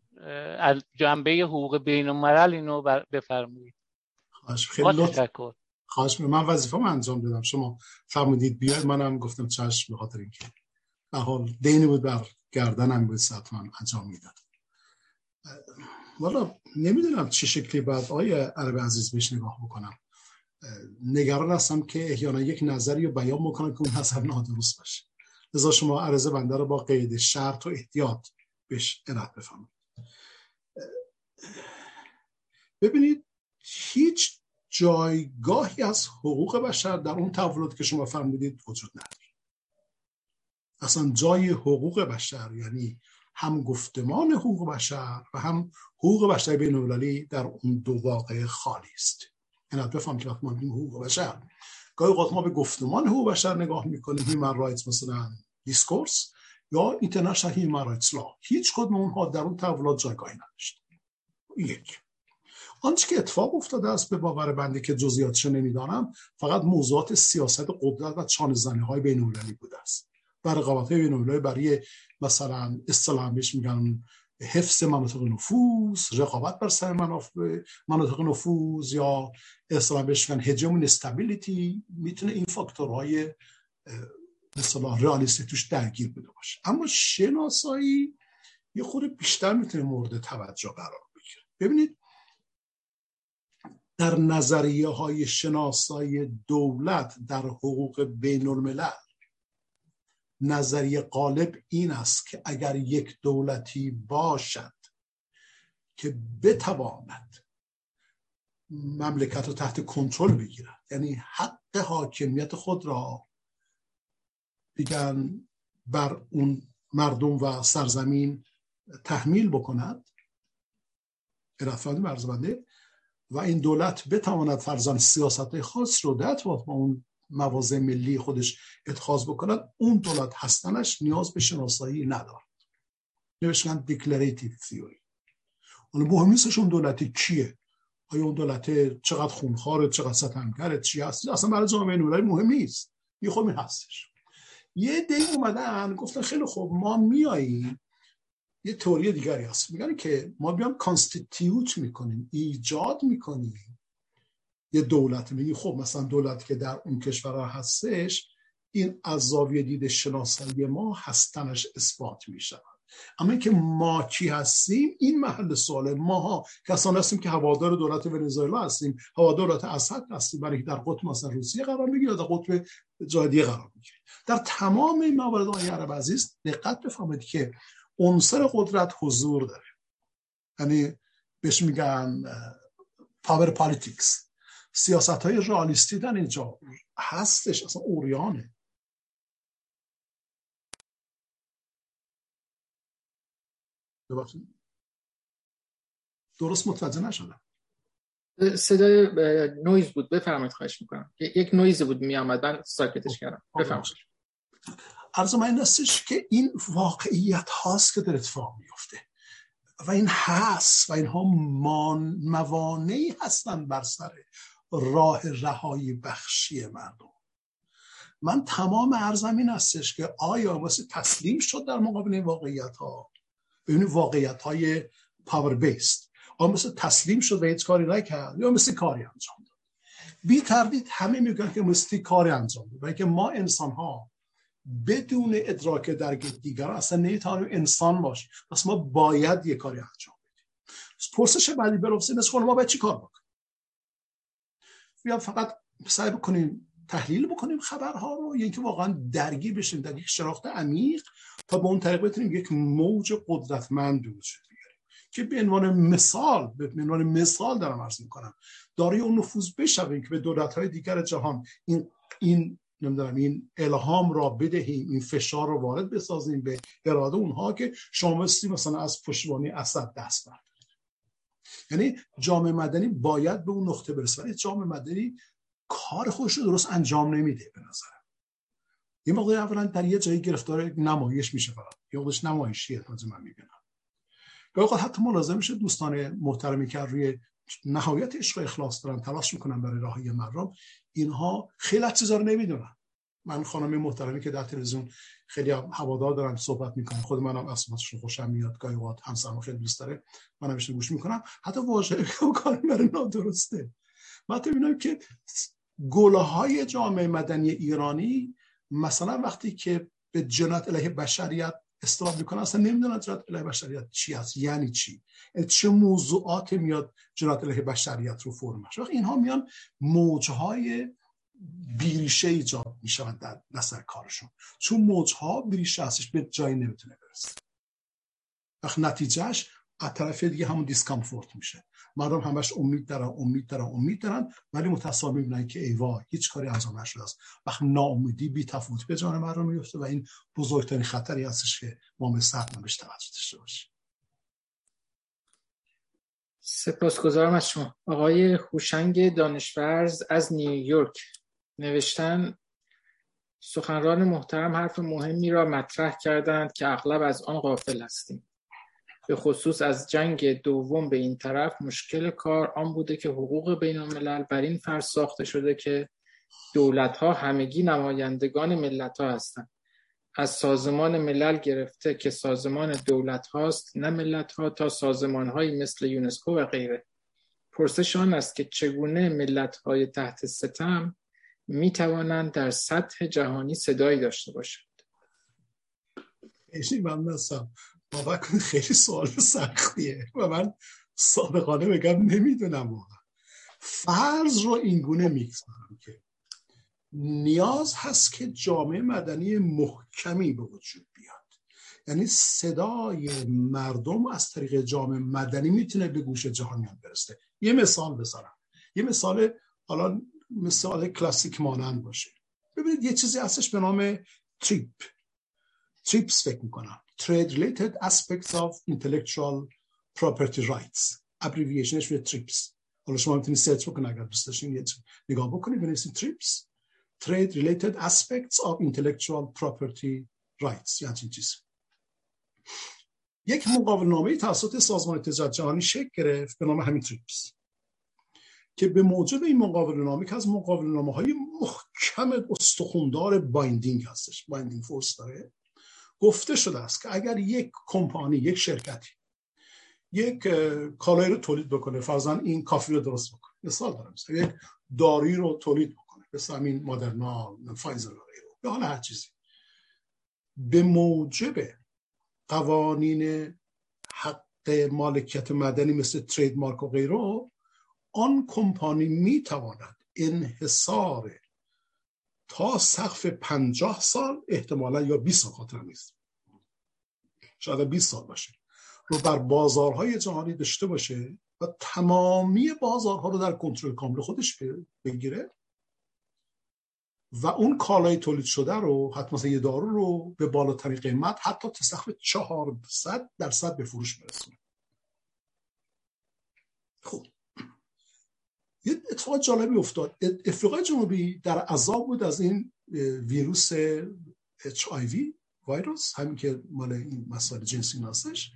از جنبه حقوق بین الملل اینو بفرمایید. خواهش خیلی تشکر. خواهش من وظیفه انجام دادم. شما فرمودید بیاید. منم گفتم چشم به خاطر اینکه به حال دینی بود بر گردنم بود من انجام می‌داد. والا نمی‌دونم چه شکلی بعد آیا عرب عزیز بهش نگاه بکنم. نگران هستم که احیانا یک نظری رو بیان بکنم که اون نظر نادرست باشه. لذا شما عرض بنده رو با قید شرط و احتیاط بهش عنایت بفهمید ببینید هیچ جایگاهی از حقوق بشر در اون تحولات که شما فرمودید وجود نداره. اصلا جای حقوق بشر یعنی هم گفتمان حقوق بشر و هم حقوق بشر بین در اون دو واقع خالی است. این بفهم که وقتی ما حقوق بشر گاهی اوقات ما به گفتمان حقوق بشر نگاه می‌کنیم human rights مثلا discourse یا international human rights law هیچ کدوم اونها در اون تحولات جایگاهی نداشت. یک. آنچه که اتفاق افتاده است به باور بنده که جزئیاتش نمی‌دانم فقط موضوعات سیاست قدرت و چانه زنی های بین بوده است. و رقابت بین برای مثلا اصطلاح بهش میگن حفظ مناطق نفوذ رقابت بر سر مناطق نفوذ یا اصطلاح بهش میگن هجمون استابیلیتی می‌تونه این فاکتورهای مثلا رئالیستی توش درگیر بوده باشه. اما شناسایی یه خود بیشتر می‌تونه مورد توجه قرار بگیره. ببینید در نظریه های شناسایی دولت در حقوق بین الملل نظریه غالب این است که اگر یک دولتی باشد که بتواند مملکت رو تحت کنترل بگیرد یعنی حق حاکمیت خود را بگن بر اون مردم و سرزمین تحمیل بکند ارفانی مرزبنده و این دولت بتواند فرزن سیاست خاص رو در با اون مواضع ملی خودش اتخاذ بکند اون دولت هستنش نیاز به شناسایی ندارد نوشتن دیکلریتیو تیوری اون مهم نیستش اون دولتی کیه. آیا اون دولت چقدر خونخواره چقدر ستمگره چی هست؟ اصلا برای جامعه نورای مهم نیست. یه خود هستش. یه دی اومدن گفتن خیلی خوب ما میاییم. یه توری دیگری هست. میگن که ما بیام کانستیتیوت می‌کنیم ایجاد می‌کنیم. یه دولت میگی خب مثلا دولت که در اون کشورها هستش این از زاویه دید شناسایی ما هستنش اثبات می‌شود. اما اینکه ما کی هستیم این محل سواله. ماها کسان هستیم که هوادار دولت ونزوئلا هستیم هوادار دولت اسد هستیم برای در قطب مثلا روسیه قرار می‌گیره در قطب جای دیگه قرار می‌گیره. در تمام این موارد آقای عرب عزیز دقت بفهمید که عنصر قدرت حضور داره. یعنی بهش میگن power politics سیاست های رئالیستی در اینجا هستش اصلا عریانه. درست متوجه نشدم. صدای نویز بود. بفرمایید خواهش می‌کنم. یک نویز بود میامد من ساکتش کردم. بفرمایید. عرض من استش که این واقعیت هاست که در اتفاق میفته و این هست و اینها موانعی هستند بر سر راه رهایی بخشی مردم. من تمام عرضم این هستش که آیا واستی تسلیم شد در مقابل واقعیت ها ببینید واقعیت های پاور بیست آیا مثل تسلیم شد و هیچ کاری نکرد؟ یا مثل کاری انجام داد؟ بی تردید همه میگن که مثل کاری انجام داد. و اینکه ما انسان ها بدون ادراک درک دیگر اصلا نیتانیم انسان باش پس ما باید یه کاری انجام بدیم. پرسش بعدی برفته مثل ما باید چی کار بکنیم بیا فقط سعی بکنیم تحلیل بکنیم خبرها رو یا اینکه واقعا درگیر بشیم در یک شناخت عمیق تا به اون طریق بتونیم یک موج قدرتمند وجود بیاریم. که به عنوان مثال به عنوان مثال دارم عرض می‌کنم دارای اون نفوذ بشویم که به دولت های دیگر جهان این این نمی‌دونم این الهام را بدهیم این فشار رو وارد بسازیم به اراده اونها که شما مثلا از پشتیبانی اسد دست بردارید. یعنی جامعه مدنی باید به اون نقطه برسه. ولی جامعه مدنی کار خودش رو درست انجام نمیده به نظرم. یه موقع اولا در یه جایی گرفتار نمایش میشه فقط. یه خودش نمایشیه تازه من می‌بینم گاهی حتی ملازم میشه دوستان محترمی که روی نهایت عشق و اخلاص دارن تلاش می‌کنن برای راهی مردم اینها خیلی از چیزا رو نمی‌دونن. من خانم محترمی که در تلویزیون خیلی هوادار دارن صحبت می‌کنن خود منم اسماتشون خوشم میاد گاهی اوقات همسرم خیلی دوست داره منم گوش می‌کنم. حتی واژه کار برای نادرسته. من می‌بینم که گله های جامعه مدنی ایرانی مثلا وقتی که به جنات علیه بشریت استراب می‌کنن اصلا نمی‌دونن جنات علیه بشریت چی هست یعنی چی؟ چه موضوعات میاد جنات علیه بشریت رو فرمش؟ وقتی اینها میان موجهای بیریشه ایجاد می‌شوند در نظر کارشون. چون موجها بیریشه هستش به جایی نمی‌تونه برسه. وقت نتیجهش از طرف دیگه همون دیسکامفورت میشه. مردم همش امید دارن امید دارن امید دارن ولی متصال می‌بینن که ایوا هیچ کاری انجام نشده است. وقت ناامیدی بی تفاوت به جان مردم میفته و این بزرگترین خطری هستش که ما مثل حتما بهش توجه داشته باشیم. سپاسگزارم از شما. آقای هوشنگ دانشورز از نیویورک. نوشتن سخنران محترم حرف مهمی را مطرح کردند که اغلب از آن غافل هستیم. به خصوص از جنگ دوم به این طرف مشکل کار آن بوده که حقوق بین الملل بر این فرض ساخته شده که دولت ها همگی نمایندگان ملت ها هستند. از سازمان ملل گرفته که سازمان دولت هاست نه ملت ها تا سازمان های مثل یونسکو و غیره. پرسش آن است که چگونه ملت های تحت ستم می توانند در سطح جهانی صدایی داشته باشند. خیلی ممنون باور کنید خیلی سوال سختیه و من صادقانه بگم نمی‌دونم واقعا. فرض رو اینگونه می‌گذارم که نیاز هست که جامعه مدنی محکمی به وجود بیاد. یعنی صدای مردم از طریق جامعه مدنی می‌تونه به گوش جهانیان برسه. یه مثال بذارم یه مثال حالا مثال کلاسیک مانند باشه. ببینید یه چیزی هستش به نام تریپ. تریپس فکر می‌کنم. Trade related aspects of intellectual property rights. Abbreviationش به TRIPS حالا شما می‌تونید سرچ بکنید اگر دوست داشتین نگاه بکنید بنویسید TRIPS trade related aspects of intellectual property rights. یعنی چیز یک مقابل نامه توسط سازمان تجارت جهانی شکل گرفت به نام همین تریپس. که به موجب این مقاوله نامه که از مقاوله نامه های محکم استخوندار binding هستش binding force داره گفته شده است که اگر یک کمپانی یک شرکتی یک کالایی رو تولید بکنه فرضاً این coffee رو درست بکنه. مثال دارم مثلا یک دارویی رو تولید بکنه مثل همین مدرنا فایزر و غیره یا حالا هر چیزی. به موجب قوانین حق مالکیت مدنی مثل ترید مارک و غیره آن کمپانی می‌تواند انحصار تا سقف پنجاه سال احتمالا یا 20 سال خاطر نیست. شاید 20 سال باشه. رو بر بازارهای جهانی داشته باشه و تمامی بازارها رو در کنترل کامل خودش بگیره و اون کالای تولید شده رو حتی مثلا یه دارو رو به بالاترین قیمت حتی تا سقف 400 درصد به فروش برسونه. خب. یه اتفاق جالبی افتاد. افریقای جنوبی در عذاب بود از این ویروس HIV ویروس همین که مال این مسائل جنسی ناستش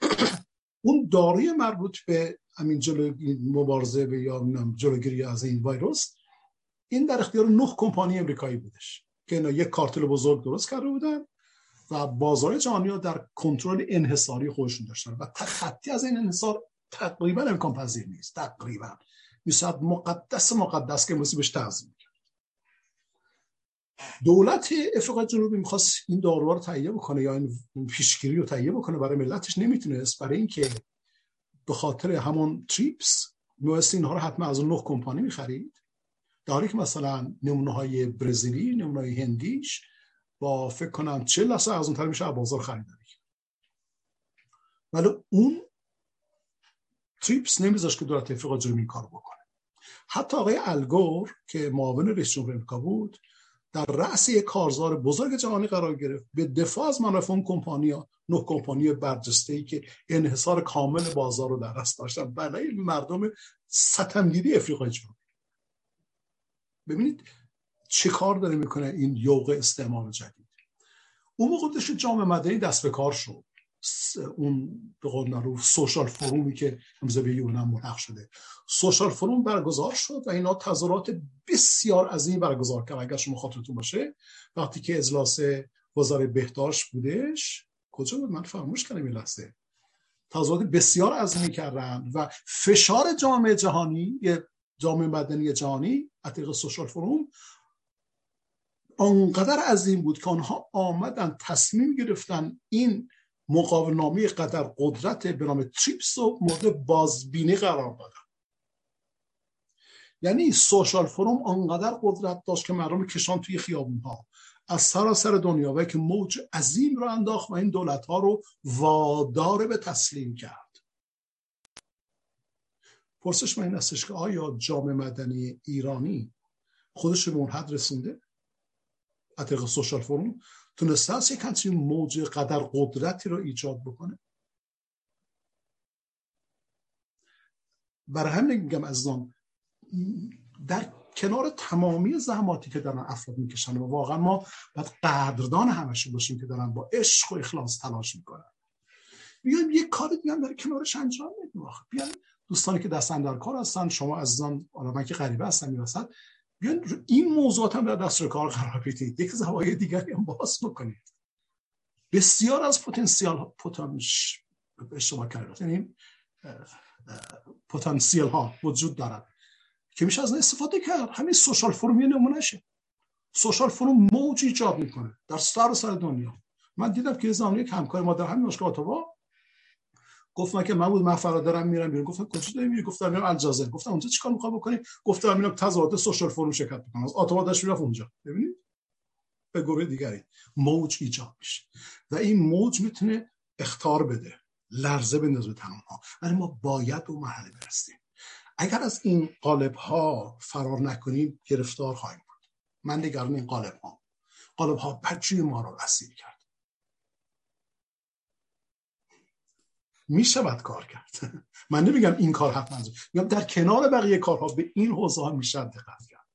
اون داروی مربوط به همین جلو مبارزه به یا جلوگیری از این ویروس این در اختیار نه کمپانی امریکایی بودش که اینا یک کارتل بزرگ درست کرده بودن و بازار جهانی رو در کنترل انحصاری خودشون داشتن و تخطی از این انحصار تقریبا امکان پذیر نیست. تقریبا. میشه مقدس مقدس که بهش تعظیم دولت افریقای جنوبی می‌خواست این داروها رو تهیه بکنه یا این پیشگیری رو تهیه بکنه برای ملتش نمی‌تونست. برای اینکه به خاطر همون تریپس میبایستی اینها رو حتما از اون نه کمپانی می‌خرید. داری که مثلا نمونه های برزیلی نمونه های هندیش با فکر کنم چه لحظه از اون طرف میشه بازار خریداری ولی اون تریپس نمیذاش که دولت افریقا جنوبی کار بکنه. حتی آقای الگور که معاون رئیس جمهور امریکا بود در رأس یک کارزار بزرگ جهانی قرار گرفت. به دفاع از منافع اون کمپانی ها نه کمپانی برجسته ای که انحصار کامل بازار رو در دست داشتن. برای مردم ستمگیری افریقای جنوبی. ببینید چه کار داره می‌کنه این یوق استعمار جدید. اون موقع جامعه مدنی دست به کار شد. اون به قول معروف سوشال فرومی که امضا به یونان ملحق شده. سوشال فروم برگزار شد و اینا تظاهرات بسیار عظیم برگزار کرد اگر شما خاطرتون باشه وقتی که اجلاس وزاره بهداشت بودش کجا بود؟ من فراموش کردم این لحظه. تظاهرات بسیار عظیمی کردن و فشار جامعه جهانی جامعه مدنی جهانی از سوشال فروم آنقدر عظیم بود که آنها آمدن تصمیم گرفتن این مقاومنامه قدر قدرت به نام تریپس رو مورد بازبینی قرار دادن. یعنی سوشال فروم آنقدر قدرت داشت که مردم کشان توی خیابون ها از سراسر دنیا و که موج عظیم رو انداخت و این دولت ها رو وادار به تسلیم کرد. پرسش من این استش که آیا جامعه مدنی ایرانی خودش به اون حد رسونده؟ از سوشال فروم؟ تونسته است یک همچین موج قدر قدرتی رو ایجاد بکنه؟ برای همین میگم از در کنار تمامی زحماتی که دارن افراد می‌کشن و واقعا ما باید قدردان همشون باشیم که دارن با عشق و اخلاص تلاش می‌کنن. بیایم یک کار دیگه در کنارش انجام بدیم. بیایم دوستانی که دستن در کار هستن شما عزیزان من که غریبه هستم می‌رسد بیان این موضوعات هم در دست کار قرار بدید. یک زوایای دیگری هم باز بکنید. بسیار از پتانسیال پتانش اشتباه کردید یعنی پتانسیل ها وجود دارد که میشه از استفاده کرد. همین سوشال فروم یه نمونهشه. سوشال فروم موج ایجاد می‌کنه در سر سر دنیا. من دیدم که زمانی یک همکار ما در همین باشگاه گفتم که من بود من دارم میرم بیرون. گفتم کجا داری میری گفتم میرم الجزایر. گفتم اونجا چیکار می‌خوام بکنی؟ گفتم میرم تظاهرات سوشال فروم شرکت می‌کنم. از اتابا داش می‌رفت اونجا. ببینید؟ به گروه دیگری. موج ایجاد میشه. و این موج می‌تونه اختار بده. لرزه بندازه تنها. ولی ما باید اون مرحله برسیم. اگر از این قالب ها فرار نکنیم گرفتار خواهیم بود. من نگران این قالب ها قالب ها بچه ما رو اسیر کرد. می شود کار کرد. من نمیگم این کار حتما میگم در کنار بقیه کارها به این حوزه ها میشه دقت کرد.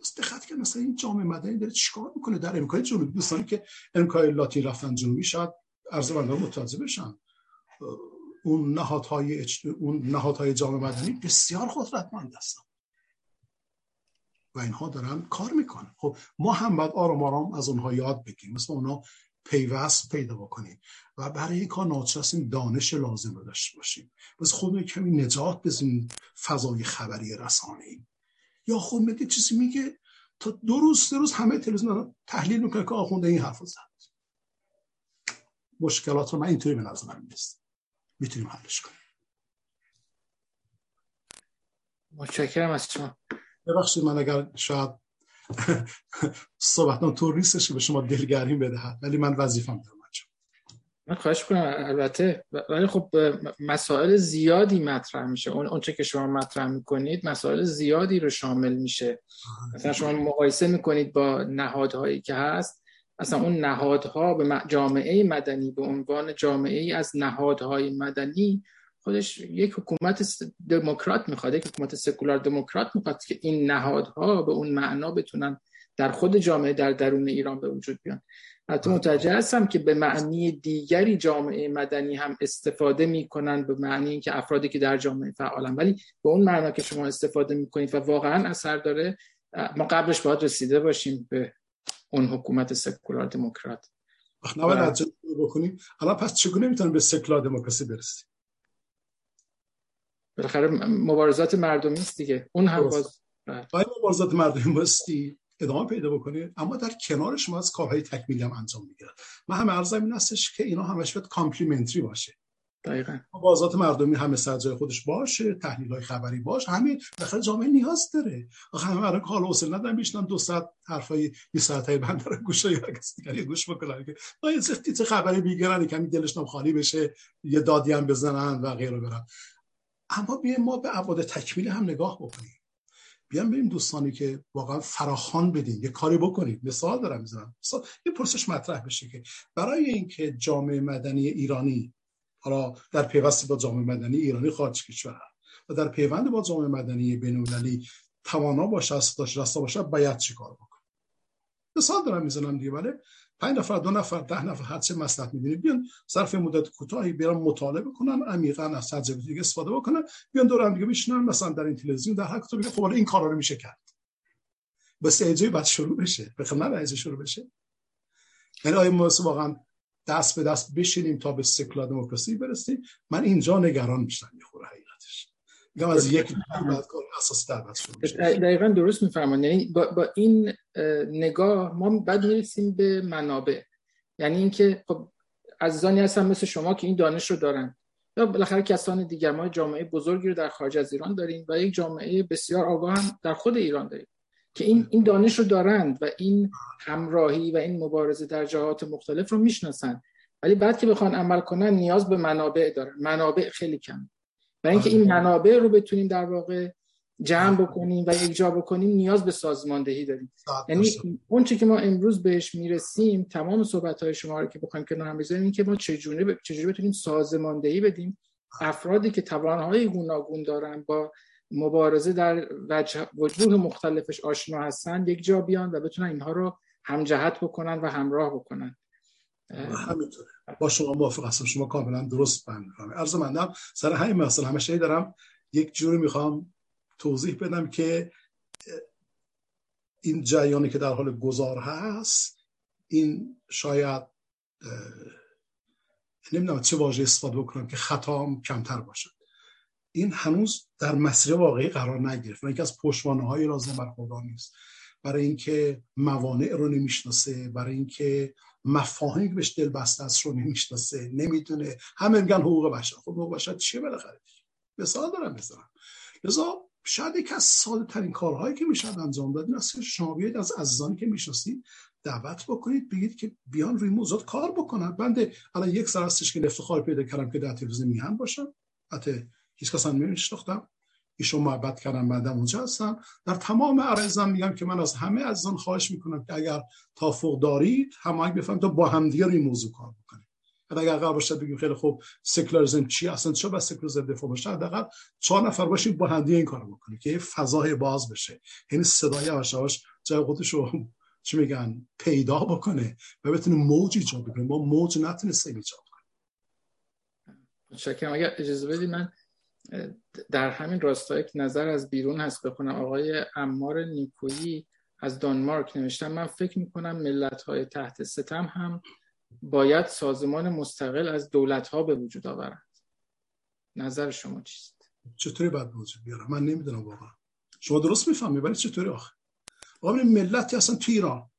بس دقت کرد مثلا این جامعه مدنی داره چیکار می‌کنه؟ در امریکای جنوبی دوستانی که امریکای لاتین رفتن جنوبی شاید عرض بندر متوجه بشن. اون نهادهای اون نهادهای جامعه مدنی بسیار قدرتمند هستن. و اینها دارن کار می‌کنن. خب ما هم باید آرام آرام از اونها یاد بگیریم. مثل اونا پیوست پیدا بکنیم. و برای این کار ناچار دانش لازم رو داشته باشیم. بس خود کمی نجات بزنیم فضای خبری رسانه ایم یا خود میگه چیزی میگه؟ تا دو روز سه روز همه تلویزیون تحلیل می‌کنه که آخونده این حرف زد. مشکلات رو من اینطوری به نظر من می‌تونیم حلش کنیم. متشکرم از شما. ببخشید من اگر شاید صحبتم طور نیستش که به شما دلگرمی بدهد ولی من وظیفم دارم من خواهش کنم البته ولی خب مسائل زیادی مطرح میشه. اون اونچه که شما مطرح می‌کنید مسائل زیادی رو شامل میشه. مثلا شما مقایسه می‌کنید با نهادهایی که هست. اصلا اون نهادها به جامعه مدنی به عنوان جامعه ای از نهادهای مدنی خودش یک حکومت دموکرات می‌خواد یک حکومت سکولار دموکرات می‌خواد که این نهادها به اون معنا بتونن در خود جامعه در درون ایران به وجود بیان. حتی متوجه هستم که به معنی دیگری جامعه مدنی هم استفاده می‌کنن به معنی اینکه افرادی که در جامعه فعالن. ولی به اون معنا که شما استفاده می‌کنید و واقعا اثر داره ما قبلش باید رسیده باشیم به اون حکومت سکولار دموکرات. نباید بکنیم. الان پس چگونه می‌تونیم به سکولار دموکراسی برسیم؟ بالاخره مبارزات مردمی است دیگه. اون هم باز باید مبارزات مردمی باستی ادامه پیدا بکنه اما در کنارش ما از کارهای تکمیلی هم انجام می‌گیرد من همه عرضم این هستش که اینا همش باید کامپلیمنتری باشه. دقیقاً. بازات مردمی همه سر جای خودش باشه تحلیل های خبری باشه همین داخل جامعه نیاز داره. آخه همه الان حال حوصله ندارن بیشتر دو ساعت حرفای یه ساعت های بنده رو گوش یا کسی دیگه گوش بکنن که یه چه خبری می‌گیرن کمی دلشون خالی بشه یه دادی هم بزنن و غیره برن اما بیایم ما به ابعاد تکمیل هم نگاه بکنیم. بیان بریم دوستانی که واقعا فراخان بدین. یه کاری بکنید. مثال دارم می‌زنم. یه پرسش مطرح بشه که برای اینکه جامعه مدنی ایرانی حالا در پیوستی با جامعه مدنی ایرانی خارج کشور و در پیوند با جامعه مدنی بین‌المللی توانا باشه داشته راستا باشه باید چیکار بکنه؟ مثال دارم می‌زنم دیگه ولی پنج نفر دو نفر ده نفر هر چه مصلحت بیان صرف مدت کوتاهی بیان مطالعه کنن عمیقا از تجربه دیگه استفاده بکنن. بیان دور هم دیگه بشینن مثلا در این تلویزیون در هر کتابی خب این کارا رو میشه کرد. بس ایجای بعد شروع بشه. به خدمت شروع بشه. یعنی آیا ما واقعا دست به دست بشینیم تا به سکولار دموکراسی برسیم؟ من اینجا نگران میشم می‌خوره حقیقتش. میگم از یک بعد کار اساس دقیقا درست میفرمان یعنی با, با این نگاه ما بعد می‌رسیم به منابع یعنی اینکه خب عزیزانی هستن مثل شما که این دانش رو دارن یا بالاخره کسان دیگر ما جامعه بزرگی رو در خارج از ایران داریم و یک جامعه بسیار آگاه هم در خود ایران داریم که این این دانش رو دارند و این همراهی و این مبارزه در جهات مختلف رو می‌شناسن ولی بعد که بخوان عمل کنن نیاز به منابع دارن منابع خیلی کم و اینکه این منابع رو بتونیم در واقع جمع بکنیم و یک جا بکنیم نیاز به سازماندهی داریم. یعنی اون چی که ما امروز بهش می‌رسیم تمام صحبت های شما رو که بخوایم کنار هم بذاریم این که ما چجوری چجوری بتونیم سازماندهی بدیم؟ افرادی که توانایی گوناگون دارن با مبارزه در وجوه مختلفش آشنا هستن یک جا بیان و بتونن اینها رو همجهت بکنن و همراه بکنن. همینطوره. با شما موافق هستم. شما کاملا درست بند می‌کنم عرض مندم سر همین مثلا همشه دارم. یک جوری می‌خوام توضیح بدم که این جریانی که در حال گذار هست این شاید نمی‌دونم چه واژه استفاده بکنم که خطام کمتر باشد. این هنوز در مسیر واقعی قرار نگرفت. و اینکه از پشتوانه های لازم برخوردار نیست. برای اینکه موانع رو نمی‌شناسه برای اینکه مفاهیم بهش دل بسته است رو نمی‌شناسه نمی‌دونه. همه میگن حقوق بشر. خب حقوق بشر چیه بالاخره؟ مثال دارم مثلا لذا شاید یک از ساده ترین کارهایی که می‌شد انجام داد این است که شما بیاید از عزیزانی که می‌شناسید دعوت بکنید بگید که بیان روی موضوعات کار بکنن. بنده الان یک سر هستش که افتخار پیدا کردم که در تلویزیون میهن باشم. حتی هیچ کس نمیشناختم. ایشون محبت کردم بعدم اونجا هستم در تمام عرضم میگم که من از همه از آن خواهش می‌کنم که اگر توافق دارید هماهنگ بفهم تا با همدیگه این موضوع کار بکنیم اگر قرار باشه بگیم خیلی خوب سکولاریسم چی اصلا چه بس سکولاریسم دفاع باشه حداقل چهار نفر باشیم با همدیگه این کارو بکنیم که فضای باز بشه. یعنی صدای یواش جای خودش رو چی میگن پیدا بکنه و بتونه موج ایجاد بکنه. ما موج نتونستیم ایجاد کنیم. متشکرم. اگر اجازه بدید من در همین راستا یک نظر از بیرون هست بخونم آقای امار نیکویی از دانمارک نوشتن من فکر می‌کنم ملت های تحت ستم هم باید سازمان مستقل از دولت ها به وجود آورند. نظر شما چیست؟ چطوری باید وجود بیارم من نمی‌دونم واقعا. شما درست می‌فهمی ولی چطوری آخه؟ آقا ملتی اصلا تو ایران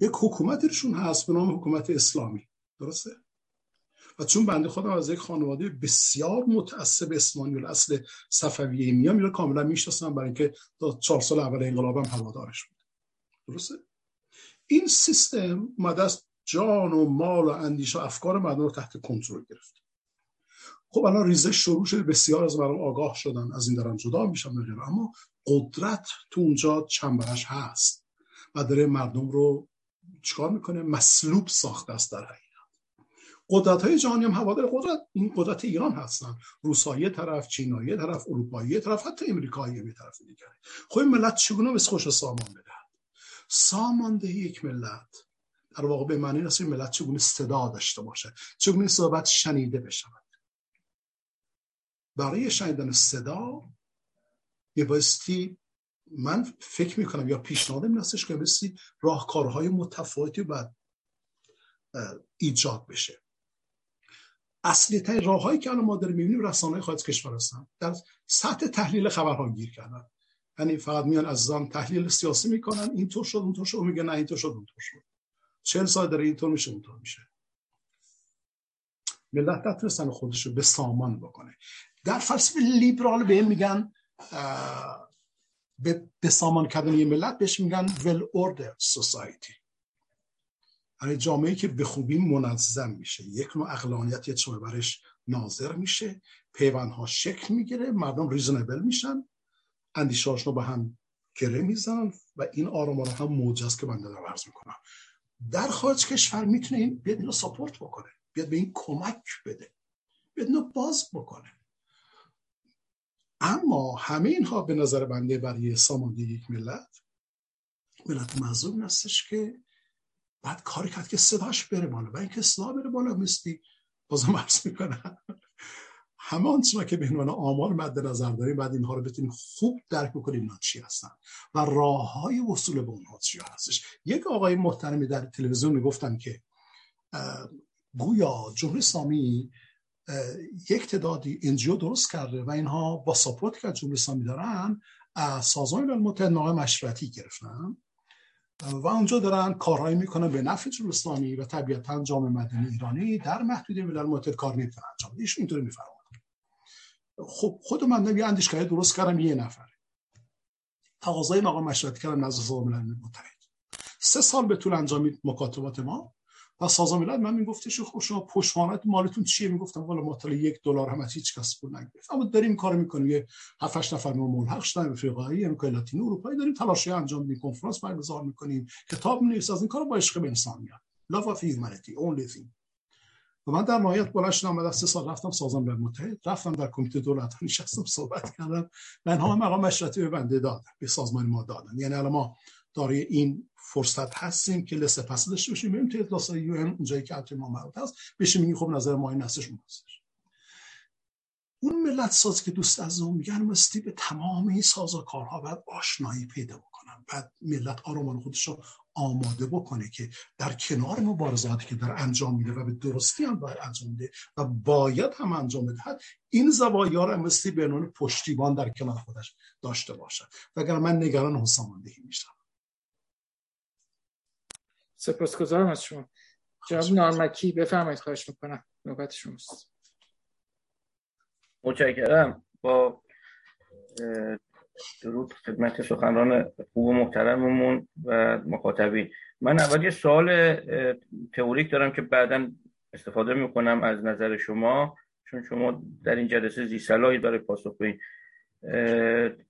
یک حکومتشون هست به نام حکومت اسلامی. درسته؟ و چون بنده خودم از یک خانواده بسیار متعصب اسمانی اصل صفویه میام میره کاملا می‌شناسم برای اینکه تا چهار سال اول انقلابم هوادارش بود. درسته؟ این سیستم اومده است جان و مال و اندیشه و افکار مردم رو تحت کنترل گرفت. خب الان ریزش شروع شده بسیار از مردم آگاه شدن از این دارن جدا میشن اما قدرت تو اونجا چنبرش هست و داره مردم رو چکار می‌کنه؟ مسلوب ساخته است در حقیقت. قدرت های جهانی هم هوادار قدرت. این قدرت ایران هستن. روسایی طرف چینایی طرف اروپایی طرف حتی امریکایی به طرف دیگره خب ملت چگونه به خوش سامان بدهد ساماندهی یک ملت. در واقع به معنی است ملت چگونه صدا داشته باشه؟ چگونه صحبت شنیده بشود؟ برای شنیدن صدا بایستی من فکر می‌کنم یا پیشنهادم این که بایستی راهکارهای متفاوتی باید ایجاد بشه. اصلی ترین راههایی که الان ما داریم می‌بینیم رسانه خارج کشور هستن در سطح تحلیل خبرها گیر کردن. یعنی فقط میان از زن تحلیل سیاسی می‌کنن اینطور شد اونطور شد میگه نه اینطور شد اونطور شد. چهل سال داره اینطور میشه اونطور میشه. ملت نتونستن خودش رو به سامان بکنه. در فلسفه لیبرال به میگن به سامان کردن یه ملت بهش میگن well ordered society. یعنی جامعه که به خوبی منظم میشه. یک نوع اقلانیت یه برش ناظر میشه. پیوندها شکل می‌گیره. مردم ریزنبل میشن. اندیشهاشون رو به هم گره می‌زنن و این آرام هم موجز که من دارم عرض می‌کنم. در خارج کشور می‌تونه این بیاد اینو ساپورت بکنه. بیاد به این کمک بده. بیاد اینو باز بکنه. اما همه اینها به نظر بنده برای ساماندهی یک ملت ملت مظلوم هستش که بعد کاری کرد که صداش بره بالا. و اینکه صدا بره بالا مثلی بازم عرض می‌کنم. همه آنچه که به عنوان آمار مد نظر داریم بعد اینها رو بتونیم خوب درک بکنیم اینا چی هستن و راه های وصول به اونها چی هستش. یک آقای محترمی در تلویزیون می‌گفتن که گویا جمهوری اسلامی یک تعدادی انجیو درست کرده و اینها با ساپورت که جمهوری اسلامی دارن از سازمان متحد نامه مشورتی گرفتن. و اونجا دارن کارهایی می‌کنن به نفع اسلامی و طبیعتا جامعه مدنی ایرانی در محدوده ملل متحد کار نمی‌تونن انجام ایشون اینطوری میفرمایند خب خود من یه اندیشگاه درست کردم یه نفر. تقاضای مقام مشورتی کردم نزد سازمان ملل متحد. سه سال به طول انجامید مکاتبات ما. و سازمان ملل من میگفتش خب شما پشتوانت مالتون چیه؟ می‌گفتم والا ما یک دلار هم از هیچ کس پول نگرفت اما داریم کار می‌کنیم. یه 7 8 نفر ما ملحق شدن افریقایی امریکای لاتین اروپایی داریم تلاش انجام میدیم. کنفرانس برگزار می‌کنیم. کتاب می‌نویسیم. از این کارو با عشق به انسان میاد. Love of humanity only thing. و من در نهایت بلند شدم و سه سال رفتم سازمان ملل متحد. رفتم در کمیته دولت نشستم صحبت کردم. من هم مقام مشورتی به بنده دادم به سازمان ما دادم. یعنی الان ما دارای این فرصت هستیم که لسه پس داشته باشیم. بریم توی اطلاس یو ام اونجایی که ما مربوط هست بشیم میگیم خب نظر ما این هستش. اون ملت ساز که دوست از اون میگن مستی به تمام این کارها باید آشنایی پیدا بکنن. بعد ملت آرامان خودش رو آماده بکنه که در کنار مبارزاتی که در انجام میده و به درستی هم باید انجام میده و باید هم انجام بده این زوایا رو مستی به پشتیبان در کنار خودش داشته باشد وگر من نگران حساماندهی میشم. سپاسگزارم از شما. جناب نارمکی بفرمایید خواهش می‌کنم. نوبت شماست. متشکرم. با درود خدمت سخنران خوب و محترممون و مخاطبین. من اول یه سوال تئوریک دارم که بعدا استفاده می‌کنم از نظر شما چون شما در این جلسه زی صلاحی داره پاسخ بدین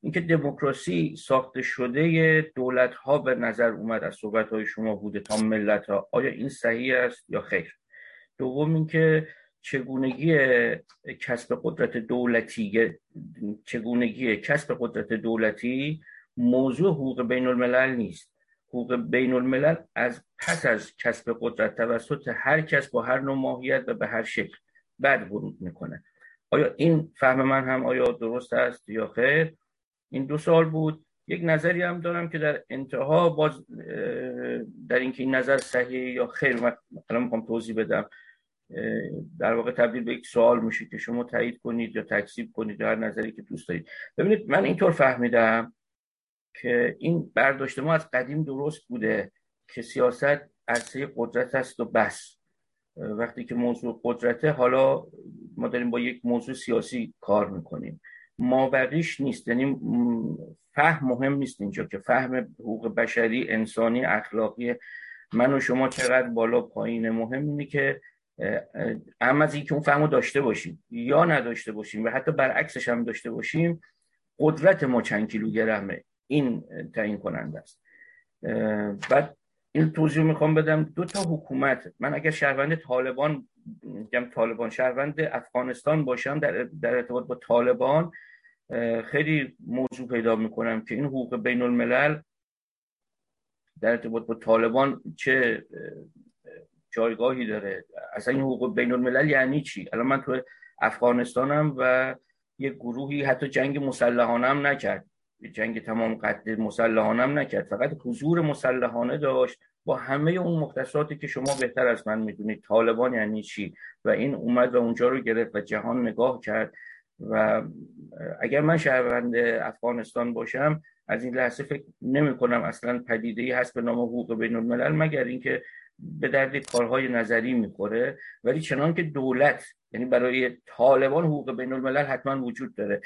اینکه دموکراسی ساخته شده دولت ها به نظر اومد از صحبت های شما بوده تا ملت ها آیا این صحیح است یا خیر؟ دوم اینکه چگونگی کسب قدرت دولتی چگونگی کسب قدرت دولتی موضوع حقوق بین الملل نیست. حقوق بین الملل از پس از کسب قدرت توسط هر کس با هر نوع ماهیت و به هر شکل بعد ورود می‌کنه. آیا این فهم من هم آیا درست است یا خیر؟ این دو سال بود. یک نظری هم دارم که در انتها باز در اینکه این نظر صحیح یا خیر مثلا می‌خوام توضیح بدم. در واقع تبدیل به یک سوال میشه که شما تایید کنید یا تکذیب کنید یا هر نظری که دوست دارید. ببینید من اینطور فهمیدم که این برداشت ما از قدیم درست بوده که سیاست عرصه قدرت است و بس. وقتی که موضوع قدرته حالا ما داریم با یک موضوع سیاسی کار می‌کنیم. مابقیش نیست یعنی فهم مهم نیست اینجا که فهم حقوق بشری انسانی اخلاقی من و شما چقدر بالا پایین. مهم اینه که اهم از اینکه اون فهمو داشته باشیم یا نداشته باشیم و حتی برعکسش هم داشته باشیم قدرت ما چند کیلوگرمه. این تعیین کننده است. بعد این توضیح می‌خوام بدم دو تا حکومت. من اگر شهروند طالبان میگم طالبان شهروند افغانستان باشم در, در ارتباط با طالبان خیلی موضوع پیدا می‌کنم که این حقوق بین الملل در ارتباط با طالبان چه جایگاهی داره. اصلا این حقوق بین الملل یعنی چی؟ الان من تو افغانستانم و یک گروهی حتی جنگ مسلحانه هم نکرد. جنگ تمام قد مسلحانه هم نکرد. فقط حضور مسلحانه داشت. با همه اون مختصاتی که شما بهتر از من می‌دونید. طالبان یعنی چی؟ و این اومد و اونجا رو گرفت و جهان نگاه کرد. و اگر من شهروند افغانستان باشم از این لحظه فکر نمی کنم اصلا پدیده ای هست به نام حقوق بین الملل مگر اینکه به درد کارهای نظری می‌خوره. ولی چنان که دولت یعنی برای طالبان حقوق بین الملل حتما وجود داره.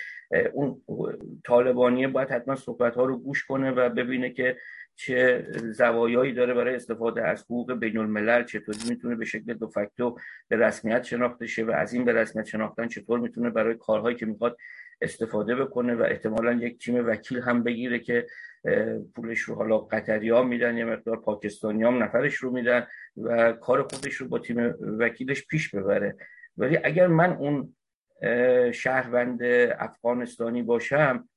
اون طالبانیه باید حتما صحبت ها رو گوش کنه و ببینه که چه زوایایی داره برای استفاده از حقوق بین الملل چطوری می‌تونه به شکل دو فکتو به رسمیت شناخته شه و از این به رسمیت شناختن چطور می‌تونه برای کارهایی که می‌خواد استفاده بکنه و احتمالا یک تیم وکیل هم بگیره که پولش رو حالا قطری ها میدن یا مقدار پاکستانی هم نفرش رو میدن و کار خودش رو با تیم وکیلش پیش ببره. ولی اگر من اون شهروند افغانستانی باشم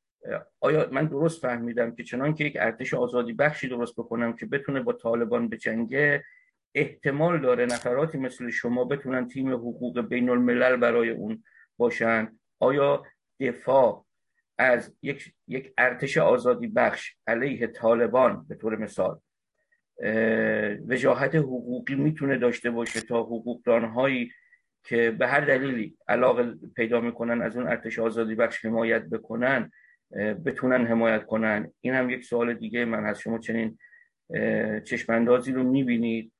آیا من درست فهمیدم که چنان که یک ارتش آزادی بخشی درست بکنم که بتونه با طالبان بجنگه؟ احتمال داره نفراتی مثل شما بتونن تیم حقوق بین الملل برای اون باشن. آیا دفاع از یک, یک ارتش آزادی بخش علیه طالبان به طور مثال وجاهت حقوقی می‌تونه داشته باشه تا حقوقدانهایی که به هر دلیلی علاقه پیدا می‌کنن از اون ارتش آزادی بخش حمایت بکنن؟ بتونن حمایت کنن. این هم یک سوال دیگه. من از شما چنین چشماندازی رو می‌بینید؟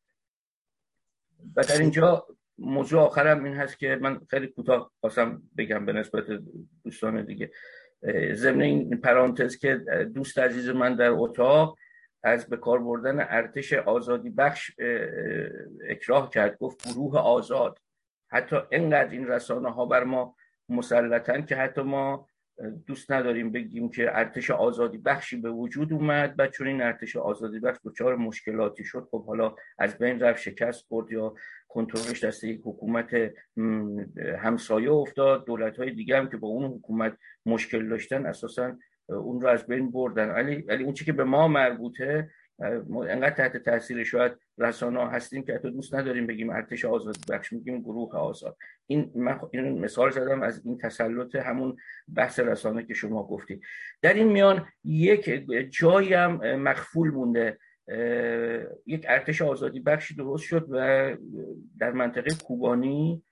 و در اینجا موضوع آخرم این هست که من خیلی کوتاه خواستم بگم به نسبت دوستان دیگه. ضمن این پرانتز که دوست عزیز من در اتاق از به کار بردن ارتش آزادی بخش اکراه کرد. گفت گروه آزاد. حتی اینقدر این رسانه ها بر ما مسلطن که حتی ما دوست نداریم بگیم که ارتش آزادی بخشی به وجود اومد و چون این ارتش آزادی بخش دچار مشکلاتی شد خب حالا از بین رفت شکست خورد یا کنترلش دست یک حکومت همسایه افتاد. دولت های دیگه هم که با اون حکومت مشکل داشتن اساسا اون رو از بین بردن. ولی ولی اون چی که به ما مربوطه انقدر تحت تاثیر شاید رسانه هستیم که حتی دوست نداریم بگیم ارتش آزاد بخش میگیم گروه آزاد. این من این مثال زدم از این تسلط همون بحث رسانه که شما گفتید در این میان یک جایی هم مخفول مونده. یک ارتش آزادی بخشی درست شد و در منطقه کوبانی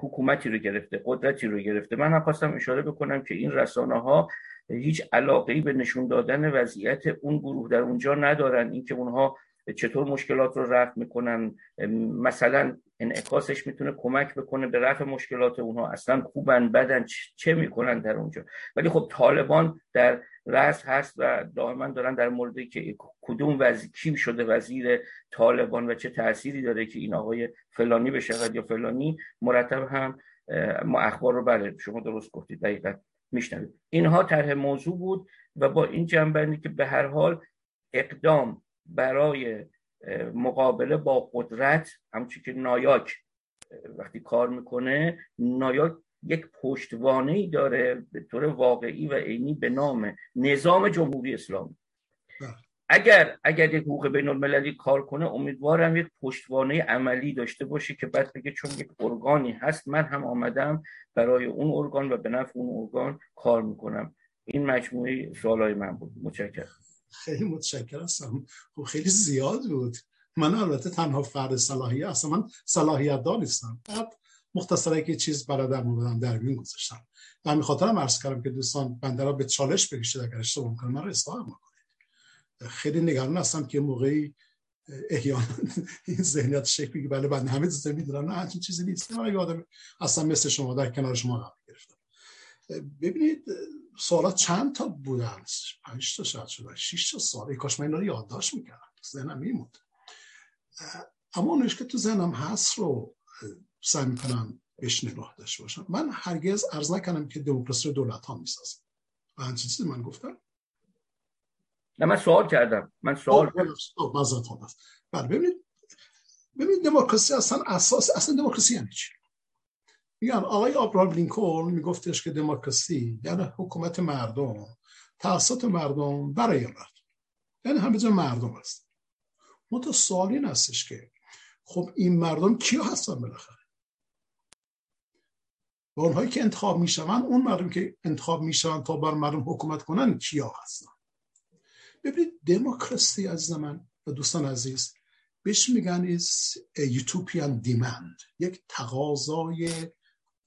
حکومتی رو گرفته قدرتی رو گرفته. من هم خواستم اشاره بکنم که این رسانه ها هیچ علاقه به نشون دادن وضعیت اون گروه در اونجا ندارن. اینکه اونها چطور مشکلات رو رفع می‌کنن مثلا انعکاسش می‌تونه کمک بکنه به رفع مشکلات اونها. اصلا خوبن بدن چه می‌کنن در اونجا؟ ولی خب طالبان در رأس هست و دائما دارن در مورد که کدوم وزیر کی شده وزیر طالبان و چه تأثیری داره که این آقای فلانی بشه یا فلانی مرتب هم ما اخبار رو بله شما درست گفتید دقیقا. میشنوید اینها طرح موضوع بود و با این جنبندی که به هر حال اقدام برای مقابله با قدرت همچون که نایاک وقتی کار می‌کنه نایاک یک پشتوانه ای داره به طور واقعی و عینی به نام نظام جمهوری اسلامی. اگر اگر یک حقوق بین المللی کار کنه امیدوارم یک پشتوانه عملی داشته باشه که بعد بگه چون یک ارگانی هست من هم آمدم برای اون ارگان و به نفع اون ارگان کار می‌کنم. این مجموعه سوالای من بود. متشکرم. خیلی متشکرم. خب خیلی زیاد بود. من البته تنها فرد صلاحیت هستم من صلاحیت دار نیستم. بعد مختصرا که چیز برای در موردم در میون گذاشتم. و همین خاطرم عرض کردم که دوستان بنده به چالش بکشید اگر اشتباه کنم من را اصلاح خیلی نگران هستم که موقعی احیانا این ذهنیت شکلی که بله بنده همه چیز می‌دونم نه همچین چیزی نیست. من اگه آدم اصلا مثل شما در کنار شما قرار گرفتم. ببینید سوالات چند تا بودن؟ پنج تا شاید شده شش تا سال ای کاش من اینا رو یادداشت می‌کردم. ذهنم میموند. اما اونش که تو ذهنم هست رو سعی می‌کنم بهش نگاه داشته باشم. من هرگز عرض نکنم که دموکراسی رو دولت ها می‌سازم. و همچین چیزی من گفتم. نه من سوال کردم. من سوال هست بله ببینید ببینید دموکراسی اصلا اساس اصلا دموکراسی یعنی چی؟ میگن آقای آبراهام لینکلن میگفتش که دموکراسی یعنی حکومت مردم توسط مردم برای مردم یعنی همه جا مردم هست منتها سوال این هستش که خب این مردم کیا هستن بالاخره؟ و اونهایی که انتخاب میشون اون مردم که انتخاب میشون تا بر مردم حکومت کنن کیا هستن؟ ببینید دموکراسی از زمان و دوستان عزیز بهش میگن از یوتوپیان دیمند یک تقاضای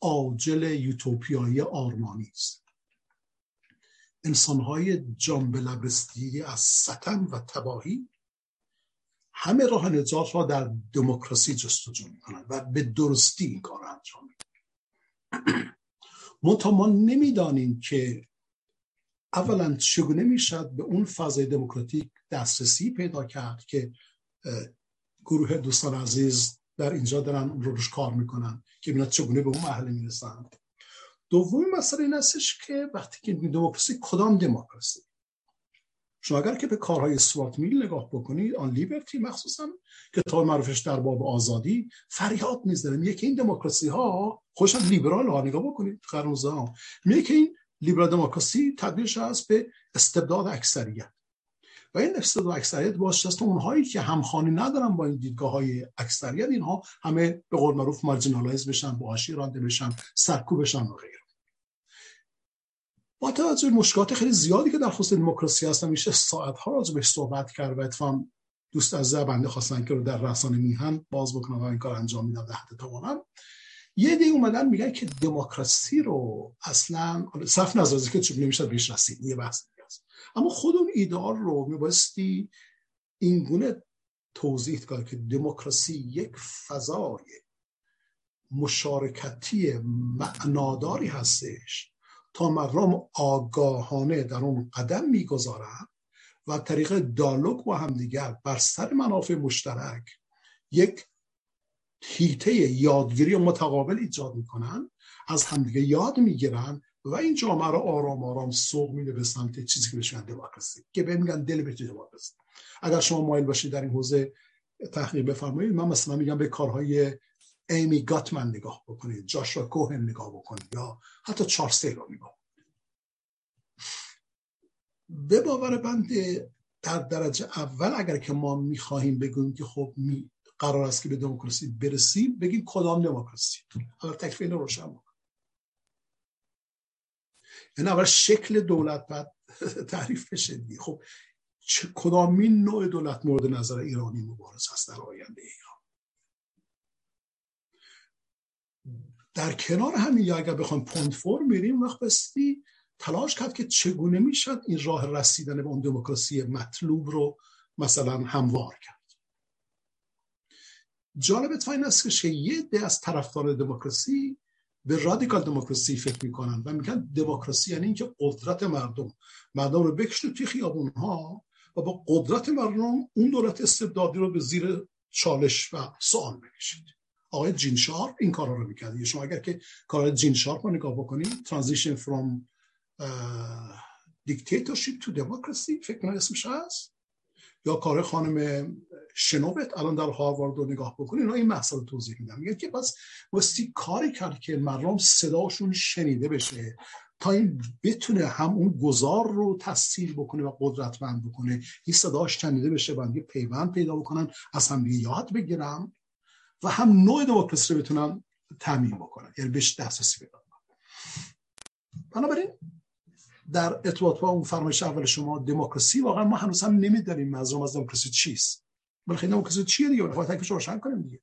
عاجل یوتوپیایی آرمانی است. انسانهای جانبلبرستی از ستم و تباهی همه راه نجات را در دموکراسی جستجو می‌کنند و به درستی این کار انجام میدن ما نمی‌دانیم که اولا چگونه می‌شد به اون فضای دموکراتیک دسترسی پیدا کرد که گروه دوستان عزیز در اینجا دارن اون رو روش کار می‌کنن که اینا چگونه به اون مرحله می‌رسن؟ دومی مسئله این هستش که وقتی که دموکراسی کدام دموکراسی؟ شما اگر که به کارهای سوات میل نگاه بکنید آن لیبرتی مخصوصا کتاب معروفش در باب آزادی فریاد می‌زنه. که این دموکراسی ها خوشم لیبرال ها نگاه بکنید قرن ها. میگه این لیبرال دموکراسی تبدیلش هست به استبداد اکثریت. و این استبداد اکثریت باشه است اونهایی که همخوانی ندارن با این دیدگاه های اکثریت اینها همه به قول معروف مارجینالایز بشن با رانده بشن سرکوب بشن و غیره. با توجه مشکلات خیلی زیادی که در خصوص دموکراسی هستن میشه ساعت ها راجع بهش صحبت کرد و اتفاقا دوست از بنده خواستن که رو در رسانه میهن باز بکنم و این کار انجام میدم ده توانم. یه دی اومدن میگن که دموکراسی رو اصلا صف نظر که چون نمیشه بهش رسید یه بحث اما خود اون ایدار رو میبایستی این گونه توضیح کنه که دموکراسی یک فضای مشارکتی معناداری هستش تا مردم آگاهانه در اون قدم می‌گذارند و طریق دالوگ با همدیگر بر سر منافع مشترک یک هیته یادگیری متقابل ایجاد می‌کنن از همدیگه یاد می‌گیرن و این جامعه رو آرام آرام سوق میده به سمت چیزی که بهش دموکراسی که به میگن دل به دموکراسی. اگر شما مایل باشید در این حوزه تحقیق بفرمایید من مثلا میگم به کارهای ایمی گاتمن نگاه بکنید جاشوا کوهن نگاه بکنید یا حتی چارلز رو نگاه به باور بنده در درجه اول اگر که ما می‌خواهیم بگوییم که خب می قرار است که به دموکراسی برسیم بگیم کدام دموکراسی. اگر تکلیف اینو روشن بکن. این اول شکل دولت باید تعریف بشه خب کدامین نوع دولت مورد نظر ایرانی مبارز هست در آینده ایران؟ در کنار همین یا اگر بخوام point forward بریم وقت واستی تلاش کرد که چگونه می‌شد این راه رسیدن به اون دموکراسی مطلوب رو مثلا هموار کرد. جالب این است که یه عده از طرفدار دموکراسی به radical democracy فکر می‌کنن و میگن دموکراسی یعنی اینکه قدرت مردم. مردم رو بکشید توی خیابون ها و با قدرت مردم اون دولت استبدادی رو به زیر چالش و سوال بکشید. آقای جین شارپ این کارا رو می‌کرد. شما اگر که کار جین شارپ رو نگاه بکنید transition from dictatorship to democracy فکر کنم اسمش هست؟ یا کار خانم شنووت الان در هاروارد رو نگاه بکنید اینا این مسئله توضیح میدم. میگه که پس واستی کاری کرد که مردم صداشون شنیده بشه تا این بتونه هم اون گذار رو تسهیل بکنه و قدرتمند بکنه. این صداش شنیده بشه و پیوند پیدا بکنن از هم یاد بگیرم و هم نوع دموکراسی رو بتونن تعمین بکنن. یعنی بهش دسترسی پیدا بنابراین در ارتباط با اون فرمایش اول شما دموکراسی واقعا ما هنوز هم نمی‌دونیم منظورم از دموکراسی چیست. خیلی دموکراسی چیه دیگه؟ باید تکلیفش روشن کنیم دیگه.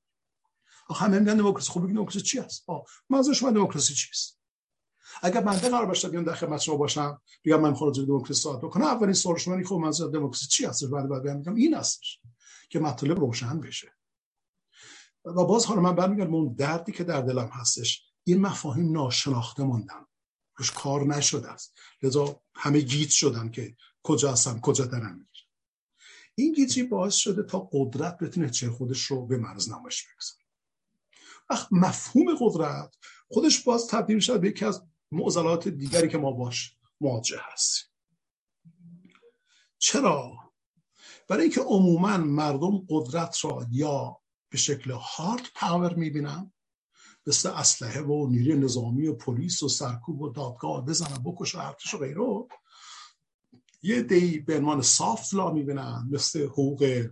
آخه همه میگن دموکراسی خوب بگید دموکراسی چی است آه منظور شما دموکراسی چیست؟ اگر من قرار باشه بیام در خدمت شما باشم بگم من خارج دموکراسی صحبت بکنم اولین سوال شما اینه خب منظور دموکراسی چی هست بعد بعد میگم این هستش که مطالب روشن بشه. و باز حالا من برمیگردم اون دردی که در دلم هستش. این مفاهیم ناشناخته موندن روش کار نشده است. لذا همه گیت شدن که کجا هستم کجا دارم این گیجی باعث شده تا قدرت بتونه چه خودش رو به مرز نمایش بگذاره وقت مفهوم قدرت خودش باز تبدیل شد به یکی از معضلات دیگری که ما باش مواجه هستیم. چرا؟ برای اینکه عموما مردم قدرت را یا به شکل هارد پاور می‌بینن مثل اسلحه و نیروی نظامی و پلیس و سرکوب و دادگاه بزنن بکش و ارتش و غیره یه دی به عنوان سافت لا می‌بینن مثل حقوق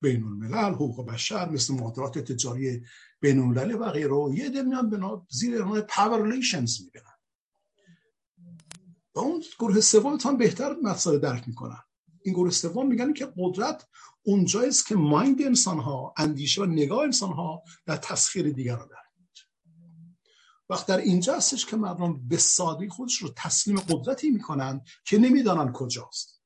بین الملل حقوق بشر مثل معادلات تجاری بین الملل و غیره. یه عده میان اینا زیر عنوان power relations می‌بینن. و اون گروه سوم هم بهتر مسئله درک می‌کنن. این گروه سوم میگن که قدرت اونجاییست که mind انسان ها اندیشه و نگاه انسان ها در تسخیر دیگران وقت در اینجا هستش که مردم به سادگی خودش رو تسلیم قدرتی می‌کنن که نمی‌دانن کجاست.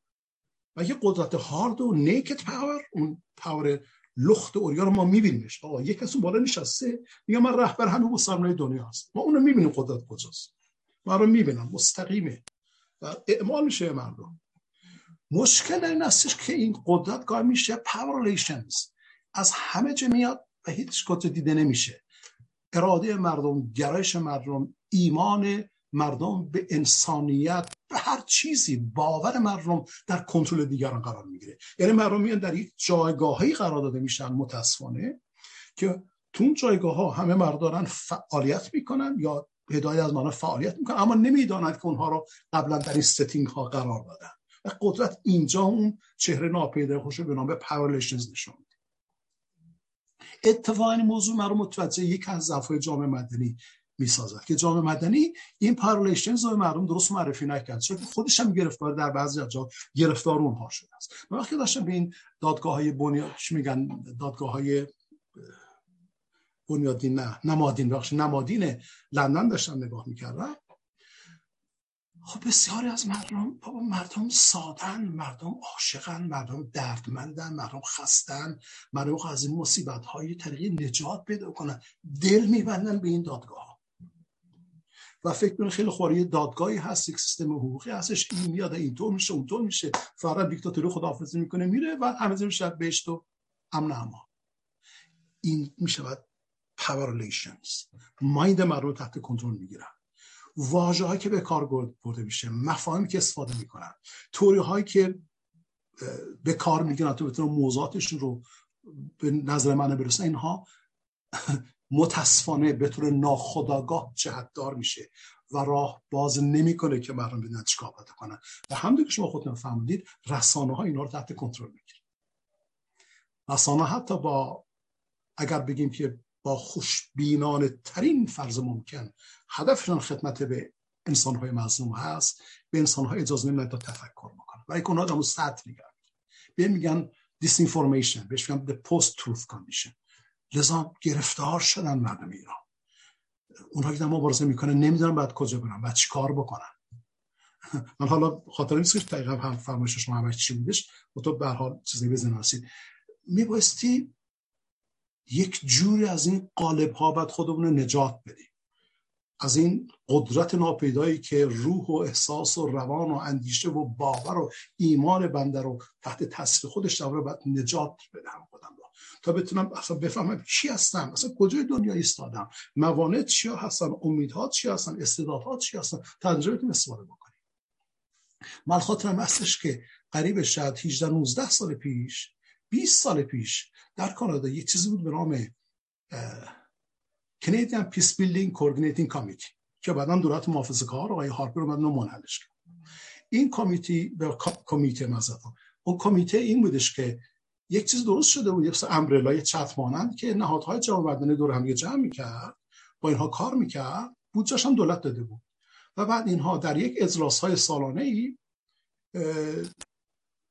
و یه قدرت هارد و naked power اون پاور لخت عریان رو ما میبینیمش. آقا یک کسی بالا نشسته میگه من رهبر همه سرمایه دنیا هست ما اونو می‌بینیم قدرت کجاست. ما رو می‌بینم مستقیمه. و اعمال میشه مردم. مشکل این هستش که این قدرت گاه میشه power از همه جا میاد و هیچ قدرت دیده نمیشه. اراده مردم گرایش مردم ایمان مردم به انسانیت به هر چیزی باور مردم در کنترل دیگران قرار می‌گیره. یعنی مردم میان در یک جایگاهی قرار داده میشن متاسفانه که تو اون جایگاه ها همه مردم دارن فعالیت می‌کنن یا هدایت از مردم فعالیت می‌کنن اما نمی‌دانند که اونها رو قبلا در این setting ها قرار دادن. و قدرت اینجا اون چهره ناپیدا خودش به نام power relations نشون اتفاقا این موضوع مرا متوجه یک از ضعف‌های جامعه مدنی می‌سازد که جامعه مدنی این پارلیشنز رو مردم درست معرفی نکرد. چون خودش هم گرفتار در بعضی جا گرفتار اونها شده است. من وقتی داشتم به این دادگاه های بنیاد میگن؟ دادگاه های بنیادین نه نمادین بخش نمادین لندن داشتم نگاه می‌کردم. خب بسیاری از مردم بابا مردم سادن مردم عاشقن مردم دردمندن مردم خستن مردم از این مصیبت های طریق نجات پیدا کنن. دل میبندن به این دادگاه و فکر کنید خیلی خوری دادگاهی هست یک سیستم حقوقی هستش. این میاد اینطور میشه اونطور میشه. فقط دیکتاتوری خداحافظی می‌کنه میره و همه میشه بهشت و امن اما این می‌شود پاور مایند مردم تحت کنترل می‌گیرن. واژه هایی که به کار برده میشه مفاهیمی که استفاده می‌کنن توری هایی که به کار می‌گیرن تو بتونن موضوعاتشون رو به نظر من برسن اینها متاسفانه به طور ناخداگاه جهتدار میشه و راه باز نمی‌کنه که مردم بدونن چیکار باید کنن و همونطور که شما خودتون فهمیدید رسانه ها اینا رو تحت کنترل می‌گیره رسانه حتی با اگر بگیم که با خوشبینانه ترین فرض ممکن هدفشان خدمت به انسانهای مظلوم هست به انسانهای اجازه نمیدن تا تفکر بکنن. و اونها در سطح میگن به میگن انفورمیشن بهش میگن the post truth condition. لذا گرفتار شدن مردم ایران. اونها که مبارزه می‌کنن نمی‌دونن بعد کجا برن بعد چی کار بکنن. من حالا خاطر نیست که دقیقا هم فرمایش شما همش چی بودش. و تو به حال چیزی بزن میبایستی یک جوری از این قالب ها باید خودمون نجات بدیم. از این قدرت ناپیدایی که روح و احساس و روان و اندیشه و باور و ایمان بنده رو تحت تاثیر خودش دوره باید نجات بدم خودم رو. تا بتونم اصلا بفهمم چی هستم اصلا کجای دنیا ایستادم موانع چیا هستن امیدها چی هستن استعدادها چی هستن تجربه استفاده بکنیم. من خاطرم هستش که قریب شاید 18 19 سال پیش 20 سال پیش در کانادا یک چیزی بود به نام Canadian Peace Building Coordinating Committee که بعدا دولت محافظه کار آقای هارپر اومد رو منحلش کرد. این کمیتی به کمیته مزدا اون کمیته این بودش که یک چیز درست شده بود یک امبرلای چت مانند که نهادهای جامعه دور هم جمع می‌کرد با اینها کار می‌کرد بودجاش هم دولت داده بود. و بعد اینها در یک اجلاس های سالانه ای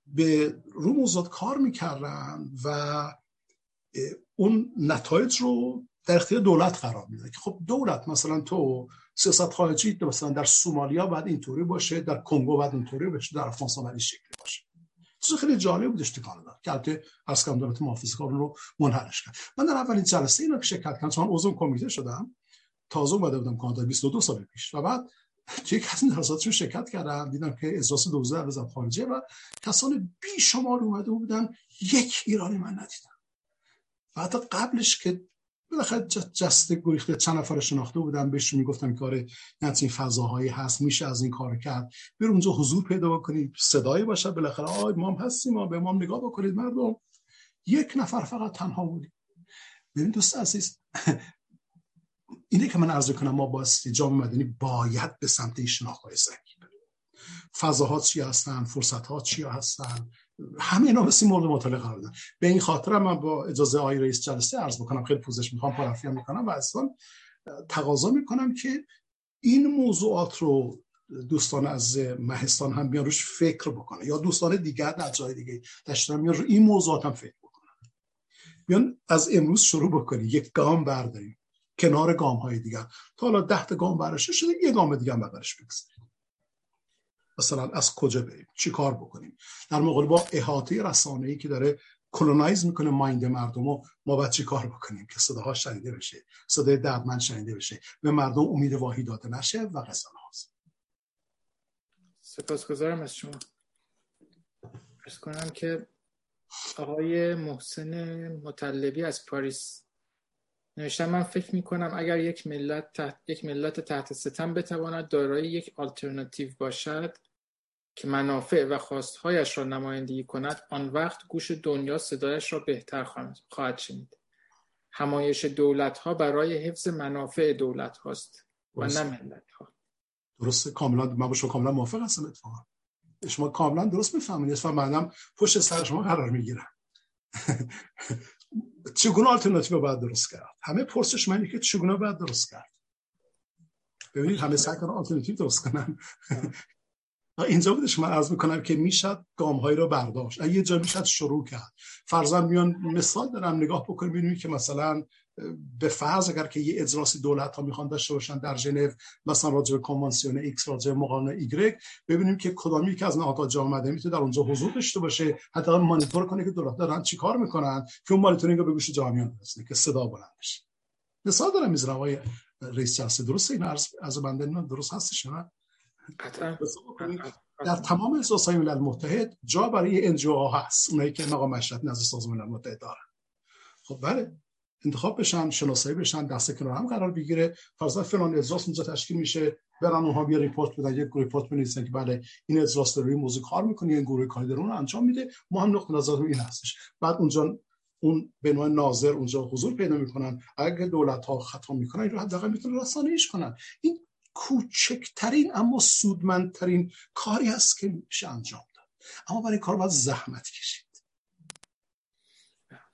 به رو موضوعات کار می‌کردن و اون نتایج رو در اختیار دولت قرار میده که خب دولت مثلا تو سیاست خارجی مثلا در سومالیا باید اینطوری باشه در کنگو باید اینطوری باشه در افغانستان باید شکلی باشه. چیز خیلی جالب بودش تو کانادا که البته از کم دولت محافظ کار رو منحلش کرد. من در اولین جلسه اینا که شرکت کردم چون عضو کمیته شدم. تازه اومده بودم کانادا 22 سال پیش و بعد توی یک از جلساتشون شرکت کردم دیدم که اجلاس دوزه از خارجه و کسان بی شمار اومده بودن یک ایرانی من ندیدم. و حتی قبلش که بالاخره جست گریخته چند نفر شناخته بودم بهش می‌گفتم کار این فضاهایی هست میشه از این کار کرد. بر اونجا حضور پیدا بکنید صدایی باشه بالاخره آ امام هستیم ما به امام نگاه بکنید مردم. یک نفر فقط تنها بودیم ببین دوست عزیز اینه که من عرض کنم ما با جامعه مدنی باید به سمت شناخت سنگی بریم. فضاها چی هستن؟ فرصت ها چی هستن؟ همه اینا مثل مورد مطالعه قرار دادن. به این خاطر من با اجازه آقای رئیس جلسه عرض بکنم. خیلی پوزش می‌خوام پرافیا می‌کنم و اصلا تقاضا می‌کنم که این موضوعات رو دوستان از مهستان هم بیان روش فکر بکنه یا دوستان دیگر در جای دیگه داشتن بیان رو این موضوعات هم فکر بکنن. بیان از امروز شروع بکنی. یک گام برداریم. کنار گام های دیگر. تا حالا ده گام برش شده یه گام دیگه هم بغلش مثلا از کجا بریم؟ چی کار بکنیم؟ در مقابل با احاطه رسانه ای که داره کلونایز می‌کنه مایند مردم و ما باید چی کار بکنیم؟ که صداها شنیده بشه صدای دردمند شنیده بشه به مردم امید واهی داده نشه و قصانه هاست سپاسگزارم از شما. ارز کنم که آقای محسن مطلبی از پاریس نوشتم من فکر می کنم اگر یک ملت تحت, یک ملت تحت ستم بتواند دارای یک آلترناتیو باشد که منافع و خواستهایش را نمایندگی کند آن وقت گوش دنیا صدایش را بهتر خواهد شنید. همایش دولت ها برای حفظ منافع دولت هاست و نه ملت ها درسته. کاملا من با شما کاملا موافق هستم اتفاقا. شما کاملا درست می‌فهمید. و منم پشت سر شما قرار می‌گیرم. چگونه آلترناتیو باید درست کرد؟ همه پرسش منی که چگونه باید درست کرد؟ ببینید همه سعی کنن آلترناتیو درست کنن. اینجا بودش من عرض می‌کنم که می‌شد گام هایی رو برداشت. یه جا می‌شد شروع کرد. فرضاً میان مثال دارم نگاه بکنیم ببینیم که مثلا به فرض اگر که یه اجلاس دولت ها می‌خوان داشته باشن در ژنو مثلا راجع به کنوانسیون ایکس راجع به مقاوله‌نامه ایگرگ ببینیم که کدامی که از نهادهای جامعه مدنی در اونجا حضور داشته باشه حتی مانیتور کنه که دولت دارن چیکار می‌کنن که اون مانیتورینگ رو به گوش جامعه برسونه که صدا بلند بشه. مثال دارم می‌ذارم آقای رئیس جلسه. درسته؟ این از از بنده درست هستش نه؟ در تمام اجلاسای ملل متحد جا برای NGO هست. اونایی که مقام مشورتی نزد سازمان ملل متحد دارن. خب بله. انتخاب بشن شناسایی بشن دست کنار هم قرار بگیره. فرضاً فلان اجلاس اونجا تشکیل میشه. برن اونها بیا report بدن. یک report بنویسن که بله این اجلاس این موضوع کار می‌کنه این گروه کاری داره اون انجام میده. ما هم نقطه نظر این هستش. بعد اونجا اون به نوع ناظر اونجا حضور پیدا می‌کنن. اگر دولت ها خطا می‌کنن این رو حداقل می‌تونن رسانه‌ایش کنن. این کوچکترین اما سودمندترین کاری است که میشه انجام داد. اما برای کار باید زحمت کشید.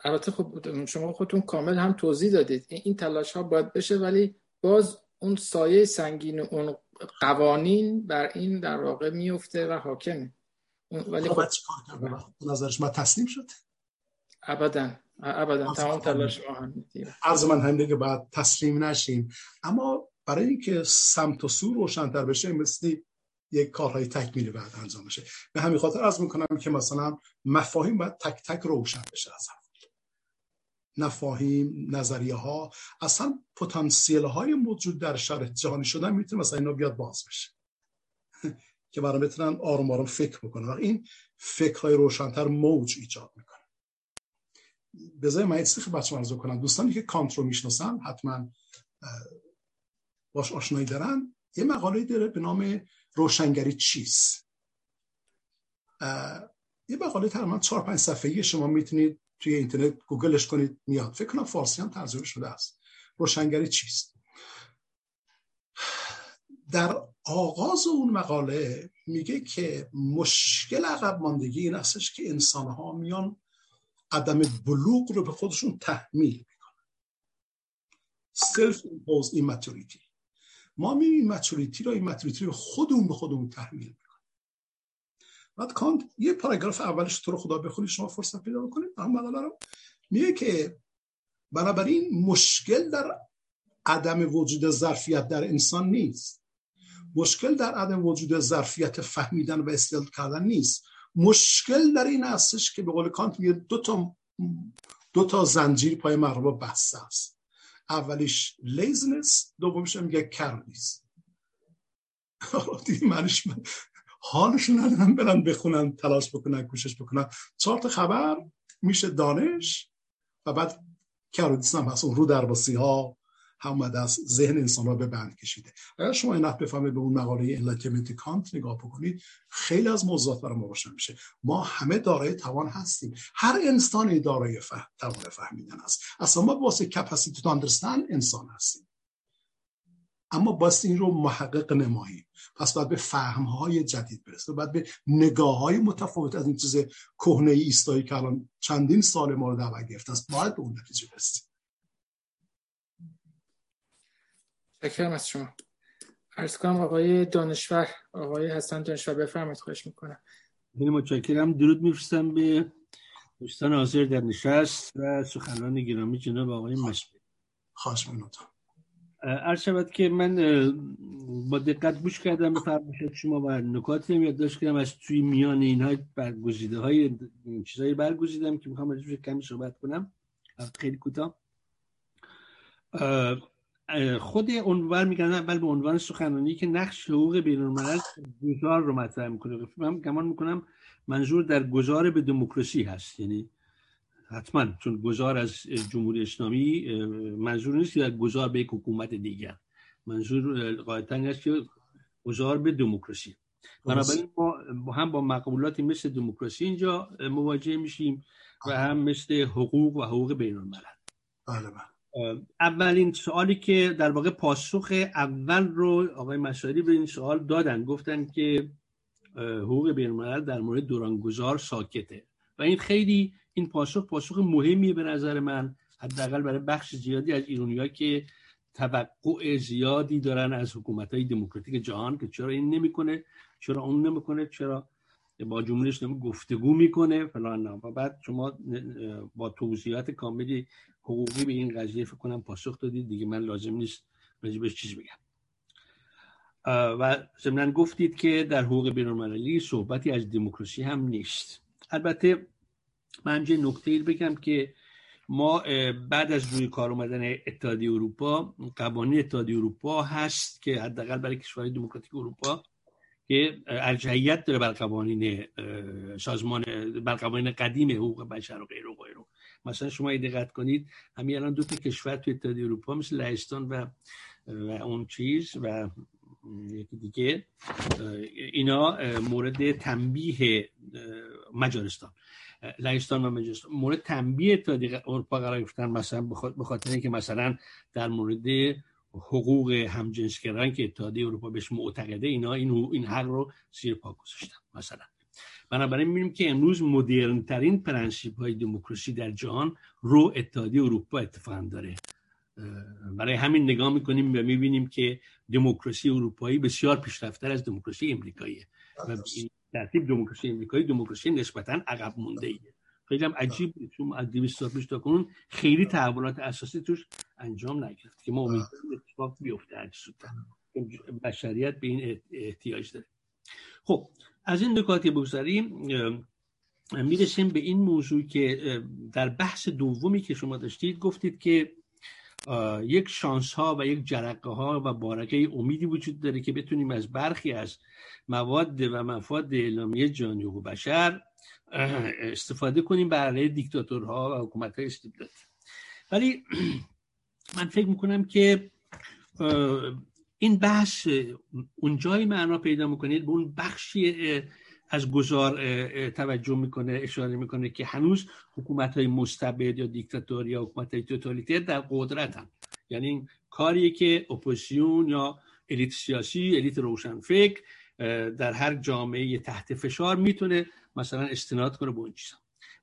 البته خب شما خودتون کامل هم توضیح دادید. این تلاش ها باید بشه ولی باز اون سایه سنگین اون قوانین بر این در واقع میفته و حاکمه. ولی خب نظرش ما تسلیم شد. ابدا. ابدا. تمام تلاش ما هم عرض من هم دیگه بعد تسلیم نشیم. اما برای اینکه سمت و سو روشنتر بشه مثل یک کارهای تکمیلی بعد انجام بشه. به همین خاطر از می‌کنم که مثلا مفاهیم باید تک تک روشن بشه از هم نفاهیم نظریه ها اصلا پتانسیل های موجود در شرط جهانی شدن می‌تونه مثلا اینا بیاد باز بشه. که برای بتونن آروم آروم فکر بکنن. و این فکرهای روشنتر موج ایجاد می‌کنه. بذاری من ایستی بچه مرزو کنم دوستانی که کانت رو می‌شناسن حتما باش آشنایی دارن یه مقاله داره به نام روشنگری چیست یه مقاله تقریبا 4 5 صفحه‌ای شما می‌تونید توی اینترنت گوگلش کنید میاد. فکر کنم فارسی هم ترجمه شده است. روشنگری چیست در آغاز اون مقاله میگه که مشکل عقب ماندگی این هستش که انسان ها میان عدم بلوغ رو به خودشون تحمیل می‌کنن. self-imposed immaturity ما می immaturity رو immaturity رو خودمون به خودمون تحمیل می‌کنیم. بعد کانت یه پاراگراف اولش تو رو خدا بخونید شما فرصت پیدا بکنید. مقاله رو میگه که بنابراین مشکل در عدم وجود ظرفیت در انسان نیست. مشکل در عدم وجود ظرفیت فهمیدن و استدلال کردن نیست. مشکل در این هستش که به قول کانت میگه دو تا دو تا زنجیر پای مغرب بسته است. اولیش لیزنس دومیش میگه کرنیز دیدی منش من حالشون ندارن برن بخونن تلاش بکنن کوشش بکنن. چهار تا خبر میشه دانش و بعد کرودیس هم هست. اون رو درباسی ها هم از ذهن انسان را به بند کشیده. اگر شما این بفهمید به اون مقاله انلایتمنت کانت نگاه بکنید خیلی از موضوعات برای ما روشن میشه. ما همه دارای توان هستیم. هر انسانی دارای فهم توان فهمیدن است. اصلا ما واسه کپاسیتی تو انسان هستیم. اما باست این رو محقق نماییم. پس باید به فهم های جدید برسه باید به نگاه های متفاوت از این چیز کهنه ایستایی که الان چندین سال ما رو دعوت گرفته است باید به اون نتیجه برسیم. شکرم از شما. عرض کنم آقای دانشور آقای حسن دانشور بفرمایید خواهش می‌کنم. خیلی متشکرم. درود میفرستم به دوستان حاضر در نشست و سخنان گرامی جناب آقای مشبه خواهش عرض شود که من با دقت گوش کردم به فرمایشات شما و نکاتی هم یادداشت کردم. از توی میان اینها برگزیده های چیزایی برگزیدم که می‌خوام راجعش کمی صحبت کنم. خیلی کوتاه. خود عنوان میگن اول به عنوان سخنرانی که نقش حقوق بین الملل گذار رو مطرح می‌کنه. من گمان می‌کنم منظور در گذار به دموکراسی هست. یعنی حتما چون گذار از جمهوری اسلامی منظور نیست که در گذار به یک حکومت دیگر. منظور قاعدتا هست که گذار به دموکراسی. بنابراین ما هم با مقبولاتی مثل دموکراسی اینجا مواجه میشیم و هم مثل حقوق و حقوق بین الملل بله بله. اولین سوالی که در واقع پاسخ اول رو آقای مشاری به این سوال دادن گفتن که حقوق بین در مورد دورانگذار ساکته. و این خیلی این پاسخ پاسخ مهمی به نظر من حداقل برای بخش زیادی از ایرونیا که توقع زیادی دارن از حکومت های دموکراتیک جهان که چرا این نمی‌کنه چرا اون نمی‌کنه چرا با جمهوری اسلامی گفتگو می‌کنه فلان و بعد شما با توضیحات کاملی حقوقی به این قضیه فکر کنم پاسخ دادید. دیگه من لازم نیست بهش چیز بگم. و ضمن گفتید که در حقوق بینالمللی صحبتی از دموکراسی هم نیست. البته من یه نکته بگم که ما بعد از روی کار اومدن اتحادیه اروپا قوانین اتحادیه اروپا هست که حداقل برای کشورهای دموکراتیک اروپا که ارجحیت داره بر قوانین سازمان بر قوانین قدیم حقوق بشر و غیره و غیره. مثلا شما دقت کنید همین الان دو تا کشور تو اتحادیه اروپا مثل لهستان و و اون چیز و یکی دیگه اینا مورد تنبیه مجارستان. لهستان و مجارستان. مورد تنبیه اتحادیه اروپا قرار گرفتن مثلا به خاطر اینکه مثلا در مورد حقوق همجنسگران که اتحادیه اروپا بهش معتقده اینا این این حق رو زیر پا گذاشتن مثلا. بنابراین می‌بینیم که امروز مدرن ترین principe های دموکراسی در جهان رو اتحادیه اروپا اتفاقا داره. برای همین نگاه می‌کنیم و می‌بینیم که دموکراسی اروپایی بسیار پیشرفتتر از دموکراسی امریکاییه و این ترتیب دموکراسی امریکایی دموکراسی نسبتا عقب مونده ایه خیلی هم عجیب چون از 200 سال پیش تا کنون خیلی تحولات اساسی توش انجام نگرفت که ما امیدواریم اتفاق بیفته. هر بشریت به این احتیاج داره. خب از این نکاتی بگذاریم می‌رسیم به این موضوع که در بحث دومی که شما داشتید گفتید که یک شانس ها و یک جرقه ها و بارقه امیدی وجود داره که بتونیم از برخی از مواد و مفاد اعلامیه جانی و بشر استفاده کنیم برای دیکتاتورها و حکومت های استبدادی ولی من فکر می‌کنم که این بحث اونجایی معنا پیدا می‌کنید به اون بخشی از گذار توجه می‌کنه اشاره می‌کنه که هنوز حکومت های مستبد یا دیکتاتوری یا حکومت های توتالیتر در قدرت هم یعنی این کاریه که اپوزیسیون یا الیت سیاسی الیت روشنفکر در هر جامعه تحت فشار می‌تونه مثلا استناد کنه به اون چیزا.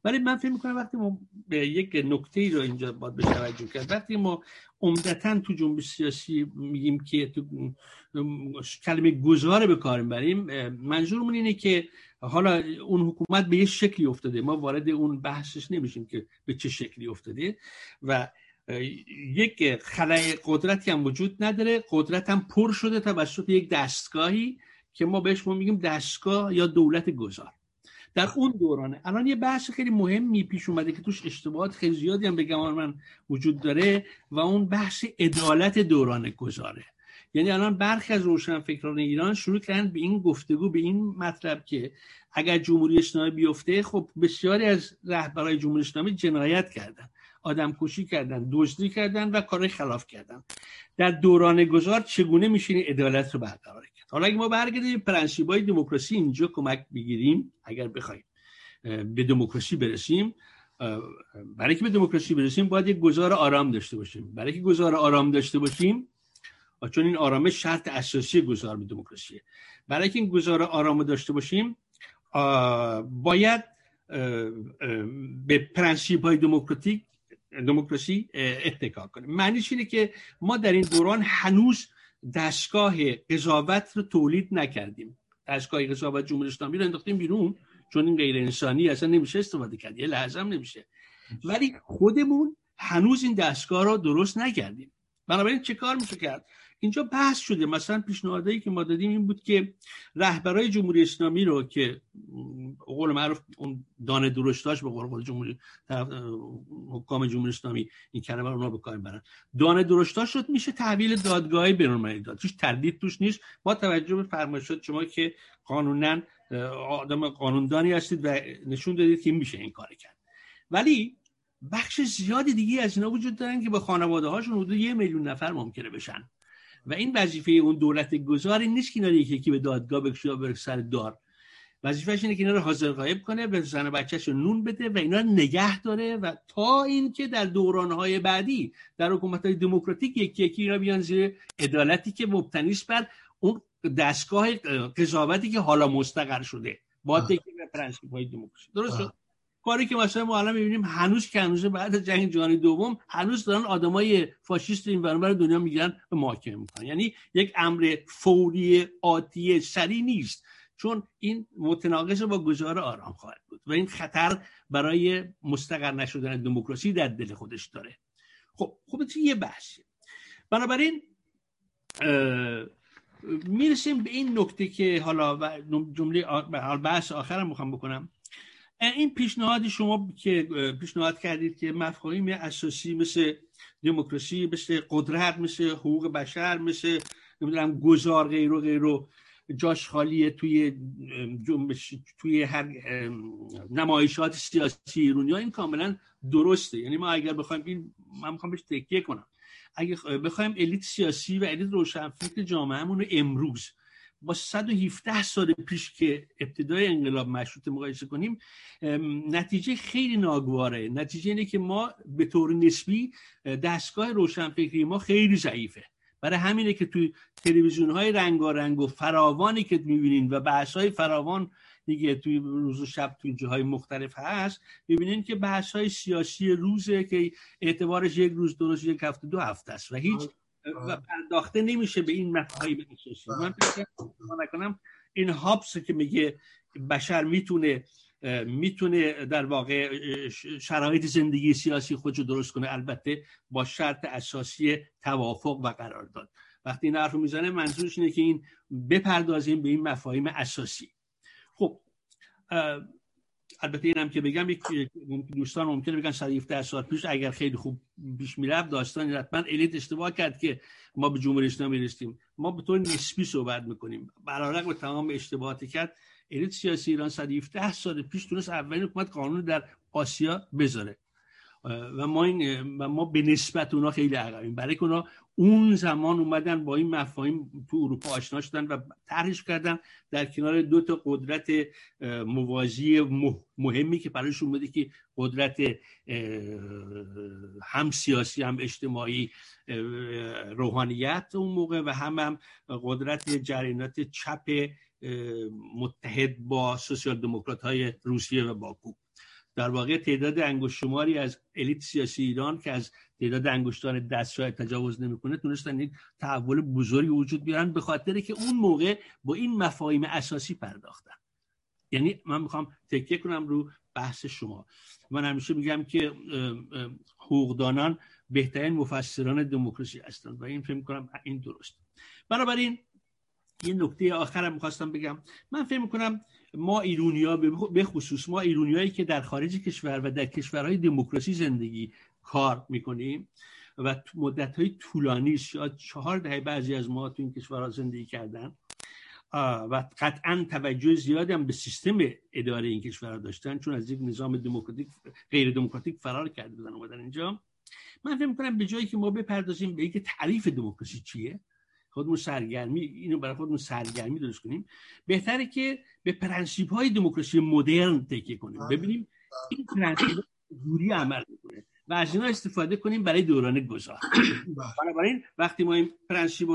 ولی من فکر می‌کنم وقتی ما به یک نکته ای رو اینجا باید به توجه کرد وقتی ما عمدتا تو جنبش سیاسی میگیم که تو کلمه گذار به کار می‌بریم منظورمون اینه که حالا اون حکومت به یه شکلی افتاده ما وارد اون بحثش نمیشیم که به چه شکلی افتاده و یک خلای قدرتی هم وجود نداره قدرت هم پر شده توسط یک دستگاهی که ما بهش ما میگیم دستگاه یا دولت گذار در اون دورانه. الان یه بحث خیلی مهمی پیش اومده که توش اشتباهات خیلی زیادی هم به من وجود داره و اون بحث عدالت دوران گذاره. یعنی الان برخی از روشنفکران ایران شروع کردن به این گفتگو به این مطلب که اگر جمهوری اسلامی بیفته خب بسیاری از رهبرای جمهوری اسلامی جنایت کردن آدم کشی کردن دزدی کردن و کار خلاف کردن. در دوران گذار چگونه میشه این عدالت رو برقرار کرد حالا اگه ما برگردیم پرنسیب های دموکراسی اینجا کمک بگیریم اگر بخوایم به دموکراسی برسیم برای که به دموکراسی برسیم باید یک گذار آرام داشته باشیم. برای که گذار آرام داشته باشیم چون این آرامش شرط اساسی گذار به دموکراسیه برای که این گذار آرام داشته باشیم باید به پرنسیب های دموکراتیک دموکراسی اتکا کنیم. معنیش اینه که ما در این دوران هنوز دستگاه قضاوت رو تولید نکردیم. دستگاه قضاوت جمهوری اسلامی رو انداختیم بیرون چون این غیر انسانی اصلا نمیشه استفاده کرد یه لحظه هم نمیشه. ولی خودمون هنوز این دستگاه رو درست نکردیم. بنابراین چه کار میشه کرد؟ اینجا بحث شده. مثلا پیشنهادایی که ما دادیم این بود که رهبرای جمهوری اسلامی رو که قول معروف اون دانه درشتاش به قول جمهوری حکام جمهوری اسلامی این کلمه رو به کار برن دانه درشتاش شد میشه تحویل دادگاهی بین‌المللی داد. هیچ تردید توش نیست. با توجه به فرمایشات شما که قانونا آدم قانوندانی هستید و نشون دادید که میشه این کار کرد. ولی بخش زیادی دیگه از اینا وجود دارن که به خانواده هاشون حدود یه میلیون نفر ممکنه بشن. و این وظیفه اون دولت گذاری نیست که اینا یکی به دادگاه بکشه بره سر دار. وظیفهش اینه که اینا رو حاضر غایب کنه به زن بچهش رو نون بده و اینا رو نگه داره و تا اینکه در دورانهای بعدی در حکومت های دموکراتیک یکی یکی اینا بیان زیر عدالتی که مبتنی بر اون دستگاه قضاوتی که حالا مستقر شده. با تکیه به principe های دموکراسی. درست کاری که مثلا ما الان می‌بینیم هنوز که هنوز بعد از جنگ جهانی دوم هنوز دارن آدمای فاشیست این ور اون ور دنیا می‌گیرن به محاکمه می‌کنن. یعنی یک امر فوری آتی سری نیست. چون این متناقض با گذار آرام خواهد بود و این خطر برای مستقر نشدن دموکراسی در دل خودش داره. خب خب یه بحثی بنابراین می‌رسیم به این نکته که حالا جمله بحث آخرم می‌خوام بکنم. این پیشنهاد شما که پیشنهاد کردید که مفاهیم اساسی مثل دموکراسی مثل قدرت مثل حقوق بشر مثل نمی‌دونم گذار غیر و غیر و جاش خالیه توی جنبش توی هر نمایشات سیاسی ایرونی این کاملا درسته. یعنی ما اگر بخوایم این من می‌خوام بهش تکیه کنم. اگه بخوایم الیت سیاسی و الیت روشنفکر جامعهمون رو امروز با 117 سال پیش که ابتدای انقلاب مشروط مقایسه کنیم نتیجه خیلی ناگواره. نتیجه اینه که ما به طور نسبی دستگاه روشنفکری ما خیلی ضعیفه. برای همینه که توی تلویزیون های رنگارنگ و فراوانی که می‌بینین و بحث های فراوان دیگه توی روز و شب توی جاهای مختلف هست ببینین که بحث های سیاسی روزه که اعتبارش یک روز درست یک هفته دو هفته است و هیچ و پرداخته نمیشه به این مفاهیم اساسی من نکنم این هابس که میگه بشر می‌تونه می‌تونه در واقع شرایط زندگی سیاسی خودشو درست کنه البته با شرط اساسی توافق و قرارداد وقتی این حرف می‌زنه منظورش اینه که این بپردازیم به این مفاهیم اساسی. خب البته اینم که بگم یک دوستان ممکنه بگن 117 سال پیش اگر خیلی خوب پیش می‌رفت داستان حتما الیت اشتباه کرد که ما به جمهوری اسلامی رسیدیم ما به طور نسبی صحبت می‌کنیم. برای تمام اشتباهاتی کرد. الیت سیاسی ایران 117 سال پیش تونست اولین حکومت قانون در آسیا بذاره. و ما این ما به نسبت اونا خیلی عقبیم. برای که اون زمان اومدن با این مفاهیم تو اروپا آشنا شدن و طرحش کردن در کنار دو تا قدرت موازی مهمی که برایش اومده که قدرت هم سیاسی هم اجتماعی روحانیت اون موقع و هم هم قدرت جریانات چپ متحد با سوسیال دموکرات های روسیه و باکو. در واقع تعداد انگشت شماری از الیت سیاسی ایران که از تعداد انگشتان دست تجاوز نمی‌کنه تونستن یک تحول بزرگی وجود بیارن به خاطر که اون موقع با این مفاهیم اساسی پرداختن. یعنی من می‌خوام تکیه کنم رو بحث شما. من همیشه میگم که حقوقدانان بهترین مفسران دموکراسی هستند و این فکر کنم این درست بنابراین یه نکته آخرم می‌خواستم بگم. من فکر می‌کنم ما ایرونیا به خصوص ما ایرونیایی که در خارج کشور و در کشورهای دموکراسی زندگی کار می‌کنیم و مدت های طولانی شاید چهار دهه بعضی از ما تو این کشورها زندگی کردن و قطعا توجه زیادی هم به سیستم اداره این کشورها داشتن چون از یک نظام دموکراتیک غیر دموکراتیک فرار کرده بودن اومدن اینجا. من فکر می‌کنم به جایی که ما بپردازیم به اینکه تعریف دموکراسی چیه؟ خودمون سرگرمی اینو برای خودمون سرگرمی درست کنیم. بهتره که به principe های دموکراسی مدرن تکیه کنیم. بله. ببینیم این principe جوری عمل می‌کنه و از اینا استفاده کنیم برای دوران گذار. بله. بنابراین وقتی ما این principe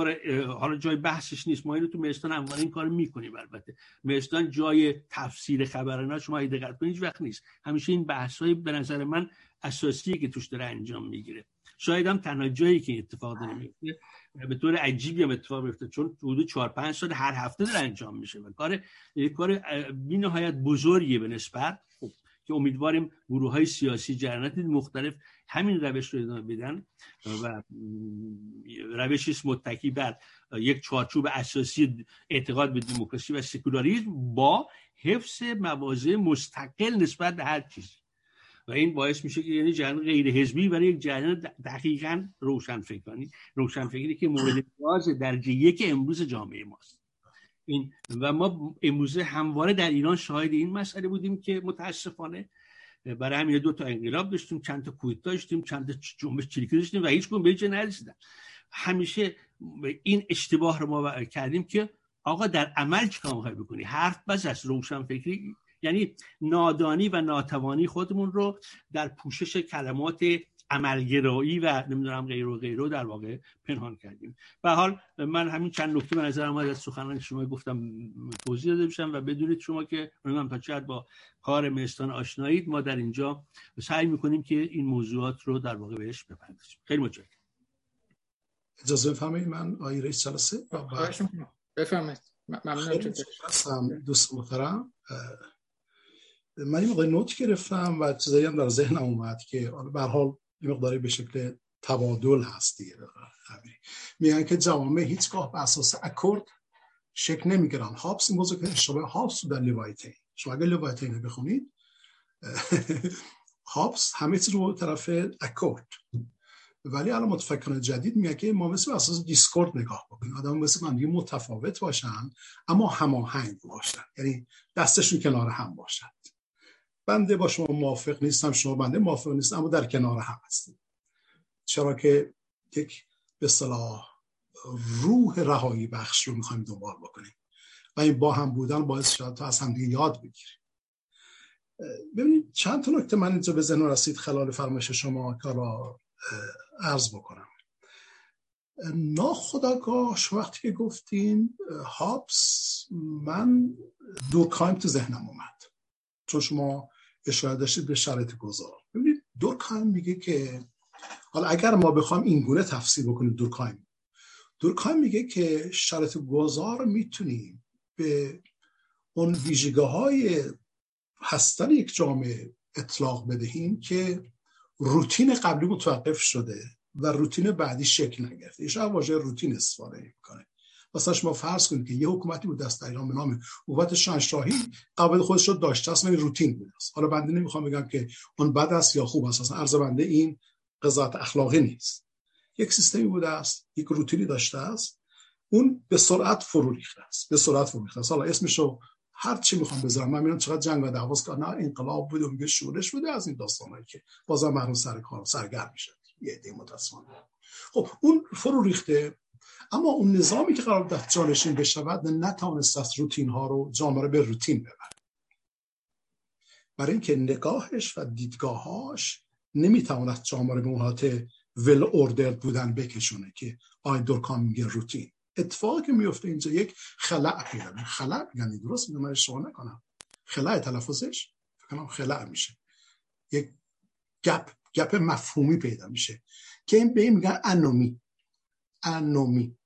حالا جای بحثش نیست ما اینو تو مهستان همواره این کار می‌کنیم البته. مهستان جای تفسیر خبرنا شما اگه دقت کنید وقت نیست. همیشه این بحث های به نظر من اساسیه که توش داره انجام می‌گیره. شاید هم تنها جایی که اتفاق داره میفته به طور عجیبی هم اتفاق میفته چون حدود 4 5 سال هر هفته داره انجام میشه و کار یک کار بی نهایت بزرگیه به نسبت. خب که امیدواریم گروه های سیاسی جریانات مختلف همین روش رو ادامه بدن و روشی است متکی بر یک چارچوب اساسی اعتقاد به دموکراسی و سکولاریسم با حفظ مواضع مستقل نسبت به هر چیزی. و این باعث میشه که یعنی جریان غیر حزبی برای یک جریان دقیقا روشنفکرانی. روشنفکری که مورد نیاز درجه یک امروز جامعه ماست. این و ما امروزه همواره در ایران شاهد این مسئله بودیم که متاسفانه برای همین دو تا انقلاب داشتیم چند تا کویت داشتیم چند تا جنبش چریکی داشتیم و هیچ به هیچ نرسیدن. همیشه این اشتباه رو ما کردیم که آقا در عمل چیکار می‌خوای بکنی؟ حرف بس از روشن فکری یعنی نادانی و ناتوانی خودمون رو در پوشش کلمات عملگرایی و نمی‌دونم غیر و غیره در واقع پنهان کردیم. به حال من همین چند نکته به نظر آمد از سخنان شما گفتم توضیح داده بشم و بدونید شما که من تا چقدر با کار مستان آشنایید ما در اینجا سعی می‌کنیم که این موضوعات رو در واقع بهش بپردازیم. خیلی متشکرم. اجازه بفرمایید من آقای رئیس جلسه. بفرمایید. ممنون دوست محترم. من این مقدار نوت گرفتم و چیزایی هم در ذهنم اومد که به حال این مقداری به شکل تبادل هست دیگه. میگن که جوامع هیچگاه به اساس accord شکل نمی‌گیرن. هابس این موضوع که اشتباه هابس در Leviathan. شما اگر Leviathan بخونید هابس همه چیز رو طرف accord. ولی الان متفکران جدید میگه که ما مثل اساس discord نگاه بکنیم. آدم مثل من متفاوت باشن اما هماهنگ باشن. یعنی دستشون کنار هم باشد بنده با شما موافق نیستم شما بنده موافق نیستم اما در کنار هم هستیم. چرا که یک به صلاح روح رهایی بخش رو می‌خوایم دنبال بکنیم. و این با هم بودن باعث شد تا از هم دیگه یاد بگیریم. ببینید چند تا نکته من اینجا به ذهن رسید خلال فرمایش شما کارا عرض بکنم. ناخداگاه وقتی که گفتین هابس من دورکایم تو ذهنم اومد. چون شما اشاره داشتید به شرایط گذار. ببینید دورکایم میگه که حالا اگر ما بخوایم این گونه تفسیر بکنیم دورکایم دورکایم میگه که شرایط گذار می‌تونیم به اون ویژگی های هستن یک جامعه اطلاق بدهیم که روتین قبلی متوقف شده و روتین بعدی شکل نگرفته. ایشون واژه روتین استفاده می‌کنه. مثلا شما فرض کنید که یه حکومتی بود دست ایران به نام حکومت شاهنشاهی قبل خودش رو داشته است روتین بود. حالا بنده نمی‌خوام بگم که اون بد است یا خوب است اصلا عرض بنده این قضاوت اخلاقی نیست. یک سیستمی بوده است یک روتینی داشته است. اون به سرعت فرو ریخته است به سرعت فرو ریخته است. حالا اسمشو هر چی می‌خوام بذارم من می‌بینم چقدر جنگ و دعواست که نه انقلاب بود و میگه شورش بوده از این داستانایی که بازم مردم سر کار سرگرم میشه یه متاسفانه. خب اون فرو ریخته. اما اون نظامی که قرار دست جانشین بشود نتوانست از روتین ها رو جامعه به روتین ببره برای اینکه نگاهش و دیدگاهاش نمی‌تواند جامعه به اون حالت ول اوردر بودن بکشونه که آی دورکان میگه روتین. اتفاقی که میفته اینجا یک خلع پیدا خلع میگن درست میگم من اشتباه نکنم. خلع تلفظش فکر کنم خلع میشه. یک گپ گپ مفهومی پیدا میشه. که این به این میگن انومی. انومی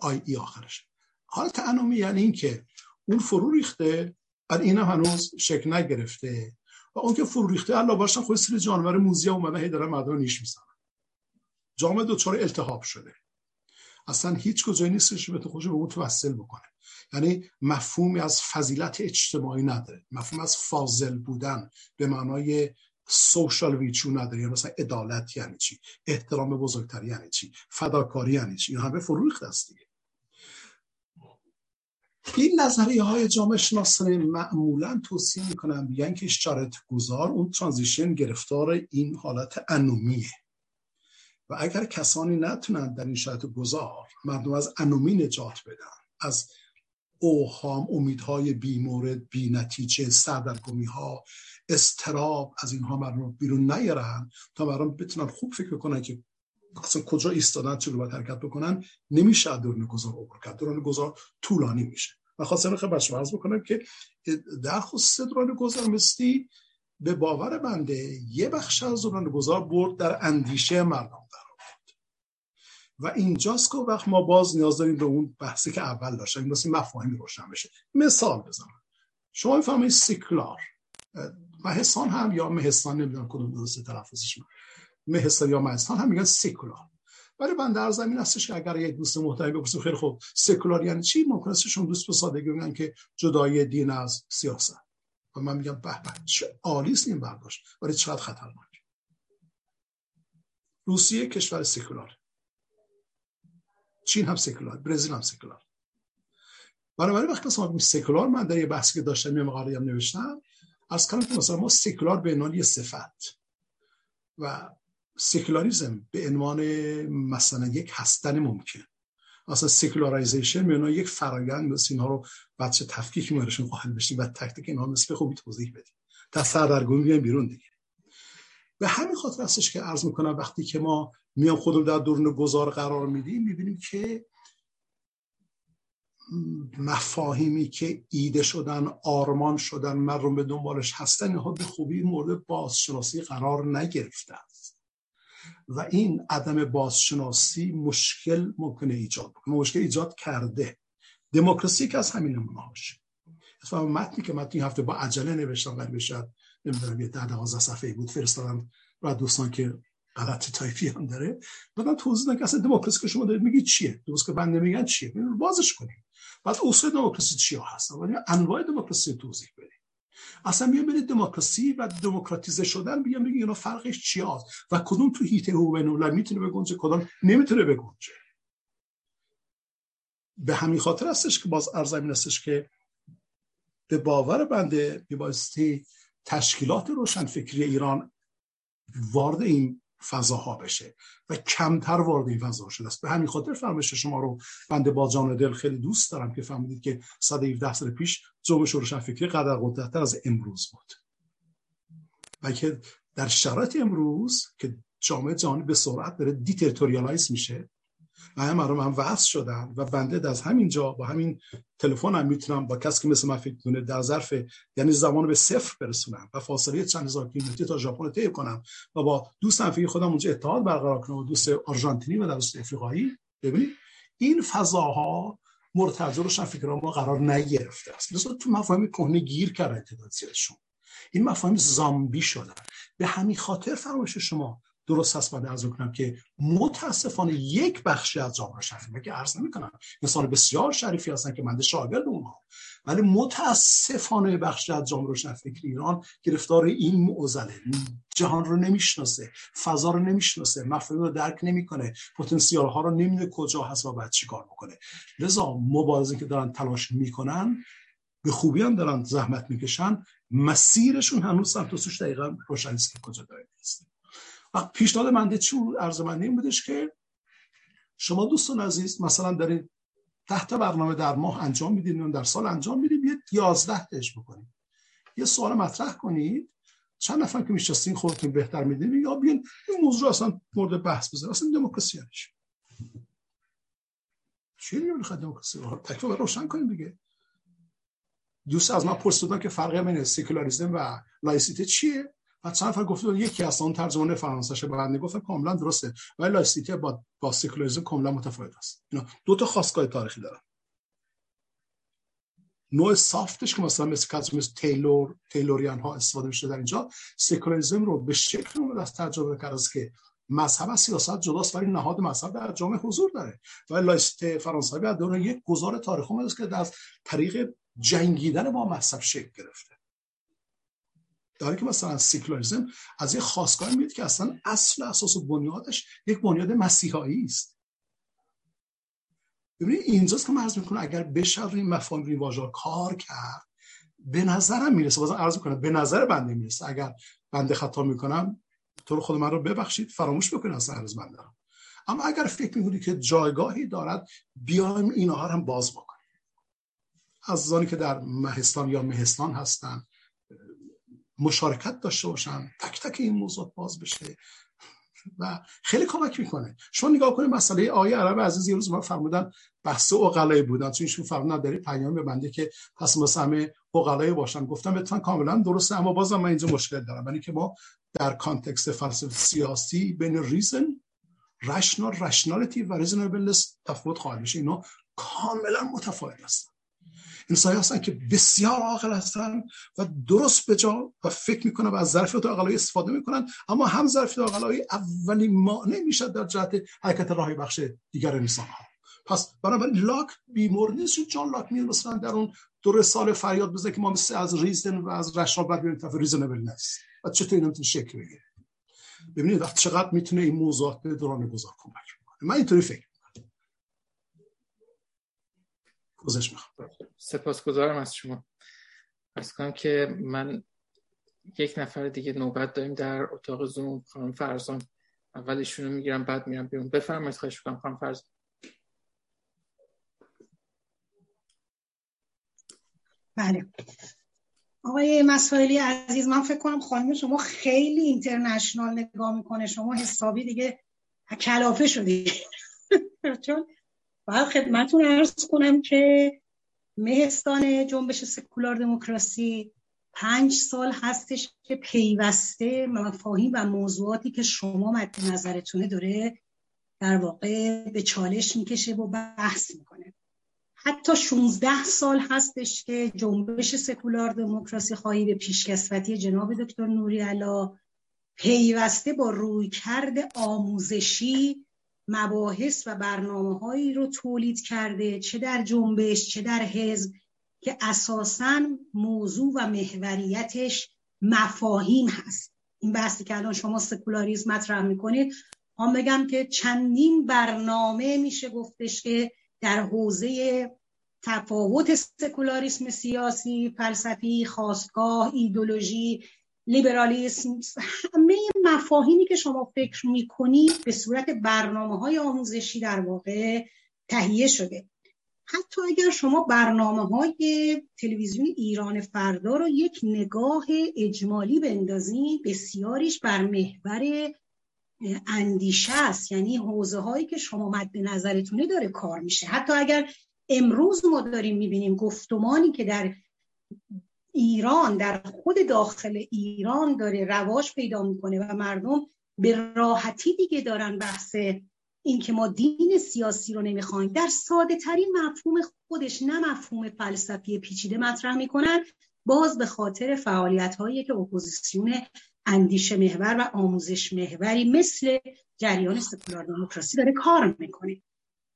آی ای آخرش. حالت انومی یعنی این که اون فرو ریخته بعد این هنوز شکل نگرفته. و اون که فرو ریخته الله باشن خود سری جانور موزی اومده هی داره مردم نیش می‌زنن. جامعه دوچار التهاب شده. اصلا هیچ کجایی نیستش به تو خودش به اون توسل بکنه. یعنی مفهومی از فضیلت اجتماعی نداره. مفهوم از فاضل بودن به معنای سوشال ویچو نداره یعنی مثلا عدالت یعنی چی؟ احترام بزرگتری یعنی چی؟ فداکاری یعنی چی؟ این همه فروخت است دیگه. این نظریه های جامعه شناسانه معمولا توصیه می‌کنن بیان که شرط گذار اون ترانزیشن گرفتار این حالت انومیه. و اگر کسانی نتونن در این شرط گذار مردم از انومی نجات بدن از اوهام امیدهای بیمورد بی نتیجه سردرگمی ها استراب از اینها مردم بیرون نیارن تا مردم بتونن خوب فکر کنن که اصلا کجا ایستادن چه باید حرکت بکنن نمیشه دوران گذار عبور کرد. دوران گذار طولانی میشه. و خواستم خیلی بچه عرض بکنم که در خصوص دوران گذار مستی به باور بنده یه بخش از دوران گذار برد در اندیشه مردم در و اینجاست که وقت ما باز نیاز داریم به اون بحثی که اول داشتیم واسه مفاهیم روشن بشه. مثال بزنم. شما می‌فهمید سیکلار. مهستان هم یا مهستان نمی‌دونم کدوم درست تلفظش مهستان یا مهستان هم میگن سیکولار. ولی من در زمین هستش که اگر یک دوست محترم بپرسه خیلی خوب. سکولار یعنی چی؟ ممکن است شما دوست به سادگی بگن که جدای دین از سیاست. و من میگم به به چه عالی است این برداشت. ولی چقدر خطرناک. روسیه کشور سکولار چین هم سکولار برزیل هم سکولار بنابراین وقتی مثلا سکولار من در یه بحثی که داشتم یه مقاله هم نوشتم. از کنم که مثلا ما سکولار به عنوان یه صفت و سکولاریزم به عنوان مثلا یک هستن ممکن. اصلا سکولارایزیشن میونه یک فرایند مثل اینها رو بچه تفکیک میارشون خواهد بشیم و تک تک اینها مثل خوبی توضیح بدیم. تا سردرگم بیایم بیرون دیگه. به همین خاطر هستش که عرض می‌کنم وقتی که ما میام خودمون در دورن گذار قرار میدیم می‌بینیم که مفاهیمی که ایده شدن آرمان شدن مردم به دنبالش هستن اینها به خوبی مورد بازشناسی قرار نگرفته است. و این عدم بازشناسی مشکل ممکنه ایجاد بکنه مشکل ایجاد کرده. دموکراسی که از همین نمونه هاشه متنی که متنی هفته با عجله نوشتم ولی بشد نمی‌دونم یه ده دوازده صفحه بود فرستادم و دوستان که غلط تایپی هم داره. بعدم توضیح که اصلا دموکراسی که شما دارید میگید چیه؟ درست که بنده میگن چیه؟ بازش کنیم. بعد اصول دموکراسی چیا هستن؟ ولی انواع دموکراسی توضیح بدیم. اصلا میام ببینید دموکراسی و دموکراتیزه شدن بیام بگیم اینا فرقش چی هست و کدوم تو هیته بین می‌تونه بگنجه کدوم نمی‌تونه بگنجه؟ به همین خاطر هستش که باز ارزمین هستش که به باور بنده میبایستی تشکیلات روشنفکری ایران وارد این فضاها بشه و کمتر وارد این فضا شده است. به همین خاطر فرمایش شما رو بنده با جان دل خیلی دوست دارم که فهمیدید که 117 سال پیش جنبش روشنفکری قدر قدرتتر از امروز بود. و که در شرایط امروز که جامعه جهانی به سرعت داره deterritorialize میشه و هم مردم هم وصل شدن و بنده از همینجا با همین تلفن هم می‌تونم با کسی که مثل من فکر کنه در ظرف یعنی زمان به صفر برسونم و فاصله چند هزار کیلومتری تا ژاپن طی کنم و با دوست فکر خودم اونجا اتحاد برقرار کنم و دوست آرژانتینی و دوست افریقایی. ببینید این فضاها مرتضی روشن فکر ما قرار نگرفته است. مثلا تو مفاهیم کهنه گیر کرده انتدادزیشون این مفاهیم زامبی شدن. به همین خاطر فرمایش شما درست هست باید ارز کنم که متاسفانه یک بخشی از جامعه شریفی که عرض نمی‌کنم. انسان بسیار شریفی هستن که من شاگرد اونها. ولی متاسفانه بخشی از جامعه فکر ایران گرفتار این معضله. جهان رو نمی‌شناسه فضا رو نمی‌شناسه مفاهیم رو درک نمی‌کنه پتانسیل ها رو نمی‌دونه کجا هست و باید چیکار بکنه. لذا مبارزه که دارن تلاش می‌کنن به خوبی هم دارن زحمت می‌کشن. مسیرشون هنوز سمت سوش دقیقا روشن که کجا داره پیشنهاد منده چی عرض من این بودش که شما دوستان عزیز مثلا دارید تحت برنامه در ماه انجام می‌دید در سال انجام می‌دید یه 11 تش بکنید. یه سوال مطرح کنید چند نفر که میشستین خودتون بهتر می‌دید یا بیان این موضوع اصلا مورد بحث بذارید. اصلا دموکراسی چی دیگه می‌خواد دموکراسی رو؟ تکلیف روشن کنیم دیگه. دوست از من پرسیدن که فرق بین سکولاریسم و لایسیته چیه؟ و چند نفر گفته یکی از اون ترجمه فرانسه بنده گفتم کاملا درسته. ولی لایسیته با با سکولاریسم کاملا متفاوت است. اینا دو تا خاستگاه تاریخی دارن. نوع سافتش که مثلا مثل کسی مثل تیلور تیلوریان ها استفاده میشه در اینجا سکولاریسم رو به شکل اون از ترجمه کرد که مذهب از سیاست جداست ولی نهاد مذهب در جامعه حضور داره. و لایست فرانسوی از دوران یک گزار تاریخ است که از طریق جنگیدن با مذهب شکل گرفته. داره که مثلا سیکولاریسم از یک خواستگاه میاد که اصلا اصل اساس و بنیادش یک بنیاد مسیحایی است. ببینید اینجاست که من عرض می‌کنم اگر بشه روی مفاهیم روی کار کرد به نظرم می‌رسه. بازم عرض می‌کنم به نظر بنده می‌رسه. اگر بنده خطا می‌کنم تو خود من رو ببخشید فراموش بکنید اصلا عرض بنده اما اگر فکر می‌کنید که جایگاهی دارد بیایم اینها هم باز بکنیم. عزیزانی که در مهستان یا مهستان هستن مشارکت داشته باشن تک تک این موضوع باز بشه و خیلی کمک می‌کنه. شما نگاه کنید مسئله آیه عرب عزیز یه روز ما فرمودن بحث اقلای بودن. چون ایشون فرمودن داری پیام به بنده که پس مثلا همه اقلای باشن. گفتم بهتون کاملا درسته اما بازم من اینجا مشکل دارم. یعنی که ما در کانتکست فلسفه سیاسی بین ریزن رشنال رشنالیتی و ریزنبلنس تفاوت خواهد میشه اینا کاملا متفاوت هستن. انسانی هستن که بسیار عاقل هستن و درست به جا و فکر می‌کنن و از ظرفیت عقلایی استفاده می‌کنن اما هم ظرفیت عقلایی اولین مانع می‌شد در جهت حرکت راهی بخش دیگر انسان ها پس بنابراین لاک بیمور نیست. چون لاک میاد مثلا در اون دور سال فریاد بزنه که ما مثل از ریزن و از رشنا بعد بیاریم طرف ریزنبل نیست و چطور این می‌تونه شکل بگیره؟ ببینید چقدر می‌تونه این موضوعات به دوران گذار کمک کنه من اینطوری فکر پوزش می‌خوام سپاسگزارم از شما. از کنم که من یک نفر دیگه نوبت داریم در اتاق زوم خانم فرزان. اول ایشونو می‌گیرم بعد میرم بیرون. بفرمایید خواهش کنم خانم فرزان. بله. آقای مسائلی عزیز من فکر کنم خانم شما خیلی اینترنشنال نگاه می‌کنه. شما حسابی دیگه کلافه شدی. چون باید خدمتون ارز کنم که مهستان جنبش سکولار دموکراسی پنج سال هستش که پیوسته مفاهیم و موضوعاتی که شما مد نظرتونه داره در واقع به چالش می‌کشه و بحث می‌کنه. حتی 16 سال هستش که جنبش سکولار دموکراسی خواهی به پیشکسوتی جناب دکتر نوری علا پیوسته با رویکرد آموزشی مباحث و برنامه هایی رو تولید کرده چه در جنبش چه در حزب که اساسا موضوع و محوریتش مفاهیم هست. این بحثی که الان شما سکولاریزم مطرح می‌کنید هم بگم که چندین برنامه میشه گفتش که در حوزه تفاوت سکولاریسم سیاسی، فلسفی، خواستگاه، ایدولوژی لیبرالیسم همه مفاهیمی که شما فکر می‌کنید به صورت برنامه های آموزشی در واقع تهیه شده. حتی اگر شما برنامه های تلویزیون ایران فردا رو یک نگاه اجمالی بندازید بسیاریش بر محور اندیشه است. یعنی حوزه هایی که شما مد نظرتونه داره کار میشه. حتی اگر امروز ما داریم می‌بینیم گفتمانی که در ایران در خود داخل ایران داره رواج پیدا می‌کنه و مردم به راحتی دیگه دارن بحث این که ما دین سیاسی رو نمی‌خوایم. در ساده ترین مفهوم خودش نه مفهوم فلسفی پیچیده مطرح می‌کنن باز به خاطر فعالیت هایی که اپوزیسیون اندیشه محور و آموزش محوری مثل جریان سکولار دموکراسی داره کار می‌کنه.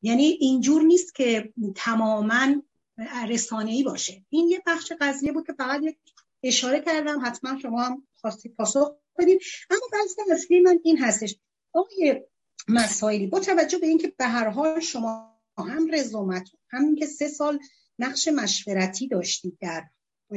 یعنی اینجور نیست که تماما رسانه‌ای باشه. این یه بخش قضیه بود که فقط یک اشاره کردم. حتما شما هم خواستید پاسخ بدید. اما بحث اصلی من این هستش. آقای مسائلی با توجه به اینکه به هر حال شما هم رزومت هم که سه سال نقش مشورتی داشتید در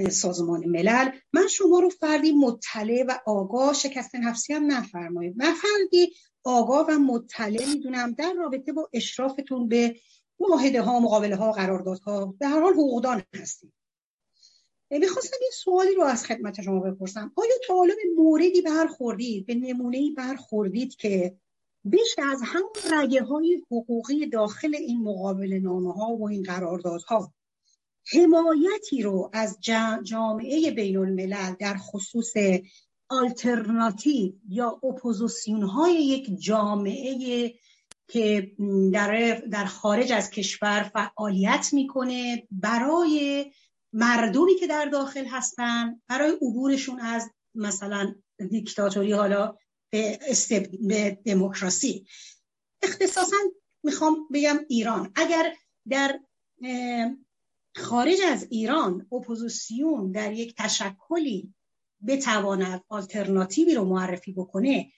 سازمان ملل من شما رو فردی مطلع و آگاه شکست نفسی هم نفرمایید. من فردی آگاه و مطلع می‌دونم در رابطه با اشرافتون به معاهده ها مقابله ها قراردادها به هر حال حقوقدان هستیم. می‌خواستم یه سوالی رو از خدمت شما بپرسم. آیا تا به موردی برخوردید به نمونه برخوردید که بیش از همون رگه های حقوقی داخل این مقابل نامه ها و این قراردادها حمایتی رو از جامعه بین الملل در خصوص آلترناتیو یا اپوزیسیون های یک جامعه که در, در خارج از کشور فعالیت می‌کنه برای مردمی که در داخل هستن برای عبورشون از مثلا دیکتاتوری حالا به, به دموکراسی. اختصاصا می‌خوام بگم ایران. اگر در خارج از ایران اپوزیسیون در یک تشکلی بتواند آلترناتیوی رو معرفی بکنه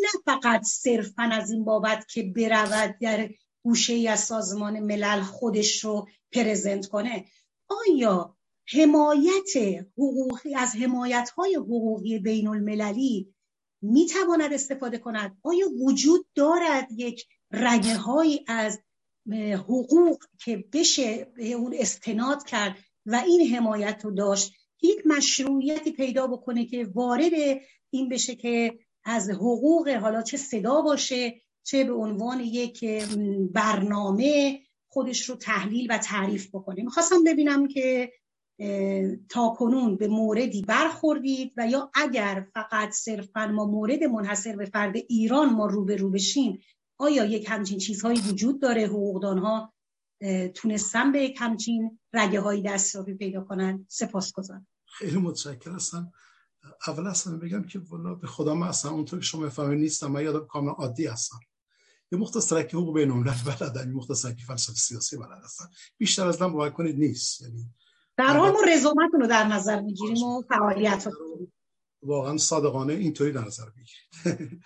نه فقط صرفا از این بابت که برود در گوشه ای از سازمان ملل خودش رو present کنه. آیا حمایت حقوقی از حمایت های حقوقی بین المللی می تواند استفاده کند؟ آیا وجود دارد یک رگه هایی از حقوق که بشه اون استناد کرد و این حمایت رو داشت؟ یک مشروعیتی پیدا بکنه که وارد این بشه که از حقوق حالا چه صدا باشه چه به عنوان یک برنامه خودش رو تحلیل و تعریف بکنه. می‌خواستم ببینم که تا کنون به موردی برخوردید و یا اگر فقط صرفا ما مورد منحصر به فرد ایران ما رو به رو بشیم آیا یک همچین چیزهایی وجود داره؟ حقوقدان ها تونستن به یک همچین رگه هایی دستیابی پیدا کنن؟ سپاس گذارم خیلی متشکر هستم اول اصلا بگم که والا به خدا من اصلا اونطور که شما فهمی نیستم. من یادم کاملا عادی هستم. یه مختصرکی حقوق بین الملل بلدن یه مختصرکی فلسفه سیاسی بلد هستن بیشتر از من باور کنید نیست. یعنی در حال ما رزومتون رو در نظر می‌گیریم و فعالیت واقعا صادقانه اینطوری در نظر بگیرید.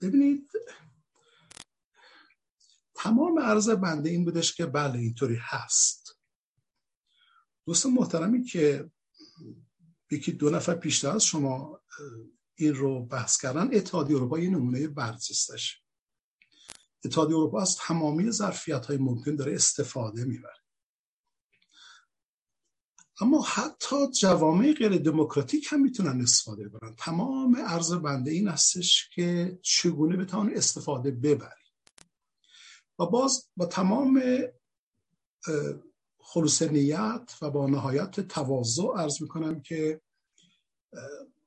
ببینید تمام عرض بنده این بودش که بله اینطوری هست. دوست محترمی که یکی دو نفر پیشتر از شما این رو بحث کردن اتحادیه اروپا یه نمونه برجستش. اتحادیه اروپا از تمامی ظرفیت های ممکن داره استفاده می‌بره. اما حتی جوامع غیر دموکراتیک هم می‌تونن استفاده ببرن. تمام عرض بنده این هستش که چگونه بتوان استفاده ببری. و باز با تمام خلوص نیت و با نهایت تواضع عرض می‌کنم که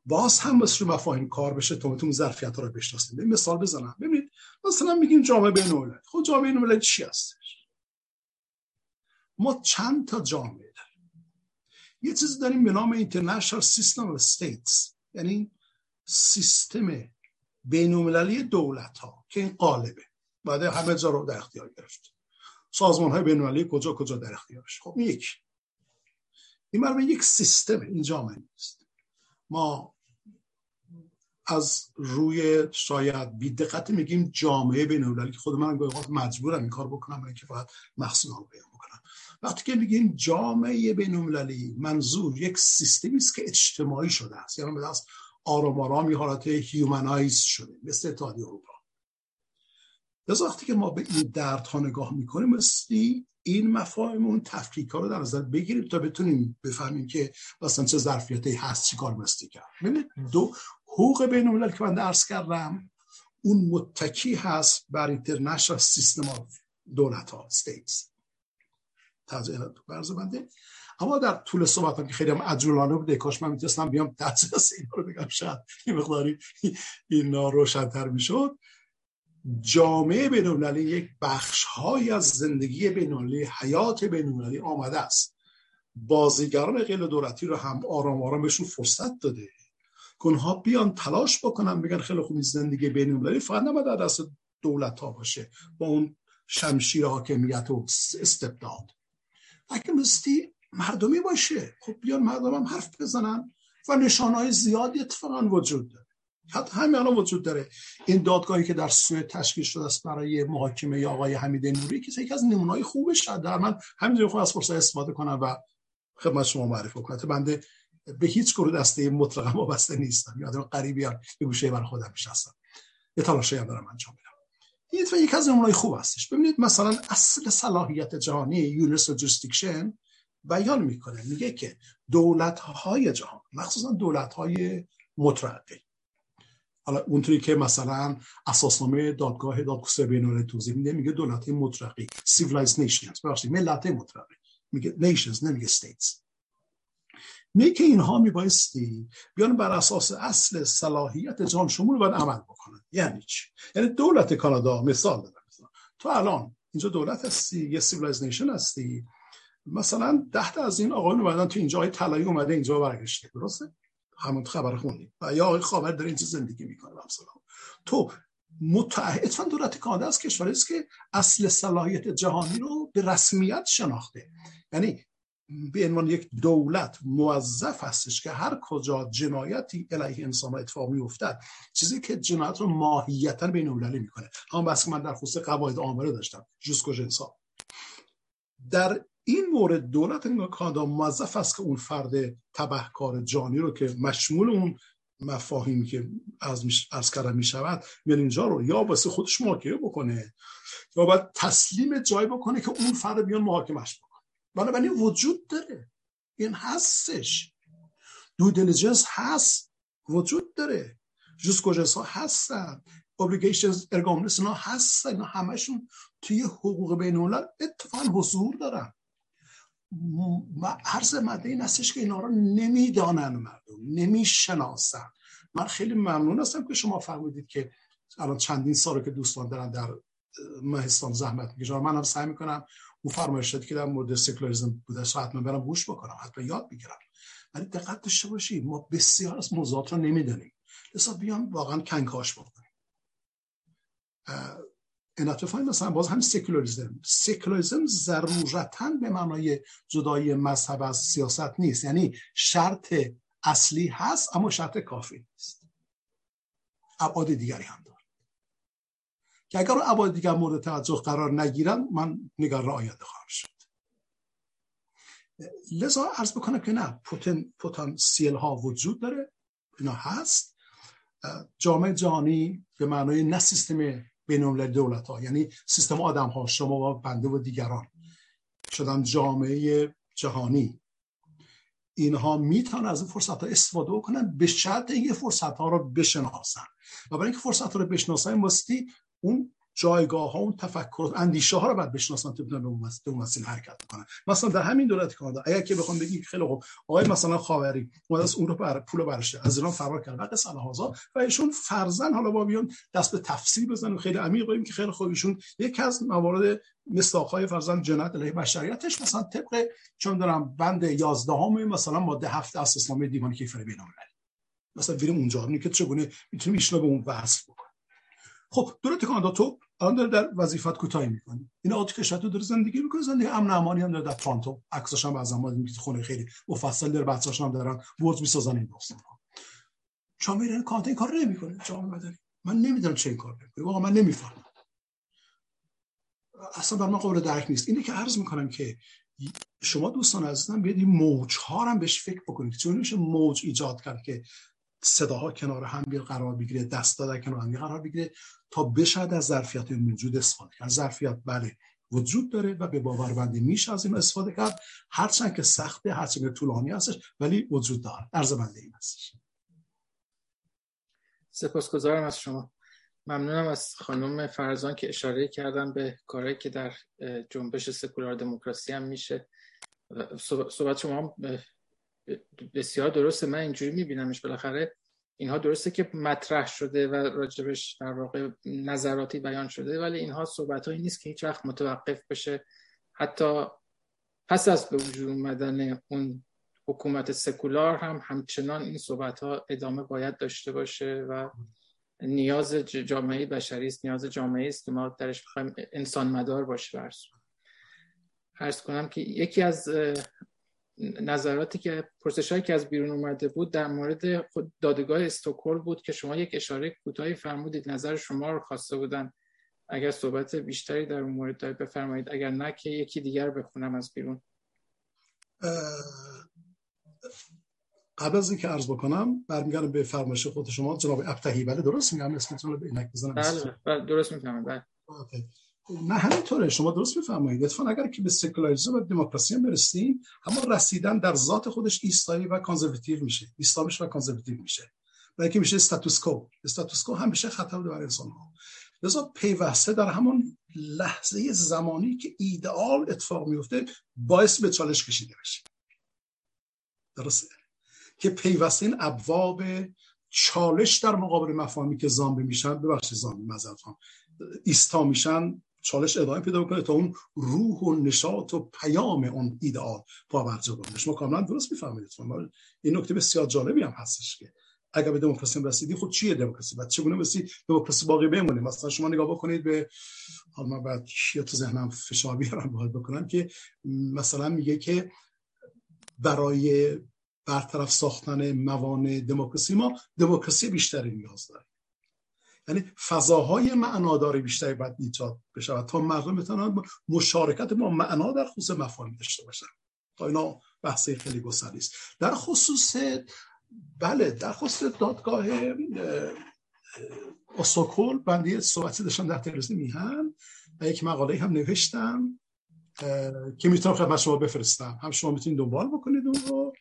باز هم رو مفاهیم کار بشه تا تو ظرفیت رو بشناسیم. مثال بزنم. ببینید مثلا میگیم جامعه بین الملل خب جامعه بین چی هستش؟ ما چند تا جامعه یه چیزی داریم به نام International System of States یعنی سیستم بینومللی دولت ها که این قالبه. بعد همه جا رو در اختیار گرفت. سازمان های بینومللی کجا کجا در اختیارش خب یک این مرمه یک سیستم این جامعه نیست. ما از روی شاید بی دقت میگیم جامعه بین‌المللی که خود من گاهی مجبورم این کار بکنم اینکه باید محصول بیام وقتی که میگیم جامعه بینالمللی منظور یک سیستمی است که اجتماعی شده است. یعنی به دست آرام آرام یه حالت humanize شده مثل اتحادیه اروپا. لذا وقتی که ما به این دردها نگاه می‌کنیم مثلی این مفاهیم اون تفکیک ها رو در نظر بگیریم تا بتونیم بفهمیم که مثلا چه ظرفیتی هست چی کار بایستی کرد. دو حقوق بین الملل که من درس کردم اون متکی هست بر international system of دولت ها states بنده اما در طول صحبت که خیلی هم عجولانه بوده کاش من می‌تونستم بیام دسترس این رو بگم شاید این مقداری این روشنتر می‌شد. جامعه بینالمللی یک بخش های از زندگی بینالمللی حیات بینالمللی آمده است. بازیگران غیر دولتی رو هم آرام آرام بهشون فرصت داده. کنها بیان تلاش بکنن بگن خیلی خوب زندگی بینالمللی فقط نباید در دست دولت ها باشه. با اون شمشیر حاکمیت و استبداد. اگه مستی مردمی باشه خب بیان مردم هم حرف بزنن و نشان های زیادی اتفاقا وجود داره. حتی همین الان وجود داره. این دادگاهی که در سوئد تشکیل شده است برای محاکمه آقای حمید نوری که یکی از نمونه‌های خوبش در من همینجوری خود از فرصت استفاده کنم و خدمت شما معرفی کنم. بنده به هیچ گروه دسته مطلقا وابسته نیستم. یه آدم غریبی هم یه گوشه برا خودم نشستم یه تلاشی هم دارم انجام میدم این و یک از نمونه‌های خوب هستش. ببینید مثلا اصل صلاحیت جهانی universal jurisdiction بیان می‌کنه. میگه که دولت های جهان مخصوصا دولت های مترقی حالا اونطوری که مثلا اساسنامه دادگاه دادگستری بین‌المللی توضیح میده میگه دولت مترقی civilized nations ببخشید ملت مترقی میگه nations نمیگه states. میگه که اینها میبایستی بیان بر اساس اصل صلاحیت جهان شمول باید عمل بکنن. یعنی چی؟ یعنی دولت کانادا مثال دادم. تو الان اینجا دولت هستی یه civilized nation هستی. مثلا ده تا از این آقایون اومدن تو اینجا های طلایی اومده اینجا برگشته درسته؟ همون خبر خوندیم و یا آقای خاوری در اینجا زندگی می‌کنه مثلا. تو متعهد دولت کانادا از کشوری است که اصل صلاحیت جهانی رو به رسمیت شناخته. یعنی به عنوان یک دولت موظف هستش که هر کجا جنایتی علیه انسان اتفاق میافتد چیزی که جنایت رو ماهیتا بین المللی می‌کنه. همون بس که من در خصوص قواعد آمره داشتم جوسکو جنسا در این مورد دولت کانادا موظف است که اون فرد تبهکار جانی رو که مشمول اون مفاهیمی که از, از کردن می شود اینجا رو یا واسه خودش محاکمه بکنه یا باید تسلیم جای بکنه که اون فرد بیان محاکمش بکنه. بنابراین وجود داره. این هستش. دو دیلیجنس هست. وجود داره. جز کجاست ها هستن. Obligations ارگامنس ها هستن. اینا همشون توی حقوق بین اتفاقا حضور دارن. عرض مده این هستش که اینا رو نمی‌دانن مردم نمی‌شناسن. من خیلی ممنون هستم که شما فرمودید که الان چندین سال که دوستان دارن در مهستان زحمت می‌کشن من هم سعی می‌کنم اون فرمایشاتی که در مورد بوده حتما برم گوش بکنم حتما یاد بگیرم. ولی دقت داشته باشید ما بسیار از موضوعات رو نمی‌دانیم. لذا بیام واقعا کنکاش بکنیم. این مثلا باز هم سکولاریزم سکولاریزم ضرورتا به معنای جدای مذهب از سیاست نیست. یعنی شرط اصلی هست اما شرط کافی نیست. ابعاد دیگری هم داره. که اگر ابعاد دیگر مورد توجه قرار نگیرن من نگار آینده خواهم شد. لذا عرض بکنم که نه پوتن پتانسیل ها وجود داره. اینا هست. جامعه جهانی به معنای نه سیستم بین دولت ها یعنی سیستم آدم ها شما و بنده و دیگران شدن جامعه جهانی. اینها می‌تونن از این فرصت ها استفاده کنن به شرط اینکه فرصت ها رو بشناسن. و برای اینکه فرصت ها رو بشناسن مستی اون جایگاه ها اون تفکر اندیشه ها رو باید بشناسن تا بتونن به اون مسیر حرکت کنن مثلا در همین دولت کانادا اگر که بخوام بگیم خیلی خوب آقای مثلا خاوری اومد از اون رو بر پول برشه از ایران فرار کرد بعد سال هازا و ایشون فرزن حالا با بیان دست به تفسیر بزنن خیلی عمیق بگیم که خیلی خوب ایشون یکی از موارد های فرزن جنایت علیه بشریتش مثلا طبق چون دارم بند 11 همه مثلا ماده 7 اساسنامه دیوان کیفر بین‌المللی مثلا بریم اونجا که چگونه می‌تونیم ایشون به اون وصف بکنیم. خب دولت کانادا تو الان داره در وظیفت کوتاهی می‌کنه. این آقا که داره زندگی می‌کنه. زندگی امن امانی هم داره در تورنتو عکسش هم از ما خونه خیلی مفصل داره. بچه‌اش هم دارن برج می‌سازن این داستان ها جامعه کانادا این کار نمی‌کنه. جامعه مدنی من نمی‌دونم چه کار می‌کنه. واقعا من نمی‌فهمم. اصلا بر من قابل درک نیست. اینه که عرض می‌کنم که شما دوستان عزیزم بیاید این موج ها هم بهش فکر بکنید. چون میشه موج ایجاد کرد که صداها کنار هم قرار بگیره دستا در کنار هم قرار بگیره تا بشد از ظرفیت موجود استفاده کرد ظرفیت بله وجود داره و به باوربندی میشه از این استفاده کرد هرچند که سخته هرچند که طولانی هستش ولی وجود داره. عرض بنده این هستش سپاسگزارم از شما. ممنونم از خانم فرزان که اشاره کردن به کاری که در جنبش سکولار دموکراسی هم میشه. صحبت شما بسیار درسته من اینجوری میبینمش بالاخره. اینها درسته که مطرح شده و راجبش در واقع نظراتی بیان شده ولی اینها صحبت هایی نیست که هیچ وقت متوقف بشه. حتی پس از به وجود اومدن اون حکومت سکولار هم همچنان این صحبت ها ادامه باید داشته باشه و نیاز جامعه بشری است نیاز جامعه است که ما درش بخوایم انسان مدار باشه. برس ارز کنم که یکی از نظراتی که پرسشایی که از بیرون اومده بود در مورد خود دادگاه استکهلم بود که شما یک اشاره کوتاهی فرمودید نظر شما رو خواسته بودن. اگر صحبت بیشتری در اون مورد دارید بفرمایید. اگر نه که یکی دیگر بخونم از بیرون. قبل از اینکه عرض بکنم برمیگردم به فرمایش خود شما جناب ابتهی. بله درست میگم؟ اسمتون رو به اینک بزنم. بله, بله درست می‌فهمم. بله. نه همینطوره شما درست میفرمایید. اتفاقا اگر که به سکولاریسم و دموکراسی هم برسیم اما رسیدن در ذات خودش ایستایی و کانزرواتیو میشه. ایستامش و کانزرواتیو میشه. و اینکه میشه استاتوس کو استاتوس کو همیشه خطر برای انسان ها لذا پیوسته در همون لحظه زمانی که ایدئال اتفاق میفته باعث به چالش کشیده بشه. درسته؟ که پیوسته این ابواب چالش در مقابل مفاهیمی که زامبی میشن ببخشید زامبی مذارتان ایستا میشن چالش ادامه پیدا کنه تا اون روح و نشاط و پیام اون ایدئال پاورجا بکنه شما کاملا درست می‌فهمید. این نکته بسیار جالبی هم هستش که اگر به دموکراسی رسیدی خود چیه دموکراسی؟ بعد چگونه بسی دموکراسی باقی بمونه؟ مثلا شما نگاه بکنید به حالا من بعد چی تو ذهنم فشار بیارم باید بکنم که مثلا میگه که برای برطرف ساختن موانع دموکراسی ما دموکراسی بیشتری نیاز داره. یعنی فضاهای معنادار بیشتری باید ایجاد بشه تا مردم بتونن مشارکت با معنا در خصوص مفاهیم داشته باشن. تا اینا بحث خیلی گسترده است. در خصوص بله در خصوص دادگاه استکهلم بنده یه صحبتی داشتم در تلویزیون میهن و یک مقاله هم نوشتم که می‌تونم خدمت شما بفرستم. هم شما می‌تونید دنبال بکنید اون رو.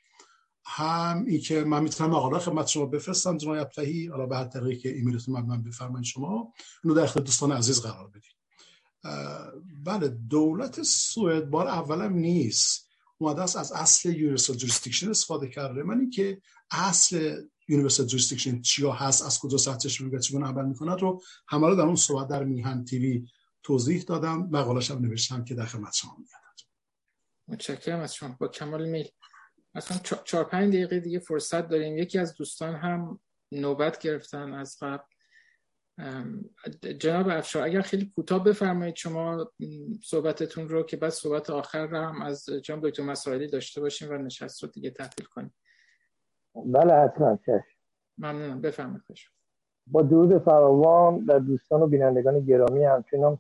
هم ای که من می‌تونم مقاله خدمت شما بفرستم جنای ابتهی حالا به هر طریقی که ایمیلتون من, من بفرمایید شما. اونو در اختیار دوستان عزیز قرار بدید بله دولت سوئد بار اولم نیست. اومده است از اصل universal jurisdiction استفاده کرده. من اینکه اصل universal jurisdiction چیا هست از کجا سطحش میگه چگونه عمل می‌کند رو همه رو در اون صحبت در میهن TV توضیح دادم. مقالش هم نوشتم که در خدمت شما میاد متشکرم از شما. با کمال میل. اصلا چهار پنج دقیقه دیگه فرصت داریم. یکی از دوستان هم نوبت گرفتن از قبل. جناب افشار اگر خیلی کوتاه بفرمایید شما صحبتتون رو که بعد صحبت آخر رو هم از جناب دکتر مسائلی داشته باشیم و نشست رو دیگه تعطیل کنیم. بله حتما. چشم ممنونم. بفرمایید. با درود فراوان در دوستان و بینندگان گرامی همچنان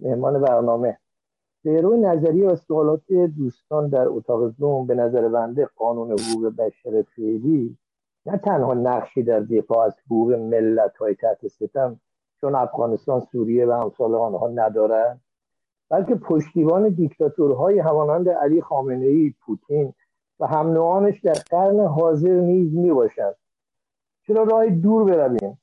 مهمان برنامه. به روی نظری و سوالات دوستان در اتاق زوم به نظر بنده قانون حقوق بشر فعلی نه تنها نقشی در دفاع از حقوق ملت های تحت ستم چون افغانستان سوریه و امثال آنها ندارند بلکه پشتیبان دیکتاتورهای همانند علی خامنه ای پوتین و هم در قرن حاضر نیز می باشند چرا راه دور برویم؟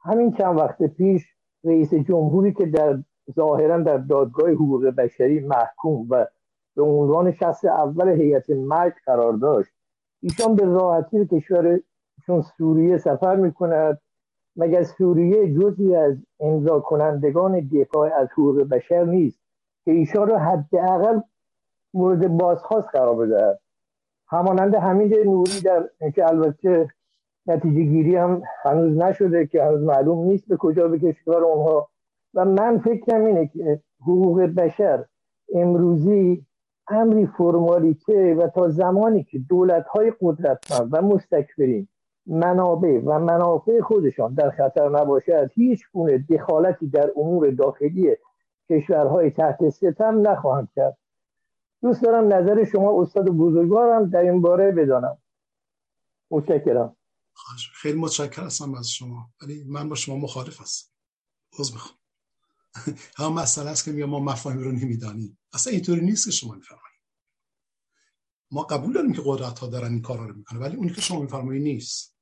همین چند وقت پیش رئیس جمهوری که در ظاهرا در دادگاه حقوق بشری محکوم و به عنوان شخص اول هیئت مرگ قرار داشت. ایشان به راحتی به کشورشون سوریه سفر می‌کند. مگر سوریه جزی از امضا کنندگان دفاع از حقوق بشر نیست که ایشان را حداقل مورد بازخواست قرار بدهد؟ همانند حمید نوری در که البته نتیجه گیری هم هنوز نشده که هنوز معلوم نیست به کجا به کشور اونها و من فکرم اینه که حقوق بشر امروزی امری فرمالیته و تا زمانی که دولت های قدرتمند و مستکبرین منابع و منافع خودشان در خطر نباشد هیچ گونه دخالتی در امور داخلی کشورهای تحت ستم نخواهند کرد. دوست دارم نظر شما استاد بزرگوارم در این باره بدانم. متشکرم. خیلی متشکر هستم از شما. ولی من با شما مخالف هستم. عذر می‌خوام. هم مسئله است که میگم ما مفاهیم رو نمی‌دانیم. اصلا اینطوری نیست که شما میفرمایید. ما قبول داریم که قدرت ها دارن این کارا رو می‌کنه ولی اونی که شما میفرمایید نیست.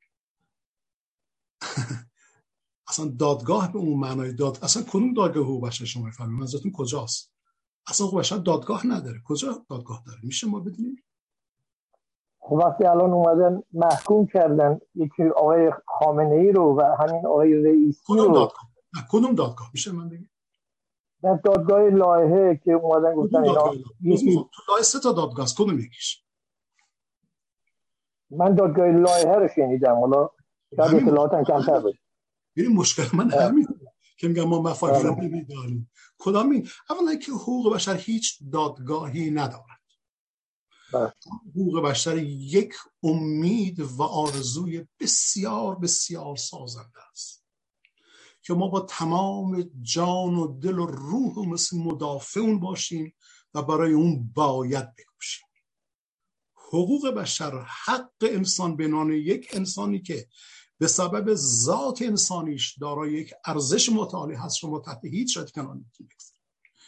اصلا دادگاه به اون معنای داد اصلا کدوم دادگاه حقوق بشر شما میفرمایید؟ منظورتون کجاست؟ اصلا حقوق بشر دادگاه نداره. کجا دادگاه داره؟ میشه ما بدونیم؟ خب وقتی الان اومدن محکوم کردن یکی آقای خامنه ای رو و همین آقای رئیسی رو. دادگاه؟ کدوم دادگاه؟ میشه من بگم؟ در دادگاه لایحه که اومدن گفتن اینا لایحه. سه تا دادگاه است. کدوم یکیش؟ من دادگاه لایحه رو شنیدم. حالا شاید اطلاعاتم کمتر باشه. ببین مشکل من همین. که میگم ما مفاهیم رو نمی‌دانیم کدام این؟ اولا که حقوق بشر هیچ دادگاهی ندارد. بله. حقوق بشر یک امید و آرزوی بسیار بسیار سازنده است. که ما با تمام جان و دل و روح و مثل مدافع اون باشیم و برای اون باید بکوشیم. حقوق بشر حق انسان به یک انسانی که به سبب ذات انسانیش دارای یک ارزش متعالی هست شما تحت هیچ شاید کنار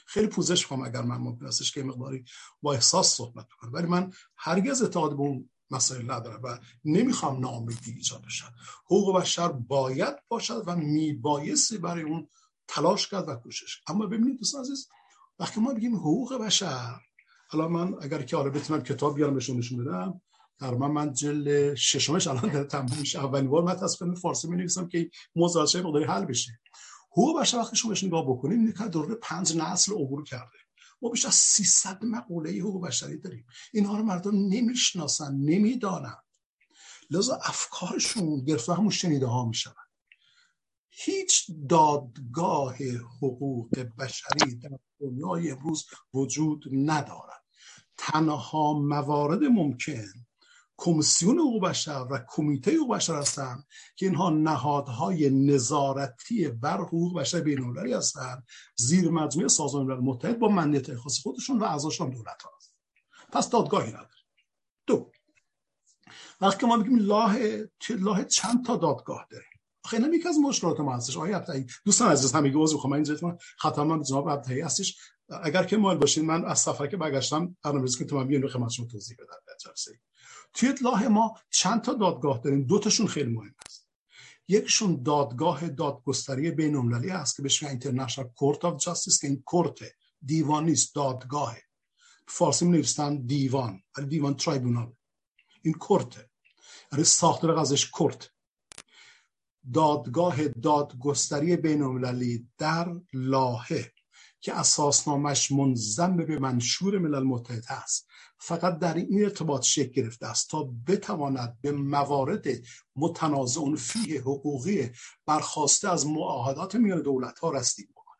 خیلی پوزش کنم اگر من ممکن استش که مقداری با احساس صحبت کنم. ولی من هرگز اعتقاد به اون مسائل نداره و نمی‌خوام ناامیدی ایجاد بشن. حقوق بشر باید باشد و میبایستی برای اون تلاش کرد و کوشش اما ببینید دوستان عزیز وقتی ما بگیم حقوق بشر حالا من اگر که آره بتونم کتاب بیارم بهشون نشون بدم در من من جل ششمش الان در تموم میشه. اولین بار من تصفیه فارسی می نویسم که موضوع مقداری حل بشه. حقوق بشر وقتی شما بهش نگاه بکنیم که دوره پنج نسل عبور کرده. ما بیش از 300 مقوله حقوق بشری داریم. اینها رو مردم نمی‌شناسن نمی‌دانن. لذا افکارشون گرفته همون شنیده ها میشن هیچ دادگاه حقوق بشری در دنیای امروز وجود ندارد. تنها موارد ممکن کمیسیون حقوق بشر و کمیته حقوق بشر هستند که اینها نهادهای نظارتی بر حقوق بشر بین‌المللی هستند. زیر مجموعه سازمان ملل متحد با منیت خاص خودشون و اعضاشون دولت ها هست پس دادگاهی نداره دو وقتی ما میگیم لاه لاه چند تا دادگاه داریم؟ آخه اینا یکی از مشکلات ما هستش. آقای عبدالعی دوستان عزیز همگی عذر می‌خوام. من خطا من جناب هستش. اگر که مال باشین من از سفر که برگشتم برنامه‌ریزی که من بیان خدمت شما توضیح بدم. در جلسه توی اطلاع ما چند تا دادگاه داریم؟ دو تاشون خیلی مهم است یکشون دادگاه دادگستری بین المللی است که بهش میگن اینترنشنال کورت اف جاستیس که این کورت دیوان نیست دادگاه. فارسی نوشتن دیوان ولی دیوان ترایبونال. این کورت یعنی ساخته قضش کورت. دادگاه دادگستری بین المللی در لاهه که اساسنامش منظم به منشور ملل متحد است فقط در این ارتباط شکل گرفته است تا بتواند به موارد متنازع فیه حقوقی برخواسته از معاهدات میان دولت ها رسیدگی بکنه.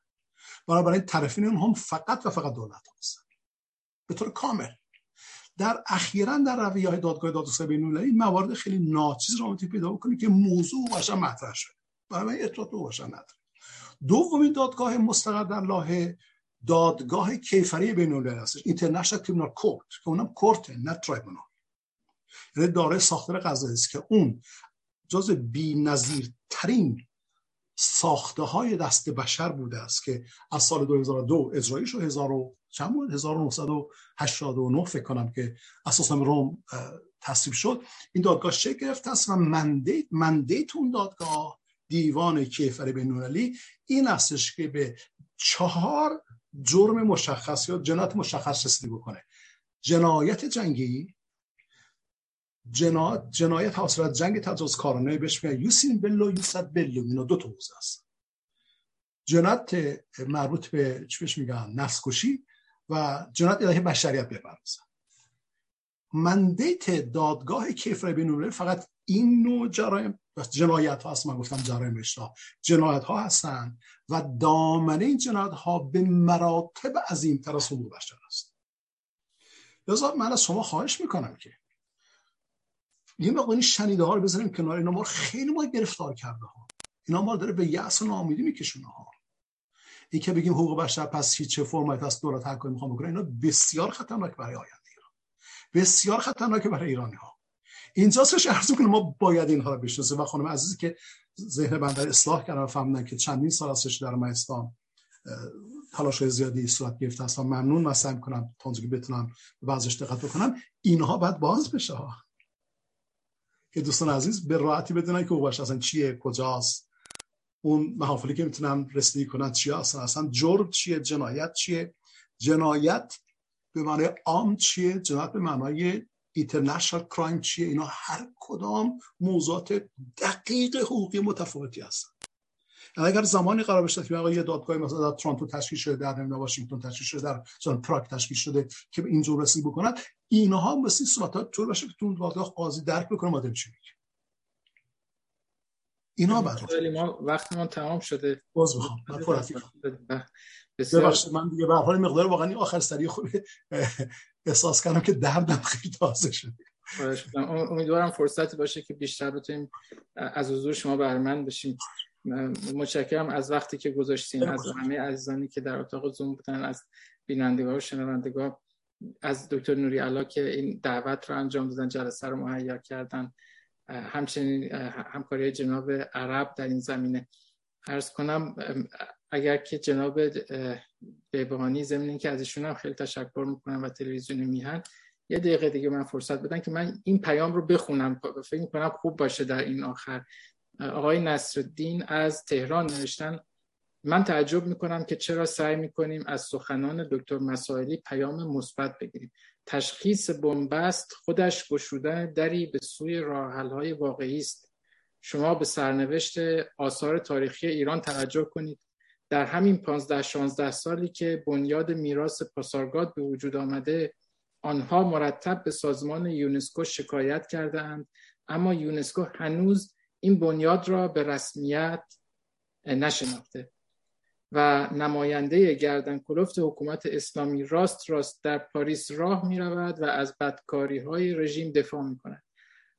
بنابراین طرفین هم فقط و فقط دولت هستند. به طور کامل. در اخیرا در رویه های دادگاه دادگستری بین‌المللی موارد خیلی ناچیز را پیدا بکنید که موضوع باشه مطرح شده. برای اطلاعات باشه نداره. دومین دادگاه مستقر در لاهه دادگاه کیفری بین المللی هستش اینترنشنال کریمینال کورت که اونم کورت نه ترایبونال. یعنی داره ساختار قضایی است که اون جز ترین ساخته های دست بشر بوده است که از سال 2002 اجرایی شد 1000 چند بود؟ 1989 فکر کنم که اساسا روم تصویب شد. این دادگاه شکل گرفته است و مندیت مندیت اون دادگاه دیوان کیفر بینالمللی این استش که به چهار جرم مشخص یا جنایت مشخص رسیدگی بکنه. جنایت جنگی جنایت جنایت حاصل جنگ تجاوز کارانه بهش میگن یوسین بلو یوسد بلو اینا دو تا حوزه است جنایت مربوط به چی بهش میگن؟ نفس کشی و جنایت علیه بشریت بپردازن. مندیت دادگاه کیفر بین‌المللی فقط این نوع جرایم جنایت ها هست من گفتم جرایم اشتباه جنایت ها هستن و دامنه این جنایت ها به مراتب عظیم تر از حقوق بشر است. لذا من از شما خواهش می‌کنم که یه مقدار شنیده ها رو بذاریم کنار. اینا ما خیلی ما گرفتار کرده ها. اینا ما داره به یأس و ناامیدی میکشونه ها. این که بگیم حقوق بشر پس چه فرمت از دولت هر کاری می‌خوام بکنه اینا بسیار خطرناک برای آینده ایران. بسیار خطرناک برای ایرانی ها اینجاست که عرض کنم ما باید اینها رو بشناسیم. و خانم عزیزی که ذهن بنده اصلاح کردن و فهمیدن که چندین سال ازش در مهستان تلاش زیادی صورت گرفته است و ممنون من سعی کنم تا که بتونم به دقت بکنم اینها باید باز بشه ها. که دوستان عزیز به راحتی بدونن که او اصلا چیه کجاست. اون محافلی که می‌تونن رسیدگی کنن چیه اصلا اصلا جرم چیه جنایت چیه؟ جنایت به معنای عام چیه؟ جنایت به معنای اینترنشنال کرایم چیه؟ اینا هر کدام موضوعات دقیق حقوقی متفاوتی هستن. یعنی اگر زمانی قرار بشه که یه دادگاه مثلا در تورنتو تشکیل شده در نمی‌دونم واشنگتن تشکیل شده در مثلا پراگ تشکیل شده که به اینجور رسیدگی بکنن اینها مثل صورت طور باشه که تو دادگاه قاضی درک بکنه مادر چی میگه اینا بعد ما وقتمون تمام شده. باز می‌خوام. ببخشید من دیگه به حال مقدار واقعا آخر سری خوب احساس کردم که دردم خیلی تازه شده. امیدوارم فرصتی باشه که بیشتر بتونیم از حضور شما بهرمند بشیم. متشکرم از وقتی که گذاشتین از همه عزیزانی که در اتاق زوم بودن از بینندگان و شنوندگان از دکتر نوری علا که این دعوت رو انجام دادن جلسه رو مهیا کردن. همچنین همکاری جناب عرب در این زمینه. ارز کنم اگر که جناب بیبانی زمین که ازشون هم خیلی تشکر می‌کنم و تلویزیون میهن یه دقیقه دیگه من فرصت بدن که من این پیام رو بخونم. فکر می‌کنم خوب باشه در این آخر. آقای نصرالدین از تهران نوشتن من تعجب می‌کنم که چرا سعی می‌کنیم از سخنان دکتر مسائلی پیام مثبت بگیریم. تشخیص بنبست خودش گشودن دری به سوی راحلهای واقعی است. شما به سرنوشت آثار تاریخی ایران توجه کنید. در همین 15 16 سالی که بنیاد میراث پاسارگاد به وجود آمده آنها مرتب به سازمان یونسکو شکایت کردند اما یونسکو هنوز این بنیاد را به رسمیت نشناخته و نماینده گردن کلفت حکومت اسلامی راست راست در پاریس راه می رود و از بدکاری های رژیم دفاع می کند.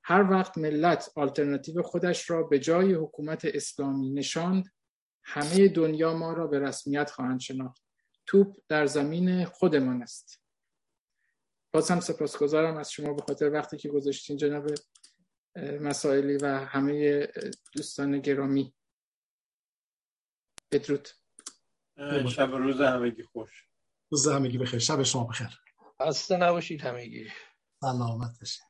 هر وقت ملت آلترناتیو خودش را به جای حکومت اسلامی نشاند همه دنیا ما را به رسمیت خواهند شناخت. توپ در زمین خودمان است. باز هم سپاسگزارم از شما به خاطر وقتی که گذاشتین جناب مسائلی و همه دوستان گرامی. بدرود. شب روز همگی خوش. روز همگی بخیر. شب شما بخیر. خسته نباشید همگی. سلامت باشید.